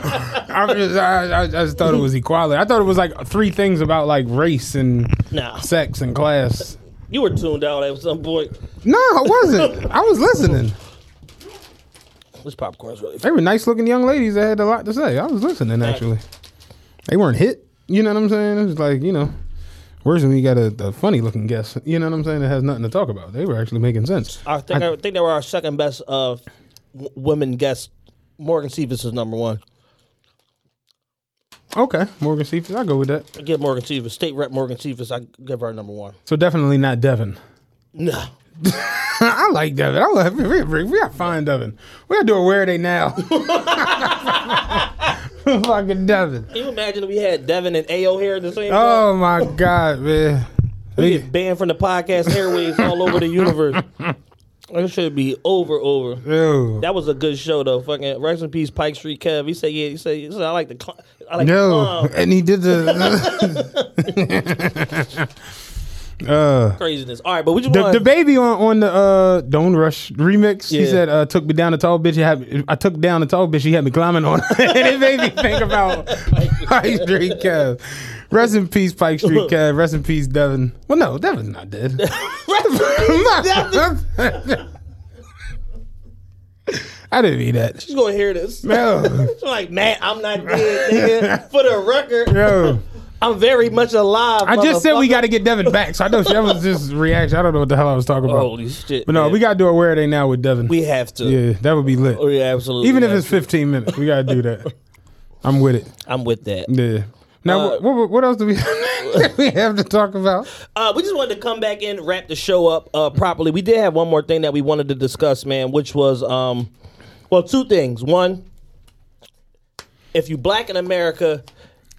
I'm just, I, I, I just thought it was equality. I thought it was like three things about like race and Nah. sex and class. You were tuned out at some point. No, I wasn't. I was listening. This popcorn's really. They were nice looking young ladies that had a lot to say. I was listening actually. They weren't hit. You know what I'm saying? It was like, you know, where's when you got a, a funny looking guest? You know what I'm saying? That has nothing to talk about. They were actually making sense. I think I, think they were our second best uh, w- women guest. Morgan Cephas is number one. Okay, Morgan Cephas. I go with that. I give Morgan Cephas, state rep Morgan Cephas. I give her number one. So definitely not Devin. No, I like Devin. I love we, we, we got fine Devin. We gotta do a where are they now? Fucking Devin. can you imagine if we had Devin and Ao here at the same oh time? Oh my god, man. We get banned from the podcast airwaves all over the universe. It should be over, over. Ew. That was a good show though. Fucking rest in peace, Pike Street Kev. He said, yeah, he said, he said I like the, cl- I like No, and he did the uh, craziness. All right, but we just the, want the baby on, on the uh, Don't Rush remix. He said, uh, "Took me down the tall bitch. You had I took down the tall bitch. She had me climbing on." and it made me think about Pike Street Kev. Rest in peace, Pike Street Kev. Rest in peace, Devin. Well, no, Devin's not dead. I didn't mean that. She's gonna hear this. No, She's like, man, I'm not dead, nigga. For the record, no. I'm very much alive. I just said we got to get Devin back. So I know that was just reaction. I don't know what the hell I was talking about. Holy shit! but no, man. we got to do a where are they now with Devin. we have to. yeah, that would be lit. Oh, yeah, absolutely. Even if it's to. 15 minutes, we got to do that. I'm with it. I'm with that. Yeah. Now, Uh, what, what, what else do we, we have to talk about? Uh, we just wanted to come back in, wrap the show up uh, properly. We did have one more thing that we wanted to discuss, man, which was, um, well, two things. One, if you black in America,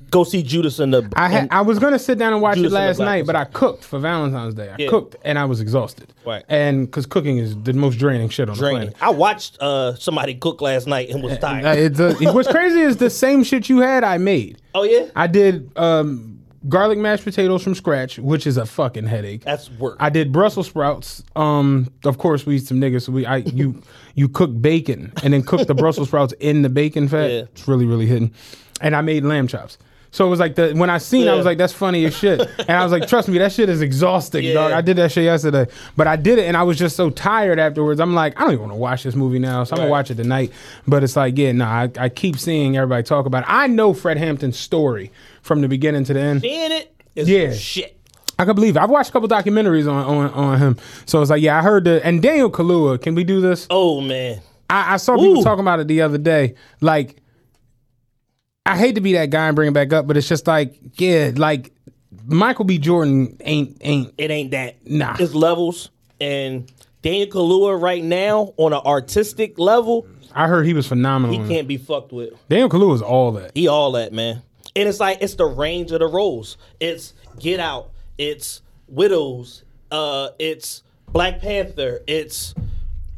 go see Judas and the. I had, I was gonna sit down and watch Judas it last night, but I cooked for Valentine's Day. I Yeah. cooked and I was exhausted. Right. And because cooking is the most draining shit on the draining. planet. I watched uh, somebody cook last night and was Uh, tired. it's what's crazy is the same shit you had, I made. oh yeah, I did um, garlic mashed potatoes from scratch, which is a fucking headache. that's work. I did Brussels sprouts. Um, of course, we some niggas. So we I you you cook bacon and then cook the Brussels sprouts in the bacon fat. Yeah. It's really really hidden. And I made lamb chops. So it was like the when I seen, it, I was like, "That's funny as shit," and I was like, "Trust me, that shit is exhausting, Yeah. dog." I did that shit yesterday, but I did it, and I was just so tired afterwards. I'm like, I don't even want to watch this movie now, so I'm gonna watch it tonight. But it's like, yeah, nah, I, I keep seeing everybody talk about it. I know Fred Hampton's story from the beginning to the end. Seeing it is Yeah. shit. I can believe it. I've watched a couple documentaries on, on on him. So it's like, yeah, I heard the and Daniel Kaluuya. Can we do this? Oh man, I, I saw people Ooh. talking about it the other day. Like, I hate to be that guy and bring it back up, but it's just like, yeah, like Michael B. Jordan ain't ain't. it ain't that. Nah. it's levels and Daniel Kaluuya right now on an artistic level, I heard he was phenomenal. he can't be fucked with. Daniel Kaluuya is all that. He all that man, and it's like it's the range of the roles. It's Get Out. It's Widows. Uh, it's Black Panther. It's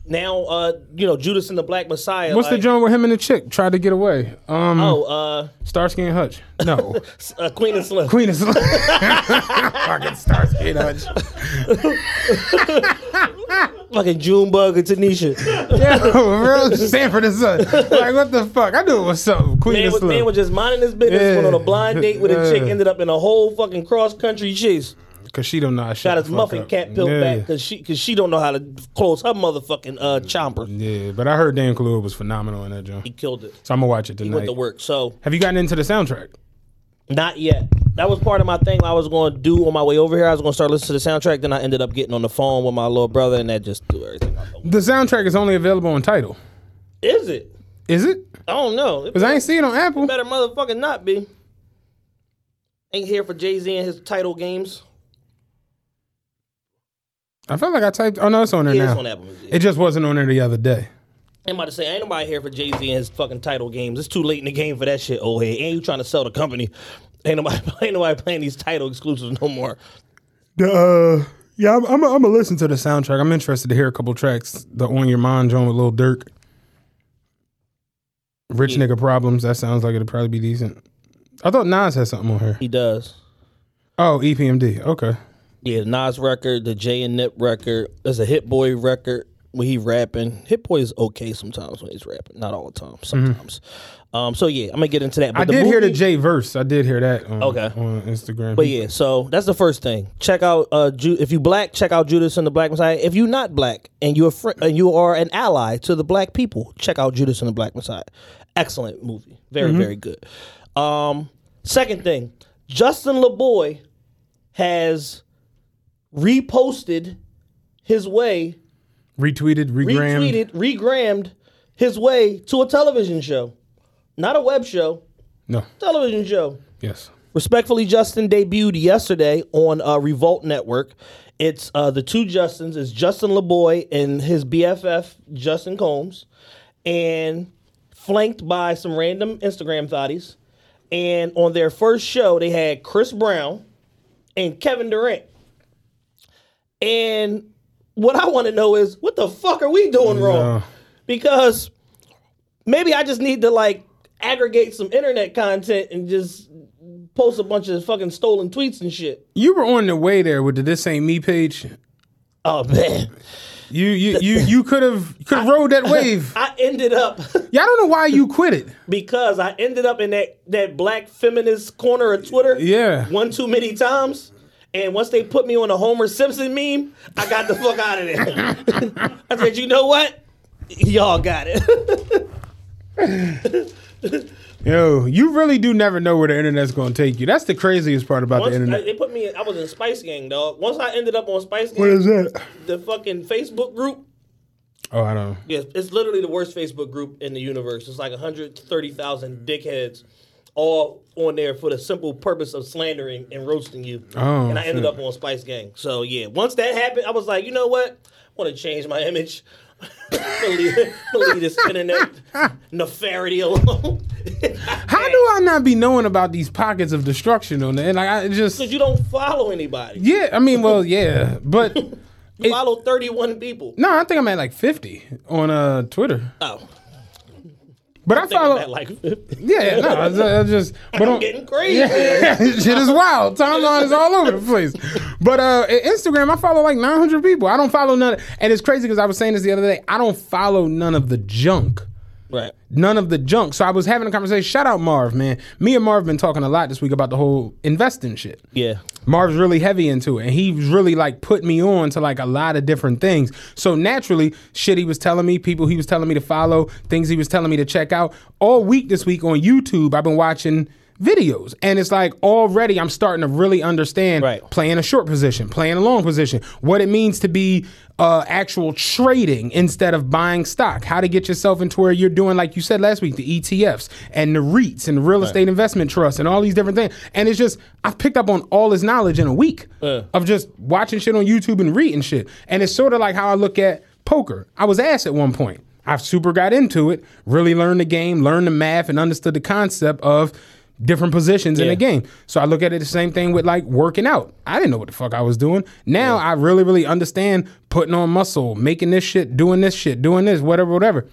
now uh, you know Judas and the Black Messiah. What's the like- joint where him and the chick tried to get away? Um, Oh, uh, Starsky and Hutch. No, uh, Queen and Slim. Queen is fucking Starsky and Hutch. Fucking Junebug and Tanisha. Yeah, real Sanford and Son. Like what the fuck? I knew it was something. Queen Man of was, Slim. man was just minding his business, Yeah. went on a blind date with a chick, ended up in a whole fucking cross country chase. Cause she don't know how to Got shut his muffin cap peeled yeah. back because she because she don't know how to close her motherfucking uh chomper. Yeah, but I heard Dan Kaluuya was phenomenal in that joint. He killed it. So I'm gonna watch it tonight. He went to work. So Have you gotten into the soundtrack? not yet. That was part of my thing I was going to do on my way over here. I was going to start listening to the soundtrack. Then I ended up getting on the phone with my little brother, and that just threw everything out the. The soundtrack is only available on Tidal. Is it? Is it? I don't know. Cause I ain't see it on Apple. better motherfucking not be. Ain't here for Jay Z and his Tidal games. I felt like I typed. Oh no, it's on there Yeah, now. it's on Apple Music. It just wasn't on there the other day. I'm about to say, ain't nobody here for Jay Z and his fucking Tidal games. It's too late in the game for that shit, old head. Ain't you trying to sell the company? Ain't nobody, ain't nobody playing these Tidal exclusives no more. The uh, yeah, I'm, I'm, I'm gonna listen to the soundtrack. I'm interested to hear a couple tracks. The On Your Mind joint with Lil Durk. Rich nigga problems. That sounds like it'd probably be decent. I thought Nas had something on here. He does. Oh, EPMD. Okay. Yeah, the Nas record, the Jay and Nip record. There's a Hit Boy record when he rapping. Hit Boy is okay sometimes when he's rapping, not all the time. Sometimes. Um, so yeah, I'm gonna get into that. But I did hear the movie- J verse. I did hear that. On, Okay. on Instagram. But yeah, so that's the first thing. Check out uh, Ju- if you black, check out Judas and the Black Messiah. If you not black and you're fr- and you are an ally to the black people, check out Judas and the Black Messiah. Excellent movie, very very good. Um, second thing, Justin Laboy has reposted his way, retweeted, regrammed. retweeted, regrammed his way to a television show, not a web show, No. television show. Yes. Respectfully, Justin debuted yesterday on uh, Revolt Network. It's uh, the two Justins. It's Justin Laboy and his BFF Justin Combs, and flanked by some random Instagram thotties. And on their first show, they had Chris Brown and Kevin Durant. And what I want to know is, what the fuck are we doing wrong? Because maybe I just need to like aggregate some internet content and just post a bunch of fucking stolen tweets and shit. You were on the way there with the This Ain't Me page. Oh man. You you you you could have could have rode that wave. I ended up Yeah, I don't know why you quit it. because I ended up in that that black feminist corner of Twitter. Yeah. One too many times. And once they put me on a Homer Simpson meme, I got the fuck out of there. I said, you know what? Y'all got it. Yo, you really do never know where the internet's gonna take you. That's the craziest part about Once the internet. they put me, in, I was in Spice Gang, dog. Once I ended up on Spice Gang, What is that? the fucking Facebook group. Oh, I don't. Yeah, it's literally the worst Facebook group in the universe. It's like 130,000 dickheads all on there for the simple purpose of slandering and roasting you. Oh, and I ended shit. up on Spice Gang. So yeah, once that happened, I was like, you know what? I want to change my image. leave, leave this internet nefarity alone. How do I not be knowing about these pockets of destruction on there? And I, I just Because you don't follow anybody. yeah, I mean, well, yeah, but You follow 31 people. no, I think I'm at like 50 on uh Twitter. Oh, But I follow. I'm like 50. yeah, no, I just, I just but I'm getting crazy. Yeah, shit is wild. Timeline is all over the place. But uh, Instagram, I follow like 900 people. I don't follow none, and it's crazy because I was saying this the other day. I don't follow none of the junk. Right. None of the junk. So I was having a conversation. Shout out Marv, man. Me and Marv been talking a lot this week about the whole investing shit. Yeah. Marv's really heavy into it, and he's really like put me on to like a lot of different things. So naturally, shit he was telling me, people he was telling me to follow, things he was telling me to check out. All week this week on YouTube, I've been watching videos, and it's like already I'm starting to really understand Right. playing a short position, playing a long position, what it means to be uh, actual trading instead of buying stock, how to get yourself into where you're doing, like you said last week, the ETFs and the REITs and the real estate investment trusts and all these different things. And it's just, I've picked up on all this knowledge in a week of just watching shit on YouTube and reading shit. And it's sort of like how I look at poker. I was asked at one point. I super got into it, really learned the game, learned the math, and understood the concept of different positions in the game. So I look at it the same thing with like working out. I didn't know what the fuck I was doing. Now I really, really understand putting on muscle, making this shit, doing this shit, doing this, whatever, whatever.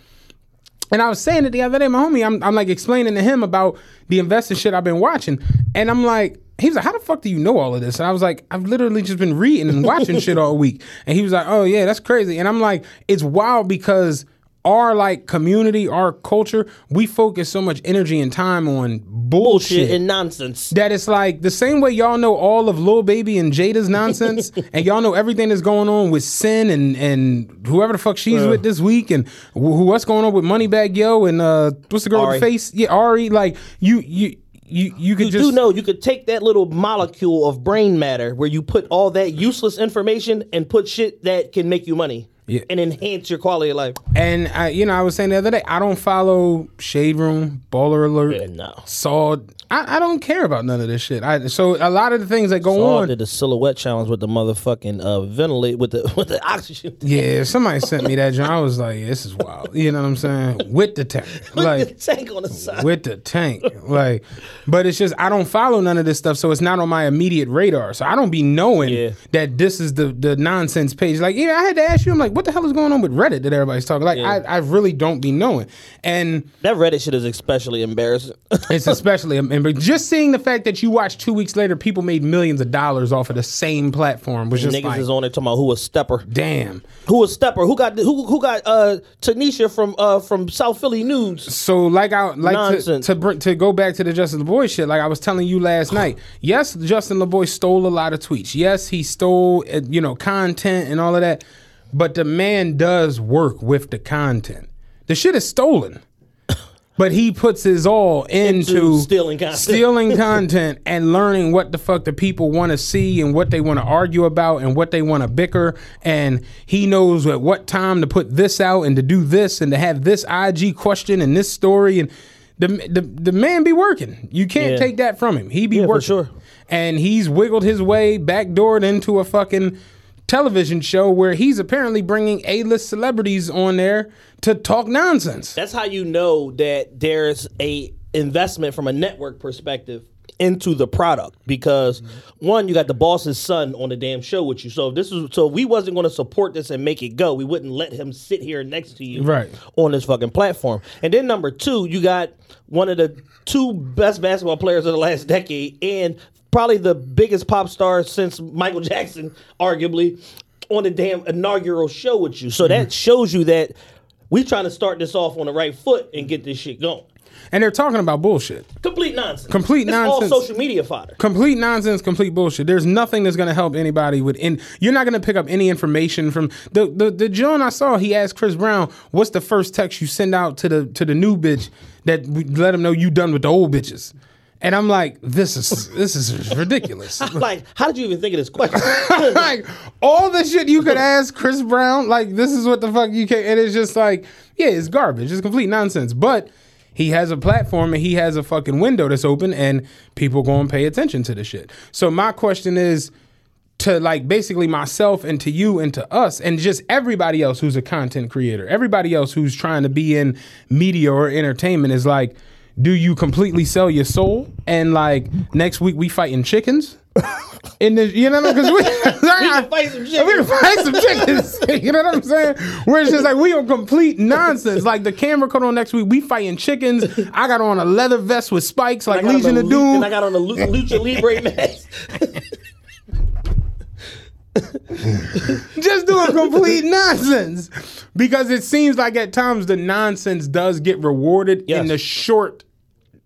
And I was saying it the other day, my homie, I'm, I'm like explaining to him about the investing shit I've been watching. And I'm like, he was like, how the fuck do you know all of this? And I was like, I've literally just been reading and watching shit all week. And he was like, oh yeah, that's crazy. And I'm like, it's wild because our like community, our culture, we focus so much energy and time on bullshit, Bullshit and nonsense. that it's like the same way y'all know all of Lil Baby and Jada's nonsense, and y'all know everything that's going on with Sin and and whoever the fuck she's with this week, and wh- who what's going on with Moneybagg Yo and uh what's the girl Ari. with the face? Yeah, Ari. Like you you you you could You just do know you could take that little molecule of brain matter where you put all that useless information and put shit that can make you money Yeah. and enhance your quality of life. and I you know I was saying the other day I don't follow Shade Room, Baller Alert, Yeah, no. Saw. I, I don't care about none of this shit. I so a lot of the things that go Saul on. did the silhouette challenge with the motherfucking uh, ventilate with the with the oxygen. Yeah, somebody sent me that. John. I was like, this is wild. You know what I'm saying? With the tank, like tank on the side. with the tank. Like, but it's just I don't follow none of this stuff, so it's not on my immediate radar. So I don't be knowing Yeah. that this is the the nonsense page. Like, yeah, I had to ask you. I'm like, what the hell is going on with Reddit that everybody's talking? Like, I, I really don't be knowing. And That Reddit shit is especially embarrassing. it's especially, embarrassing. just seeing the fact that you watch two weeks later, people made millions of dollars off of the same platform was just Niggas like, is on there talking about who was stepper. damn. Who was stepper? Who got who who got uh Tanisha from uh from South Philly News? So like I like to Nonsense. to, br- to go back to the Justin Laboy shit. Like I was telling you last night. Yes, Justin Laboy stole a lot of tweets. Yes, he stole uh, you know content and all of that. But the man does work with the content. The shit is stolen. But he puts his all into, Into stealing content. stealing content and learning what the fuck the people want to see and what they want to argue about and what they want to bicker. And he knows at what time to put this out and to do this and to have this IG question and this story. And the the, the man be working. You can't Yeah. take that from him. He be Yeah, for working. sure. And he's wiggled his way backdoored into a fucking television show where he's apparently bringing A-list celebrities on there to talk nonsense. That's how you know that there's a investment from a network perspective into the product because one, you got the boss's son on the damn show with you. So if this is so if we wasn't going to support this and make it go, we wouldn't let him sit here next to you Right. on this fucking platform. And then number two, you got one of the two best basketball players of the last decade and probably the biggest pop star since Michael Jackson, arguably, on the damn inaugural show with you. So that mm-hmm. shows you that we trying to start this off on the right foot and get this shit going. And they're talking about bullshit. Complete nonsense. Complete it's nonsense. all social media fodder. complete nonsense, complete bullshit. There's nothing that's gonna help anybody with. In you're not gonna pick up any information from the the the John I saw. He asked Chris Brown, "What's the first text you send out to the to the new bitch that let him know you done with the old bitches?" And I'm like, "This is this is ridiculous." Like, how did you even think of this question? like all the shit you could ask Chris Brown, like this is what the fuck you can. And it's just like, yeah, it's garbage. It's complete nonsense. But he has a platform and he has a fucking window that's open, and people go and pay attention to the shit. So my question is to like basically myself and to you and to us and just everybody else who's a content creator, everybody else who's trying to be in media or entertainment is like, do you completely sell your soul? And like next week we fighting chickens? In the, you know, because we, we can fight some We can fight some chickens. you know what I'm saying? Where it's just like we on complete nonsense. Like the camera cut on next week, we fighting chickens. I got on a leather vest with spikes, like I got on Legion of Doom. And I got on a Lucha Libre mask. just doing complete nonsense because it seems like at times the nonsense does get rewarded Yes. in the short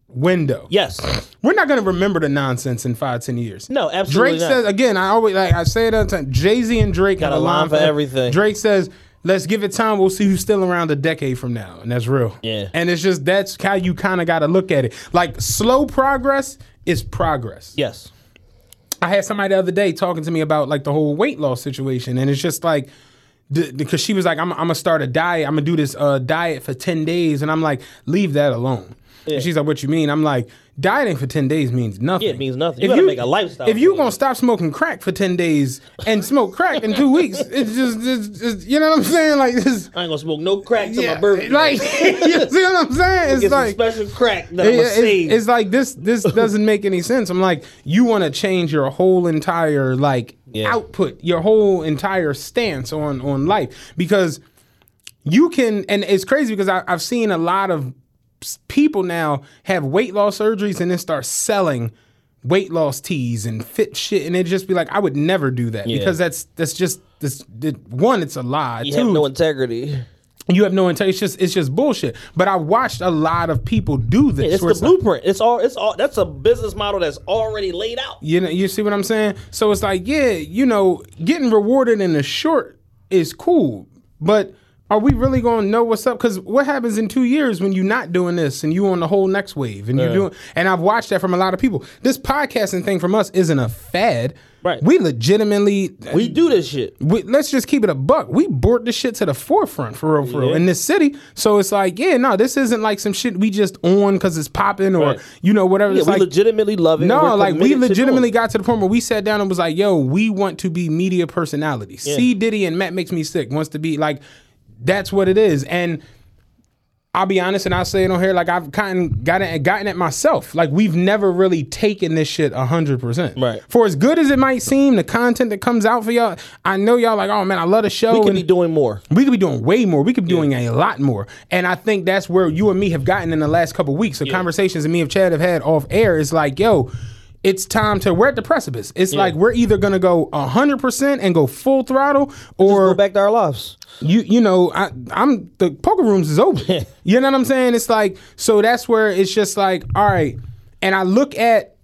window. Yes. We're not going to remember the nonsense in five, ten years. No, absolutely Drake not. says again. I always like I say it all the time. Jay Z and Drake Got a line for everything. Drake says, "Let's give it time. We'll see who's still around a decade from now," and that's real. Yeah. And it's just that's how you kind of got to look at it. Like slow progress is progress. Yes. I had somebody the other day talking to me about like the whole weight loss situation, and it's just like because she was like, "I'm, I'm gonna start a diet. I'm gonna do this uh, diet for ten days," and I'm like, "Leave that alone." And she's like, "What you mean?" I'm like, "Dieting for ten days means nothing. Yeah, it means nothing. You gotta make a lifestyle If you gonna stop smoking crack for ten days and smoke crack in two weeks, it's just, it's just, you know what I'm saying? Like, this, I ain't gonna smoke no crack till yeah, my birthday. like, you see what I'm saying? It's like special crack that it- gonna it's, save. it's like this this doesn't make any sense. I'm like, you want to change your whole entire like Yeah. output, your whole entire stance on on life because you can and it's crazy because I, I've seen a lot of people now have weight loss surgeries and then start selling weight loss teas and fit shit and it just be like I would never do that Yeah. because that's that's just this it, one it's a lie you two have no integrity. you have no integrity. It's just it's just bullshit. But I watched a lot of people do this. It's the like- blueprint. It's all. It's all. That's a business model that's already laid out. you know, you see what I'm saying? So it's like, yeah, you know, getting rewarded in the short is cool, but are we really going to know what's up? Because what happens in two years when you're not doing this and you on the whole next wave and you're doing? And I've watched that from a lot of people. This podcasting thing from us isn't a fad. Right. We legitimately We do this shit. we, let's just keep it a buck. We brought this shit to the forefront for real, for real Yeah. in this city. So it's like, yeah, no, this isn't like some shit we just on because it's popping or Right. you know whatever. Yeah, it's we like, legitimately love it. no, like we legitimately got to the point where we sat down and was like, yo, we want to be media personalities. Yeah. C Diddy and Matt makes me sick wants to be like, that's what it is. And I'll be honest and I'll say it on here, like I've kind of gotten gotten it myself. Like we've never really taken this shit hundred percent. Right. For as good as it might seem, the content that comes out for y'all, I know y'all like, oh man, I love the show. We could and be doing more. we could be doing way more. We could be doing a lot more. And I think that's where you and me have gotten in the last couple weeks. The conversations that me and Chad have had off air is like, yo, it's time to we're at the precipice. It's like we're either gonna go hundred percent and go full throttle, or Go back to our lives. you you know I, I'm the poker rooms is open. you know what I'm saying? It's like so that's where it's just like all right. And I look at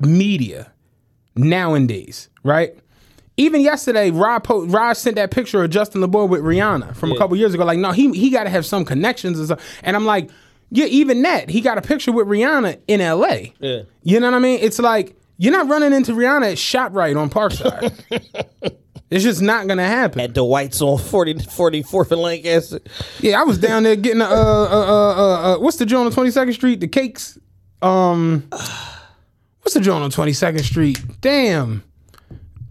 media nowadays, right? Even yesterday, Rod po- Rod sent that picture of Justin Laboy with Rihanna from a couple years ago. Like, no, he he got to have some connections and stuff. And I'm like, yeah, even that he got a picture with Rihanna in L.A. Yeah. You know what I mean? It's like you're not running into Rihanna at ShopRite on Parkside. it's just not gonna happen. At the Whites on 40, 44th and Lancaster. Yeah, I was down there getting a, uh, uh, uh, uh, uh, what's the joint on Twenty Second Street? The cakes. Um, what's the joint on Twenty Second Street? Damn,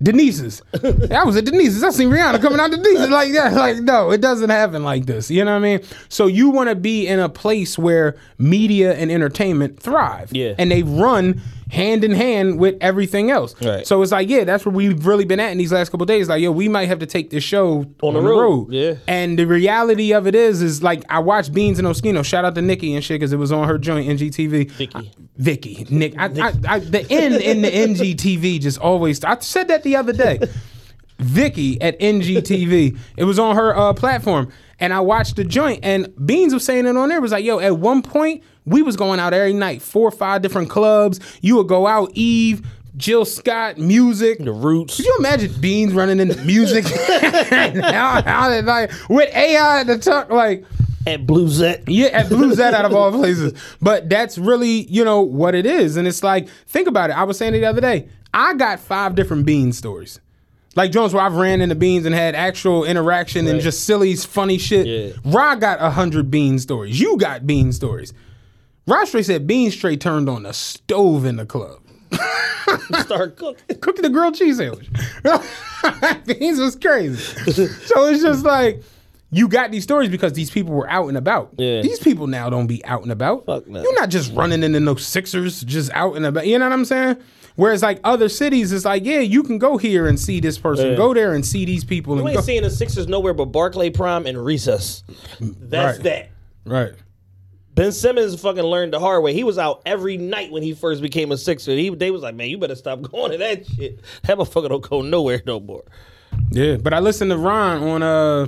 Denise's. I was at Denise's. I seen Rihanna coming out Denise's like that. Like no, it doesn't happen like this. You know what I mean? So you want to be in a place where media and entertainment thrive. Yeah. and they run hand in hand with everything else. Right. So it's like, yeah, that's where we've really been at in these last couple days. Like, yo, we might have to take this show on, the the road. road. Yeah. And the reality of it is, is like I watched Beans and Oschino. Shout out to Nikki and shit because it was on her joint NGTV. Vicky. Vicky, Nick. I, I, I, the N in the NGTV just always. I said that the other day. Vicky at NGTV. It was on her uh, platform, and I watched the joint. And Beans was saying it on there. It was like, yo, at one point we was going out every night, four or five different clubs. You would go out, Eve. Jill Scott, Musiq. The Roots. Could you imagine Beans running into Musiq? how they, like, with AI at the tuck, like, At Bluezette. yeah, at Bluezette out of all places. But that's really, you know, what it is. And it's like, think about it. I was saying it the other day. I got five different Bean stories. Like Jones, where I've ran into Beans and had actual interaction and just silly, funny shit. Yeah. Rod got a hundred Bean stories. You got Bean stories. Rod straight said Bean straight turned on the stove in the club. Start cooking. cooking the grilled cheese sandwich. Beans was crazy. so it's just like you got these stories because these people were out and about. Yeah. These people now don't be out and about. Fuck no. You're not just running into no Sixers, just out and about. You know what I'm saying? Whereas like other cities, it's like, yeah, you can go here and see this person, Yeah. go there and see these people, You and ain't go. seeing the Sixers nowhere but Barclay Prime and Recess. That's Right. that. right. Ben Simmons fucking learned the hard way. He was out every night when he first became a Sixer. He, they was like, man, you better stop going to that shit. That motherfucker don't go nowhere no more. Yeah, but I listened to Ron on uh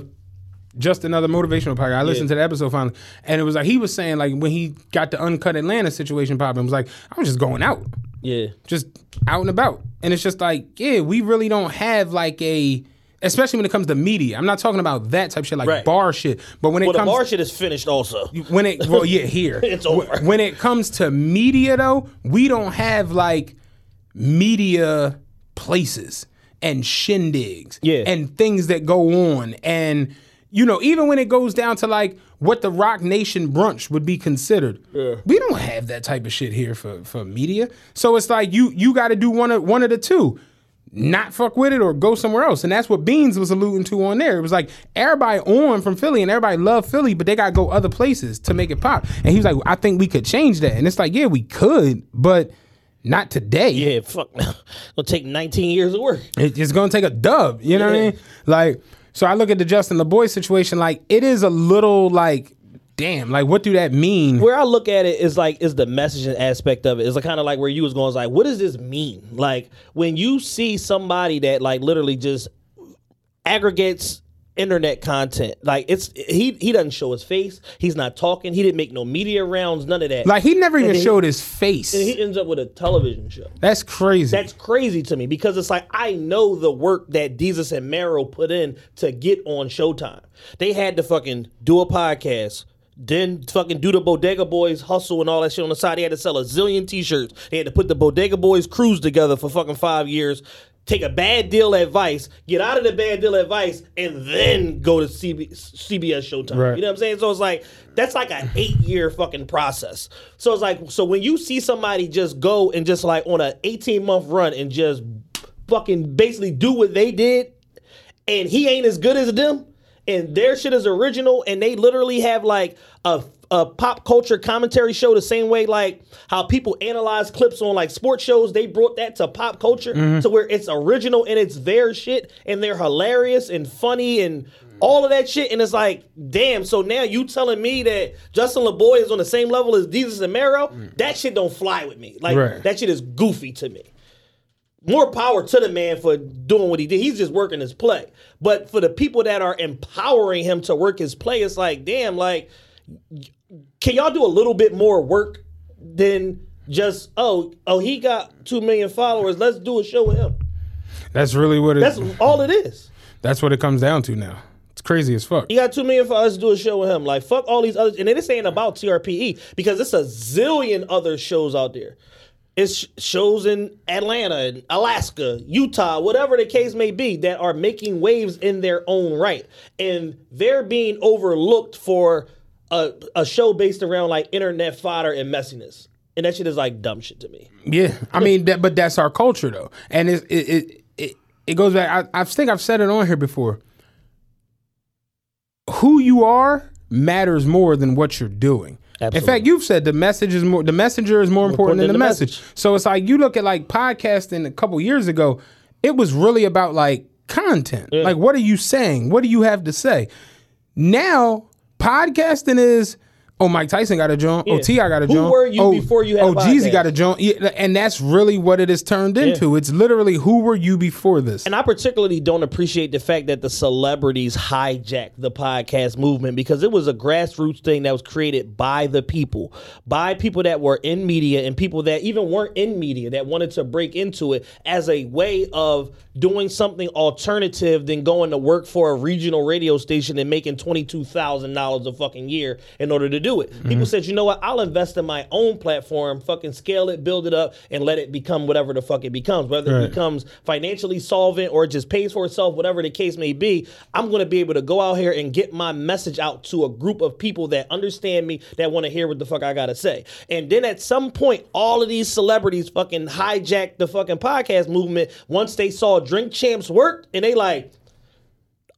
just another motivational podcast. I listened to the episode finally, and it was like he was saying like when he got the uncut Atlanta situation popping, was like I was just going out. Yeah. just out and about. And it's just like, yeah, we really don't have like a, especially when it comes to media. I'm not talking about that type shit, like Right. bar shit. But when it Well, the bar shit is finished also. when it well yeah here It's over. when it comes to media though we don't have like media places and shindigs Yeah. and things that go on and you know even when it goes down to like what the Roc Nation brunch would be considered we don't have that type of shit here for for media so it's like you you got to do one of one of the two not fuck with it or go somewhere else. And that's what Beans was alluding to on there. It was like everybody on from Philly and everybody love Philly, but they gotta go other places to make it pop. And he was like, I think we could change that. And it's like, yeah, we could, but not today. Yeah, fuck. It'll take 19 years of work. It- it's gonna take a dub. You know what I mean? Like, so I look at the Justin Laboy situation, like it is a little like, damn, like what do that mean? Where I look at it is like is the messaging aspect of it. It's like kind of like where you was going is like, what does this mean? Like when you see somebody that like literally just aggregates internet content, like it's he he doesn't show his face. He's not talking. He didn't make no media rounds. None of that. Like he never even then he- showed his face. and he ends up with a television show. That's crazy. That's crazy to me because it's like I know the work that Desus and Mero put in to get on Showtime. They had to fucking do a podcast, then fucking do the Bodega Boys hustle and all that shit on the side. They had to sell a zillion t-shirts. They had to put the Bodega Boys cruise together for fucking five years. Take a bad deal advice, get out of the bad deal advice, and then go to CB, CBS Showtime. Right. You know what I'm saying? So it's like that's like an eight year fucking process. So it's like so when you see somebody just go and just like on an 18 month run and just fucking basically do what they did, and he ain't as good as them, and their shit is original, and they literally have like a a pop culture commentary show the same way like how people analyze clips on like sports shows. They brought that to pop culture mm-hmm. to where it's original and it's their shit, and they're hilarious and funny and all of that shit. And it's like, damn. So now you telling me that Justin Laboy is on the same level as Desus and Mero? Mm. That shit don't fly with me. Like Right. that shit is goofy to me more power to the man for doing what he did. He's just working his play. But for the people that are empowering him to work his play, it's like, damn, like, can y'all do a little bit more work than just oh oh he got two million followers? Let's do a show with him. That's really what it, That's that's all it is. that's what it comes down to now. It's crazy as fuck. You got two million followers. Let's do a show with him. Like fuck all these others. And this ain't about TRPE because it's a zillion other shows out there. It's shows in Atlanta, Alaska, Utah, whatever the case may be, that are making waves in their own right, and they're being overlooked for a, a show based around like internet fodder and messiness. And that shit is like dumb shit to me. Yeah, I mean, that, but that's our culture though, and it it it it, it goes back. I, I think I've said it on here before. Who you are matters more than what you're doing. In fact, you've said the message is more. The messenger is more important, than, the, message. So it's like you look at like podcasting a couple years ago. It was really about like content. Like, what are you saying? What do you have to say? Now, podcasting is. Oh, Mike Tyson got a joint. Oh, Yeah. T.I. got a joint. Who were you oh, before you had oh, a Oh, Jeezy got a joint. Yeah, and that's really what it has turned into. It's literally who were you before this? And I particularly don't appreciate the fact that the celebrities hijacked the podcast movement because it was a grassroots thing that was created by the people, by people that were in media and people that even weren't in media that wanted to break into it as a way of doing something alternative than going to work for a regional radio station and making $22,000 a fucking year in order to do it. People mm-hmm. said, you know what, I'll invest in my own platform, fucking scale it, build it up, and let it become whatever the fuck it becomes. Whether it becomes financially solvent or just pays for itself, whatever the case may be, I'm gonna be able to go out here and get my message out to a group of people that understand me, that wanna hear what the fuck I gotta say. And then at some point, all of these celebrities fucking hijacked the fucking podcast movement once they saw Drink Champs work and they like,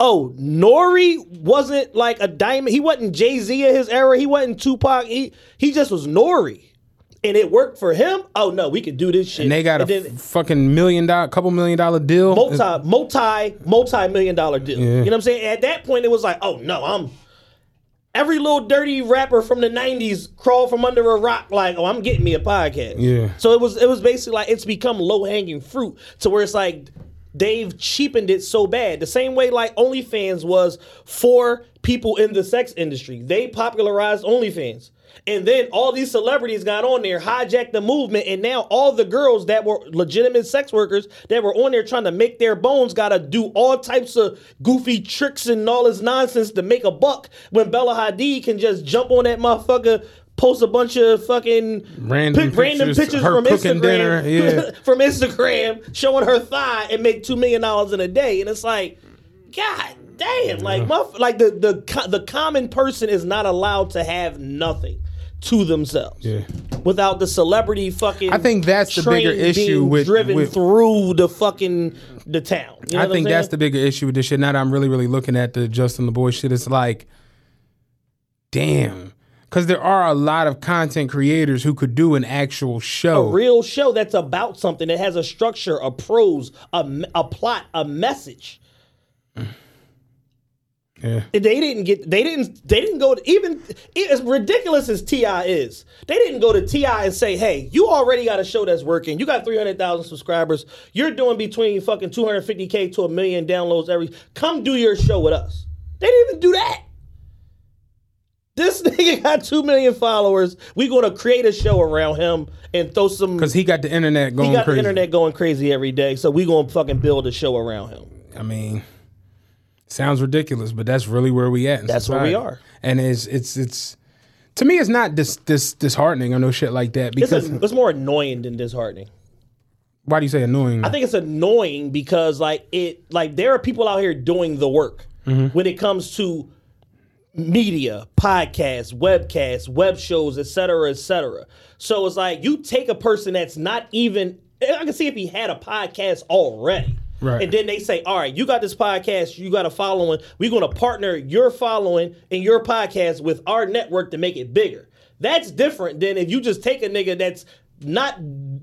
oh, N.O.R.E. wasn't like a diamond. He wasn't Jay Z in his era. He wasn't Tupac. He he just was N.O.R.E., and it worked for him. Oh no, we could do this shit. and they got a then fucking million dollar, couple million dollar deal. multi multi multi million dollar deal. Yeah. You know what I'm saying? At that point, it was like, oh no, I'm. Every little dirty rapper from the '90s crawled from under a rock, like, oh, I'm getting me a podcast. Yeah. So it was, it was basically like it's become low hanging fruit to where it's like they've cheapened it so bad. The same way like OnlyFans was for people in the sex industry. They popularized OnlyFans. And then all these celebrities got on there, hijacked the movement, and now all the girls that were legitimate sex workers that were on there trying to make their bones gotta do all types of goofy tricks and all this nonsense to make a buck when Bella Hadid can just jump on that motherfucker, post a bunch of fucking Random pic- random pictures, from cooking Instagram, dinner, yeah. from Instagram showing her thigh and make two million dollars in a day, and it's like, God damn, like muff, like the the the common person is not allowed to have nothing to themselves Yeah. without the celebrity fucking. I think that's the bigger issue with- driven with- through the fucking the town. You know I think that's the bigger issue with this shit. Now that I'm really, really looking at the Justin Laboy shit, it's like, damn. Because there are a lot of content creators who could do an actual show. a real show that's about something that has a structure, a prose, a, a plot, a message. yeah. They didn't get. They didn't. They didn't go to even as ridiculous as T.I. is. They didn't go to T.I. and say, "Hey, you already got a show that's working. You got three hundred thousand subscribers. You're doing between fucking two hundred fifty k to a million downloads every. Come do your show with us." They didn't even do that. This nigga got two million followers. We gonna create a show around him and throw some. Because he got the internet going crazy. he got crazy. the internet going crazy every day. So we gonna fucking build a show around him. I mean, sounds ridiculous, but that's really where we at. That's where we are. and it's it's it's to me, it's not dis, dis, disheartening or no shit like that. It's, Because a, it's more annoying than disheartening. why do you say annoying? I think it's annoying because like it like there are people out here doing the work mm-hmm. when it comes to media, podcasts, webcasts, web shows, etc., cetera, et cetera. So it's like you take a person that's not even I can see if he had a podcast already. Right. And then they say, all right, you got this podcast, you got a following. We're going to partner your following and your podcast with our network to make it bigger. That's different than if you just take a nigga that's not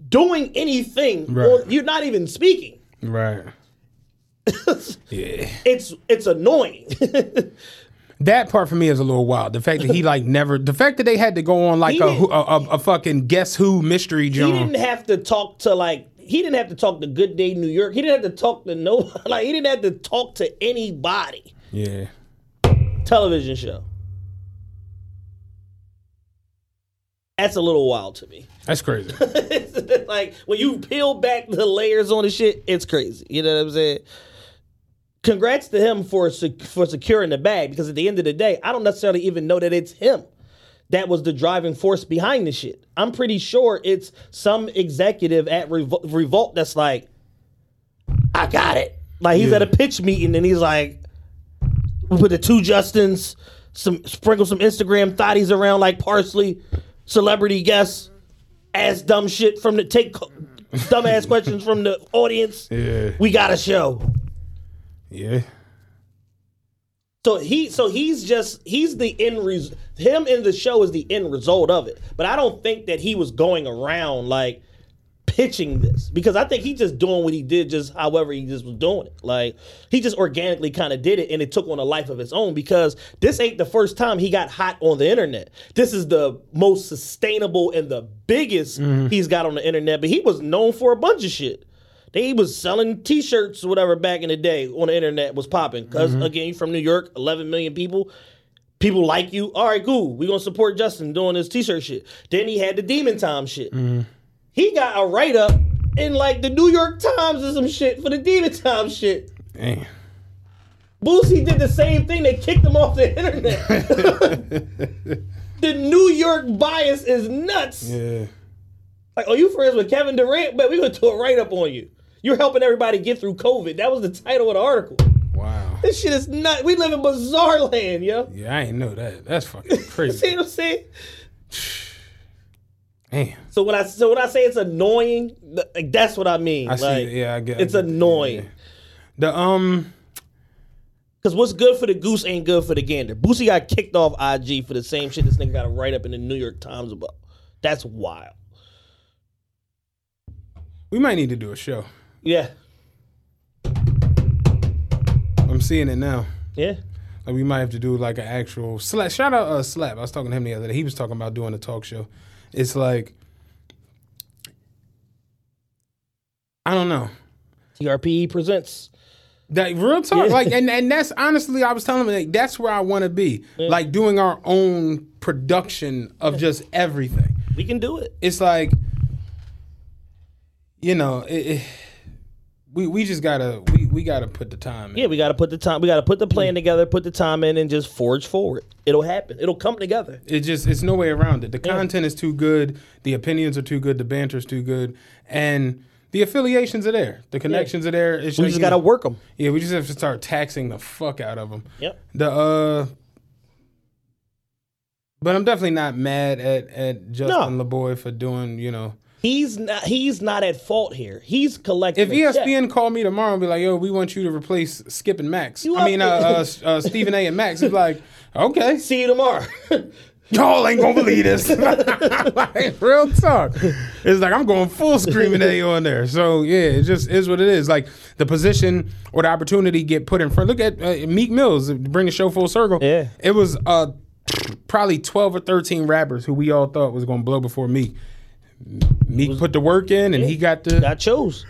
doing anything. Right. Or you're not even speaking. Right. yeah. It's it's annoying. That part for me is a little wild. The fact that he like never, the fact that they had to go on like a, a, a a fucking guess who mystery he didn't have to talk to like he didn't have to talk to Good Day New York. He didn't have to talk to no like he didn't have to talk to anybody. Yeah. Television show. That's a little wild to me. That's crazy. like when you peel back the layers on the shit, it's crazy. You know what I'm saying? Congrats to him for sec- for securing the bag because at the end of the day, I don't necessarily even know that it's him that was the driving force behind the shit. I'm pretty sure it's some executive at Revol- Revolt that's like, I got it. Like he's Yeah. at a pitch meeting and he's like, put the two Justins, some sprinkle some Instagram thotties around like parsley, celebrity guests, ask dumb shit from the take dumbass questions from the audience. Yeah. We got a show. Yeah. So he so he's just he's the end res- him in the show is the end result of it. But I don't think that he was going around like pitching this because I think he just doing what he did just however he just was doing it. Like he just organically kind of did it and it took on a life of its own because this ain't the first time he got hot on the internet. This is the most sustainable and the biggest mm-hmm. he's got on the internet, but he was known for a bunch of shit. They was selling T-shirts or whatever back in the day on the internet was popping. because mm-hmm. again, you from New York, 11 million people. People like you. All right, cool. We gonna support Justin doing this T-shirt shit. Then he had the Demon Time shit. Mm-hmm. He got a write up in like the New York Times or some shit for the Demon Time shit. Damn. Boosie did the same thing. They kicked him off the internet. the New York bias is nuts. Yeah. Like, are you friends with Kevin Durant? But we're gonna do a write up on you. You're helping everybody get through COVID. That was the title of the article. Wow. This shit is not. We live in bizarre land, yo. Yeah, I ain't know that. That's fucking crazy. See what I'm saying? Damn. So when I so when I say it's annoying, like that's what I mean. I see. Yeah, I get. I It's get- annoying. The um. Cause what's good for the goose ain't good for the gander. Boosie got kicked off IG for the same shit this nigga got a write up in the New York Times about. That's wild. We might need to do a show. Yeah, I'm seeing it now. yeah. Like we might have to do like an actual slap. Shout out uh, Slap. I was talking to him the other day. He was talking about doing a talk show. It's like I don't know. TRPE presents. That real talk, Yeah. like, and, and that's honestly, I was telling him like that's where I want to be, like doing our own production of just everything. We can do it. It's like, you know, it, it, we we just gotta we we gotta put the time. In. Yeah, we got to put the time. We got to put the plan together, put the time in, and just forge forward. It'll happen. It'll come together. It just it's no way around it. The content is too good, the opinions are too good, the banter's too good, and the affiliations are there, the connections are there. It's We just you got to know, work them. Yeah, we just have to start taxing the fuck out of them. Yep. The uh, but I'm definitely not mad at at Justin Laboy for doing you know. He's not. He's not at fault here. He's collecting. If. ESPN called me tomorrow and be like, "Yo, we want you to replace Skip and Max," You I mean, uh, uh, uh, Stephen A. and Max, he's like, "Okay, see you tomorrow." y'all ain't gonna believe this." like, real talk. It's like I'm going full screaming A on there. So yeah, it just is what it is. Like the position or the opportunity get put in front. Look at uh, Meek Mills bring the show full circle. Yeah. it was uh probably twelve or thirteen rappers who we all thought was gonna blow before Meek. Meek put the work in, and he got the. I chose.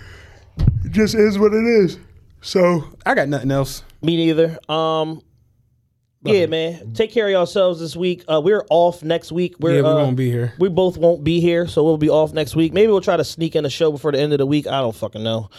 It just is what it is. So I got nothing else. Me neither. Um. Yeah, man. Take care of yourselves this week. Uh, we're off next week. We're, yeah, we uh, won't be here. We both won't be here, so we'll be off next week. Maybe we'll try to sneak in a show before the end of the week. I don't fucking know.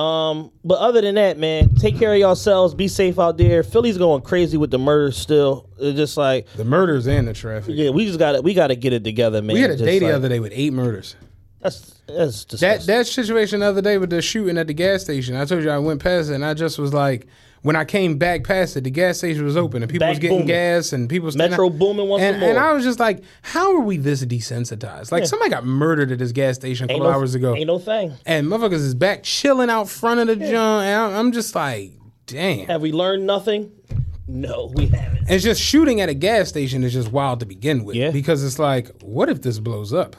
Um, but other than that, man, take care of yourselves. Be safe out there. Philly's going crazy with the murders still. It's just like The murders and the traffic. yeah, we just got to we got to get it together, man. we had a Just day the other day with eight murders. That's that's That disgusting. that situation the other day with the shooting at the gas station. I told you I went past it and I just was like, when I came back past it, the gas station was open and people Back was getting booming. gas and people was Metro booming once and, more. and I was just like, how are we this desensitized? Like somebody got murdered at this gas station a couple hours ago, Ain't no thing. and motherfuckers is back chilling out front of the joint. And I'm, I'm just like, damn. Have we learned nothing? No, we haven't. And it's just shooting at a gas station is just wild to begin with. Yeah. Because it's like, what if this blows up?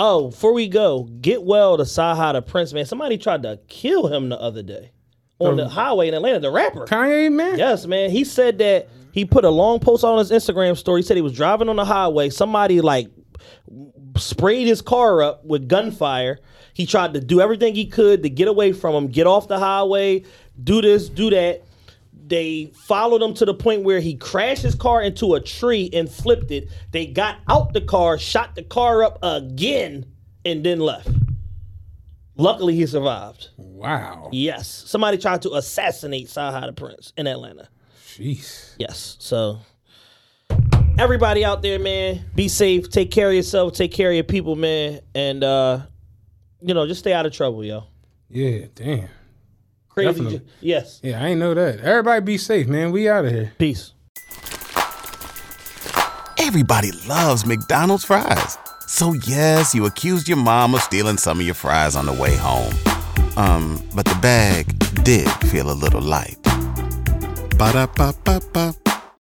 Oh, before we go, get well to Saha the Prince, man. Somebody tried to kill him the other day on the um, highway in Atlanta, the rapper. Kanye, man? Yes, man. He said that he put a long post on his Instagram story. He said he was driving on the highway. Somebody like sprayed his car up with gunfire. He tried to do everything he could to get away from him, get off the highway, do this, do that. They followed him to the point where he crashed his car into a tree and flipped it. They got out the car, shot the car up again, and then left. Luckily, he survived. Wow. Yes. Somebody tried to assassinate Saha the Prince in Atlanta. Jeez. Yes. So everybody out there, man, be safe. Take care of yourself. Take care of your people, man. And uh, you know, just stay out of trouble, yo. Yeah, damn. Crazy. Definitely. Yes. Yeah, I ain't know that. Everybody be safe, man. We out of here. Peace. Everybody loves McDonald's fries. So yes, you accused your mom of stealing some of your fries on the way home. Um, but the bag did feel a little light. Ba-da-ba-ba-ba.